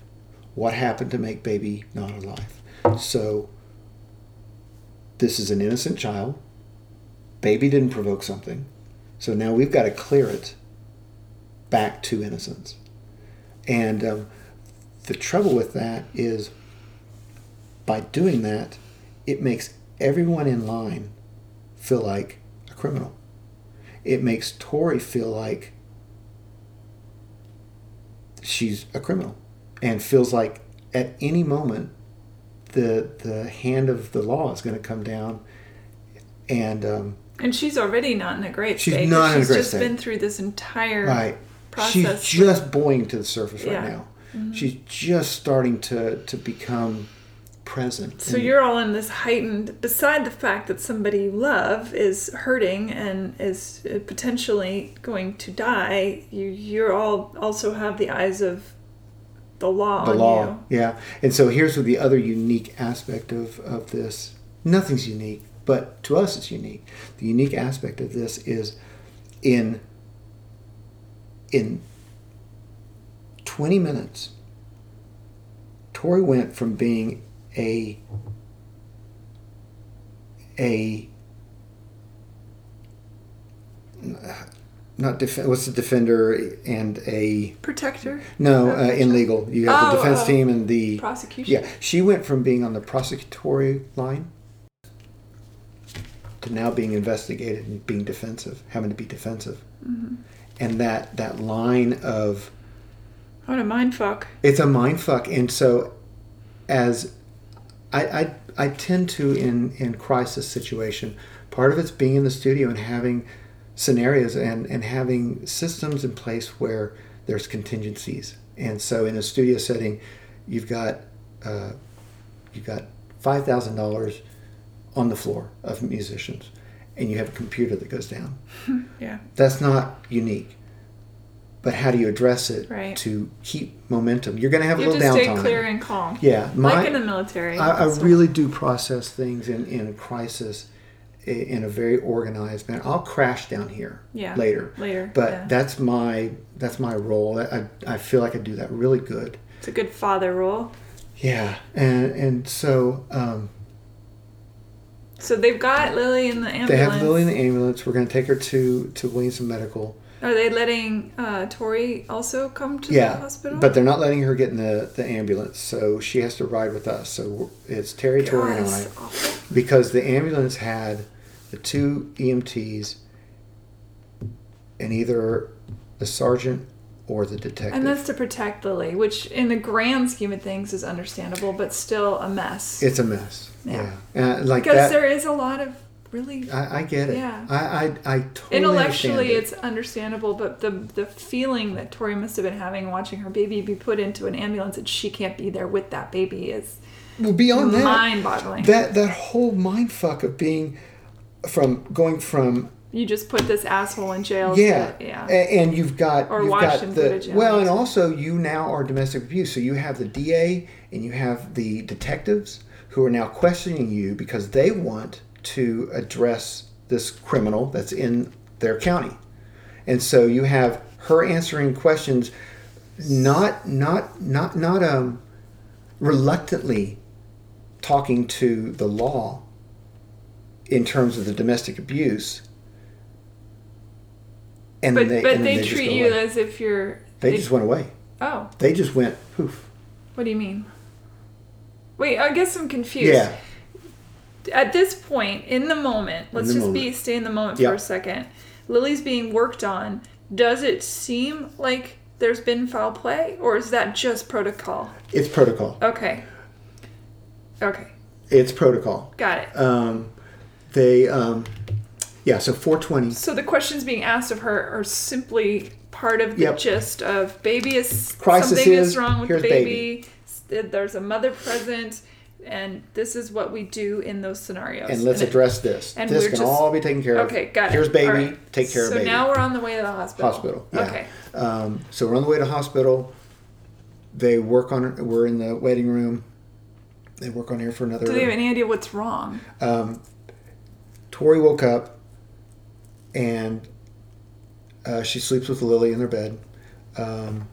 What happened to make baby not alive? So this is an innocent child. Baby didn't provoke something. So now we've got to clear it back to innocence. And um, the trouble with that is by doing that it makes everyone in line feel like a criminal. It makes tori feel like she's a criminal and feels like at any moment the the hand of the law is going to come down and um,
And she's already not in a great
She's
state. 'cause
not in a
she's
great
just
state.
been through this entire
Right.
process.
She's just buoying to the surface right
Yeah. Mm-hmm.
now. She's just starting to, to become present.
So
And-
you're all in this heightened, beside the fact that somebody you love is hurting and is uh, potentially going to die, you you're all also have the eyes of the law
the
on
law.
you.
Yeah. And so here's what the other unique aspect of, of this. Nothing's unique, but to us it's unique. The unique aspect of this is in in 20 minutes, Tori went from being a a not def- what's the defender and a
Protector?
no uh, in legal you have the
Oh,
defense
oh.
team and the
Prosecution?
yeah she went from being on the prosecutory line to now being investigated and being defensive having to be defensive
Mm-hmm.
and that that line of
What a mind fuck.
it's a mind fuck and so as I, I i tend to in in crisis situation part of it's being in the studio and having scenarios and and having systems in place where there's contingencies and so in a studio setting you've got uh, you've got five thousand dollars on the floor of musicians and you have a computer that goes down
Yeah.
that's not unique. But how do you address it
Right.
to keep momentum? You're going to have a
You have
little
to stay clear and calm.
yeah, my,
like in the military.
I, I really do process things in, in a crisis in a very organized manner. I'll crash down here
Yeah.
later,
Later.
but
yeah.
that's my that's my role. I, I feel like I do that really good.
it's a good father role.
Yeah, and and so um,
So they've got Lily in the ambulance.
they have Lily in the ambulance. We're going to take her to to Williamson Medical.
Are they letting uh, Tori also come to the
Yeah,
hospital?
but they're not letting her get in the, the ambulance, so she has to ride with us. So it's Terry, Tori, and I.
awful.
because the ambulance had the two EMTs and either the sergeant or the detective.
And that's to protect Lily, which in the grand scheme of things is understandable, but still a mess.
it's a mess.
Yeah.
Yeah, Uh, like
because
that.
there is a lot of really
I, I get it.
Yeah.
I, I, I totally
intellectually
it.
it's understandable, but the the feeling that Tori must have been having watching her baby be put into an ambulance and she can't be there with that baby is
well, beyond that,
mind-boggling.
that that whole mind fuck of being from going from
you just put this asshole in jail.
yeah,
to, yeah.
And you've got
Or
you've
Washington
got the
footage,
well, and also you now are domestic abuse. So you have the DA and you have the detectives who are now questioning you because they want to address this criminal that's in their county, and so you have her answering questions, not not not not um reluctantly talking to the law in terms of the domestic abuse. And
but
they,
but
then
they, treat you
away.
as if you're
They just went away.
oh
They just went poof.
what do you mean? Wait, I guess I'm confused.
Yeah.
At this point, in the moment, let's
the
just be stay in the moment
Yep.
for a second. Lily's being worked on. Does it seem like there's been foul play, or is that just protocol?
It's protocol.
Okay. Okay,
It's protocol.
got it.
Um, they, um, yeah. So 420.
So the questions being asked of her are simply part of the
Yep.
gist of baby is
Crisis
something
is,
is wrong with the baby. S- There's a mother present, and this is what we do in those scenarios.
And let's
it-
address this.
and
this can
just-
all be taken care of.
Okay, got it.
Here's baby.
All right.
Take care
so
of baby.
So now we're on the way to the hospital.
hospital. Yeah.
Okay.
Um, so we're on the way to hospital. They work on. We're in the waiting room. They work on here for another.
Do they have any idea what's wrong?
um, Tori woke up and uh, she sleeps with Lily in their bed. Um,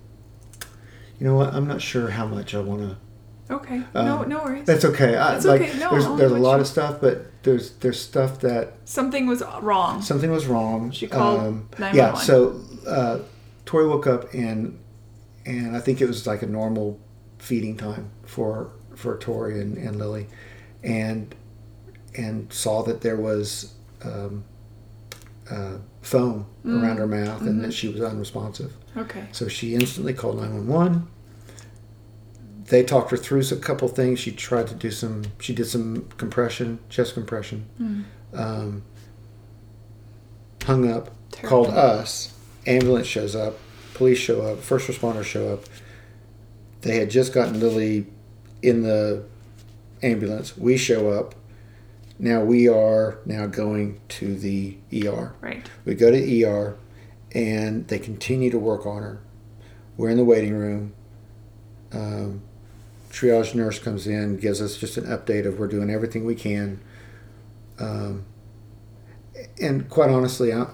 you know what? I'm not sure how much I want to.
Okay. no,
Um,
no worries.
That's okay. I,
That's
like,
okay. No,
there's there's a lot
you-
of stuff, but there's there's stuff that
Something was wrong.
something was wrong.
She called
Um, yeah. So uh, Tori woke up and and I think it was like a normal feeding time for for Tori and, and Lily, and and saw that there was um, uh, foam
Mm.
around her mouth and
Mm-hmm.
that she was unresponsive.
Okay.
So she instantly called 911. They talked her through a couple things. She tried to do some, she did some compression, chest compression.
Mm.
Um, hung up,
Terrible.
called us. Ambulance shows up, police show up, first responders show up. They had just gotten Lily in the ambulance. We show up. Now we are now going to the ER.
Right.
We go to ER and they continue to work on her. We're in the waiting room. Um, triage nurse comes in, gives us just an update of we're doing everything we can. Um, and quite honestly, I,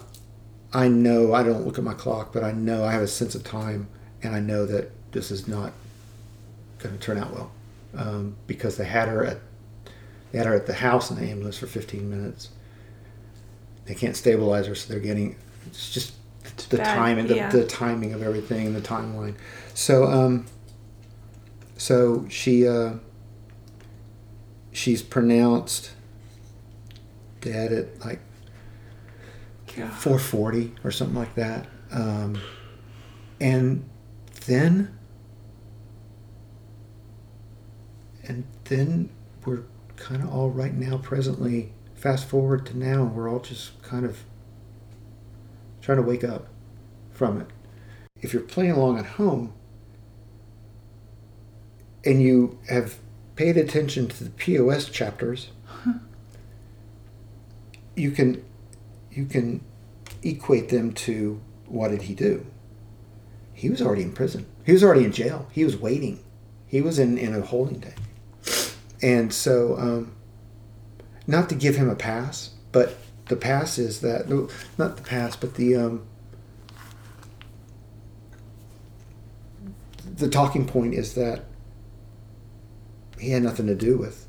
I know I don't look at my clock, but I know I have a sense of time, and I know that this is not going to turn out well. um, because they had her at they had her at the house in the ambulance for 15 minutes. They can't stabilize her, so they're getting it's just the
bad,
timing, the,
yeah.
the timing of everything and the timeline. So, um, so she uh, she's pronounced dead at like
God.
440 or something like that. Um, and then, and then kind of all right now, presently, fast forward to now, we're all just kind of trying to wake up from it. If you're playing along at home and you have paid attention to the POS chapters, you can you can equate them to what did he do? He was already in prison. He was already in jail. He was waiting. He was in, in a holding tank. And so, um, not to give him a pass, but the pass is that, not the pass, but the, um, the talking point is that he had nothing to do with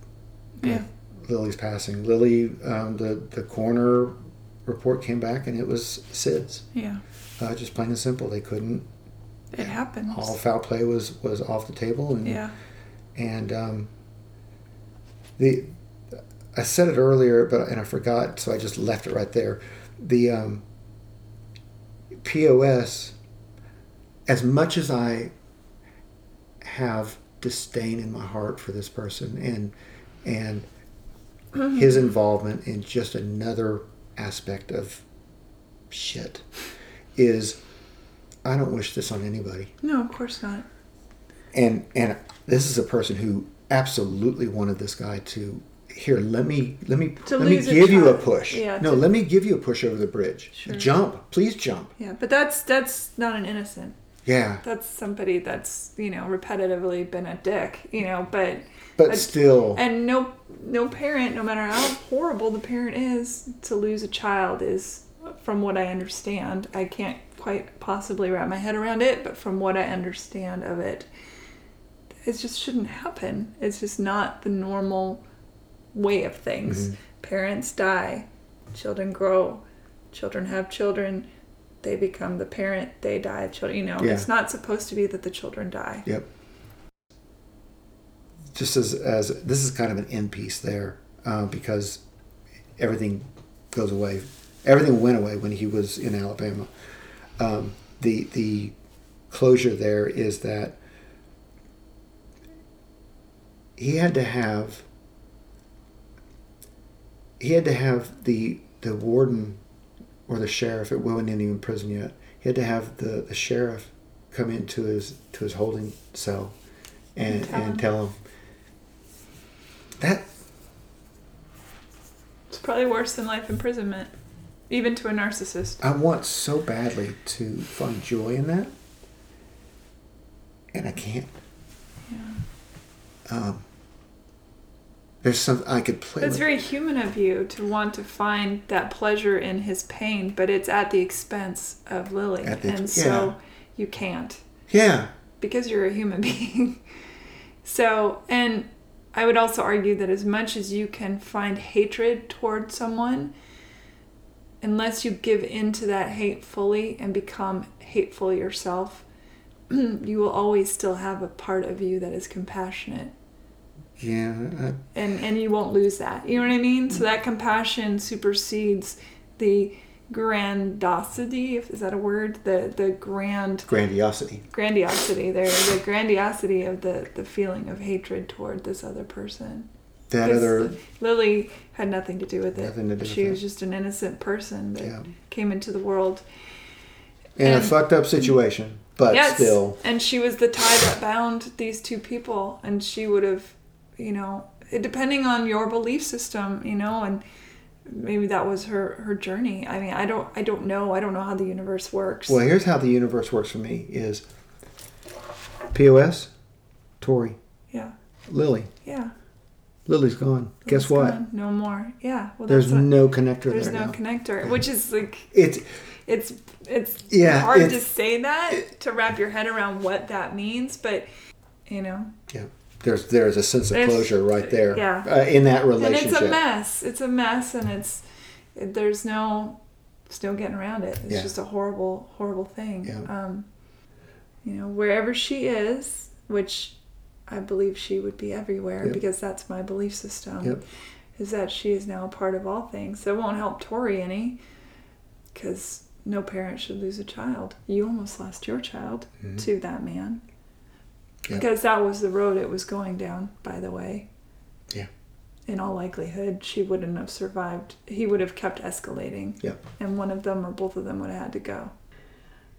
Yeah.
Lily's passing. Lily, um, the the coroner report came back and it was SIDS.
Yeah.
Uh, just plain and simple. They couldn't.
It happens.
All foul play was was off the table, and
Yeah.
and um, the I said it earlier, but and I forgot, so I just left it right there. The um, POS, as much as I have disdain in my heart for this person and and his involvement in just another aspect of shit is I don't wish this on anybody
No, of course not.
and and this is a person who absolutely wanted this guy to here let me let me
To
let me give you a push
Yeah,
no
to-
let me give you a push over the bridge
Sure.
jump please jump
Yeah, but that's that's not an innocent.
yeah
That's somebody that's you know repetitively been a dick. You know, but
but
I-
still
and no no parent, no matter how horrible the parent is, to lose a child is, from what I understand, I can't quite possibly wrap my head around it, but from what I understand of it, it just shouldn't happen. It's just not the normal way of things.
Mhm.
Parents die, children grow, children have children, they become the parent, they die, children, you know,
Yeah.
it's not supposed to be that the children die.
Yep. Just as as this is kind of an end piece there, uh, because everything goes away. Everything went away when he was in Alabama. Um, the the closure there is that he had to have he had to have the the warden or the sheriff. It wasn't even prison yet. He had to have the, the sheriff come into his to his holding cell and
And tell him.
and tell him that
It's probably worse than life imprisonment, even to a narcissist.
I want so badly to find joy in that, and I can't.
Yeah.
Um, there's some I could play.
That's
with.
very human of you to want to find that pleasure in his pain, but it's at the expense of Lily. And
yeah.
so you can't
yeah,
because you're a human being. so, and I would also argue that as much as you can find hatred toward someone, unless you give into that hate fully and become hateful yourself, you will always still have a part of you that is compassionate
yeah. I,
and and you won't lose that. You know what I mean? So that compassion supersedes the grandiosity. If is that a word? The the grand
grandiosity.
grandiosity. There, the grandiosity of the the feeling of hatred toward this other person.
that other.
Lily had nothing to do with it.
Nothing to do
she
with
was
it.
just an innocent person that
Yeah.
came into the world.
In a fucked up situation, but
yes,
still.
and she was the tie that bound these two people, and she would have, you know, depending on your belief system, you know, and maybe that was her her journey. I mean, I don't, I don't know, I don't know how the universe works.
Well, here's how the universe works for me: is POS, Tori,
yeah,
Lily.
yeah.
Lily's gone. Guess what?
gone. No more. Yeah. Well,
There's
what-
no connector
there's
there
no
now.
connector, which is like
it's
it's it's
Yeah,
hard to say that to wrap your head around what that means, but you know,
yeah. There's there's a sense of
There's-
closure right there
yeah.
uh, in that relationship.
and it's a mess. It's a mess, and it's there's no there's no getting around it. It's
Yeah.
just a horrible, horrible thing.
Yeah.
Um, you know, wherever she is, which I believe she would be everywhere
Yep.
because that's my belief system.
Yep.
Is that she is now a part of all things. So it won't help Tori any, because no parent should lose a child. You almost lost your child
Mhm.
to that man.
Yep.
Because that was the road it was going down, by the way.
Yeah.
In all likelihood, she wouldn't have survived. He would have kept escalating.
Yeah.
And one of them or both of them would have had to go.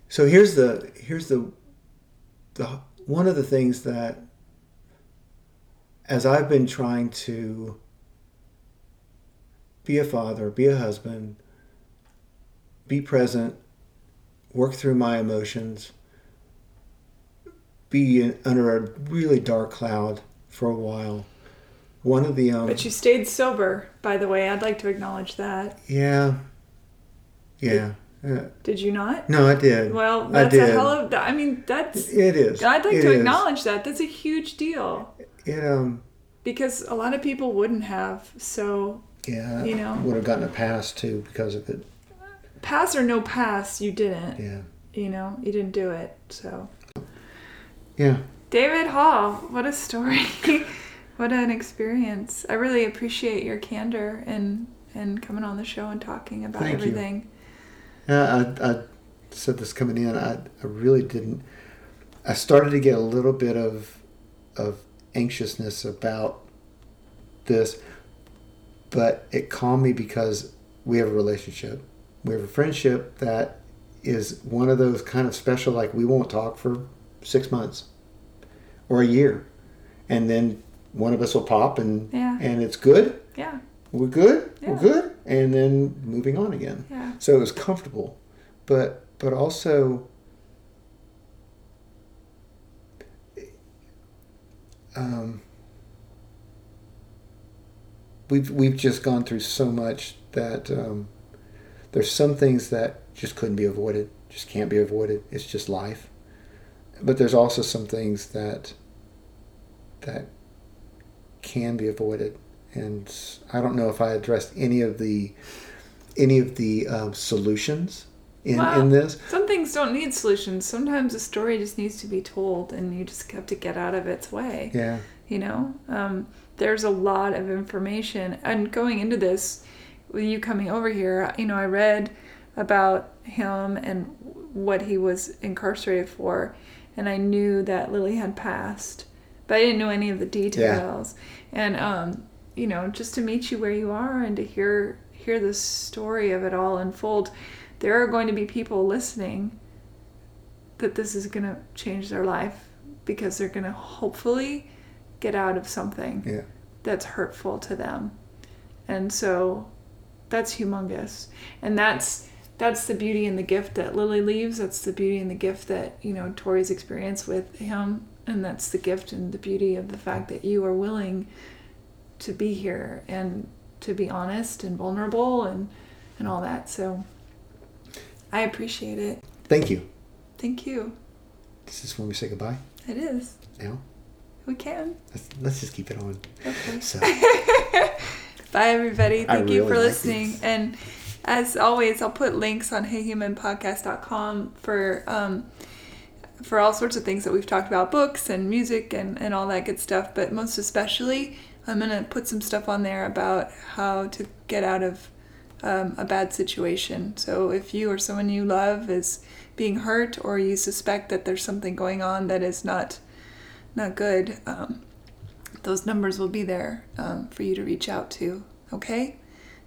So here's the here's the the one of the things that as I've been trying to be a father, be a husband, be present, work through my emotions, be in, under a really dark cloud for a while. One of the um
But you stayed sober, by the way. I'd like to acknowledge that.
yeah yeah yeah.
Did you not?
no I did
Well, that's a hell of. I mean, that's.
it is
I'd like
It
to
is.
acknowledge that. That's a huge deal
it um
because a lot of people wouldn't have. So,
Yeah,
You know?
would have gotten a pass too because of it.
pass or no pass, you didn't.
Yeah,
You know, you didn't do it. So,
yeah,
David Hall, what a story. what an experience. I really appreciate your candor and and coming on the show and talking about
Thank you.
everything.
yeah. I, I said this coming in. I, I really didn't. I started to get a little bit of of anxiousness about this, but it calmed me because we have a relationship. We have a friendship that is one of those kind of special. Like we won't talk for six months or a year, and then one of us will pop and
Yeah.
and it's good.
Yeah.
we're good,
Yeah.
we're good, and then moving on again.
Yeah.
So it was comfortable, but but also um, we've we've just gone through so much that um, there's some things that just couldn't be avoided, just can't be avoided. It's just life. But there's also some things that that can be avoided, and I don't know if I addressed any of the any of the um, solutions in
Well,
in this.
Some things don't need solutions. Sometimes a story just needs to be told and you just have to get out of its way.
Yeah,
You know, um, there's a lot of information. And going into this, with you coming over here, you know, I read about him and what he was incarcerated for, and I knew that Lily had passed, but I didn't know any of the details. And um, you know, just to meet you where you are and to hear hear the story of it all unfold, there are going to be people listening that this is going to change their life because they're going to hopefully get out of something
yeah,
that's hurtful to them. And so that's humongous. And that's that's the beauty and the gift that Lily leaves. That's the beauty and the gift that, you know, Tori's experience with him. And that's the gift and the beauty of the fact that you are willing to be here and to be honest and vulnerable and, and all that. So I appreciate it.
Thank you.
Thank you.
This is when we say goodbye.
It is.
Now
We can.
let's, let's just keep it on.
Okay.
So
Bye, everybody. Thank you for listening. And as always, I'll put links on heyhumanpodcast.com for um, for all sorts of things that we've talked about, books and music and, and all that good stuff. But most especially, I'm going to put some stuff on there about how to get out of um, a bad situation. So if you or someone you love is being hurt or you suspect that there's something going on that is not not good, um, those numbers will be there um, for you to reach out to. Okay?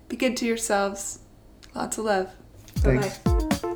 Be good to yourselves. Lots of love. Bye bye.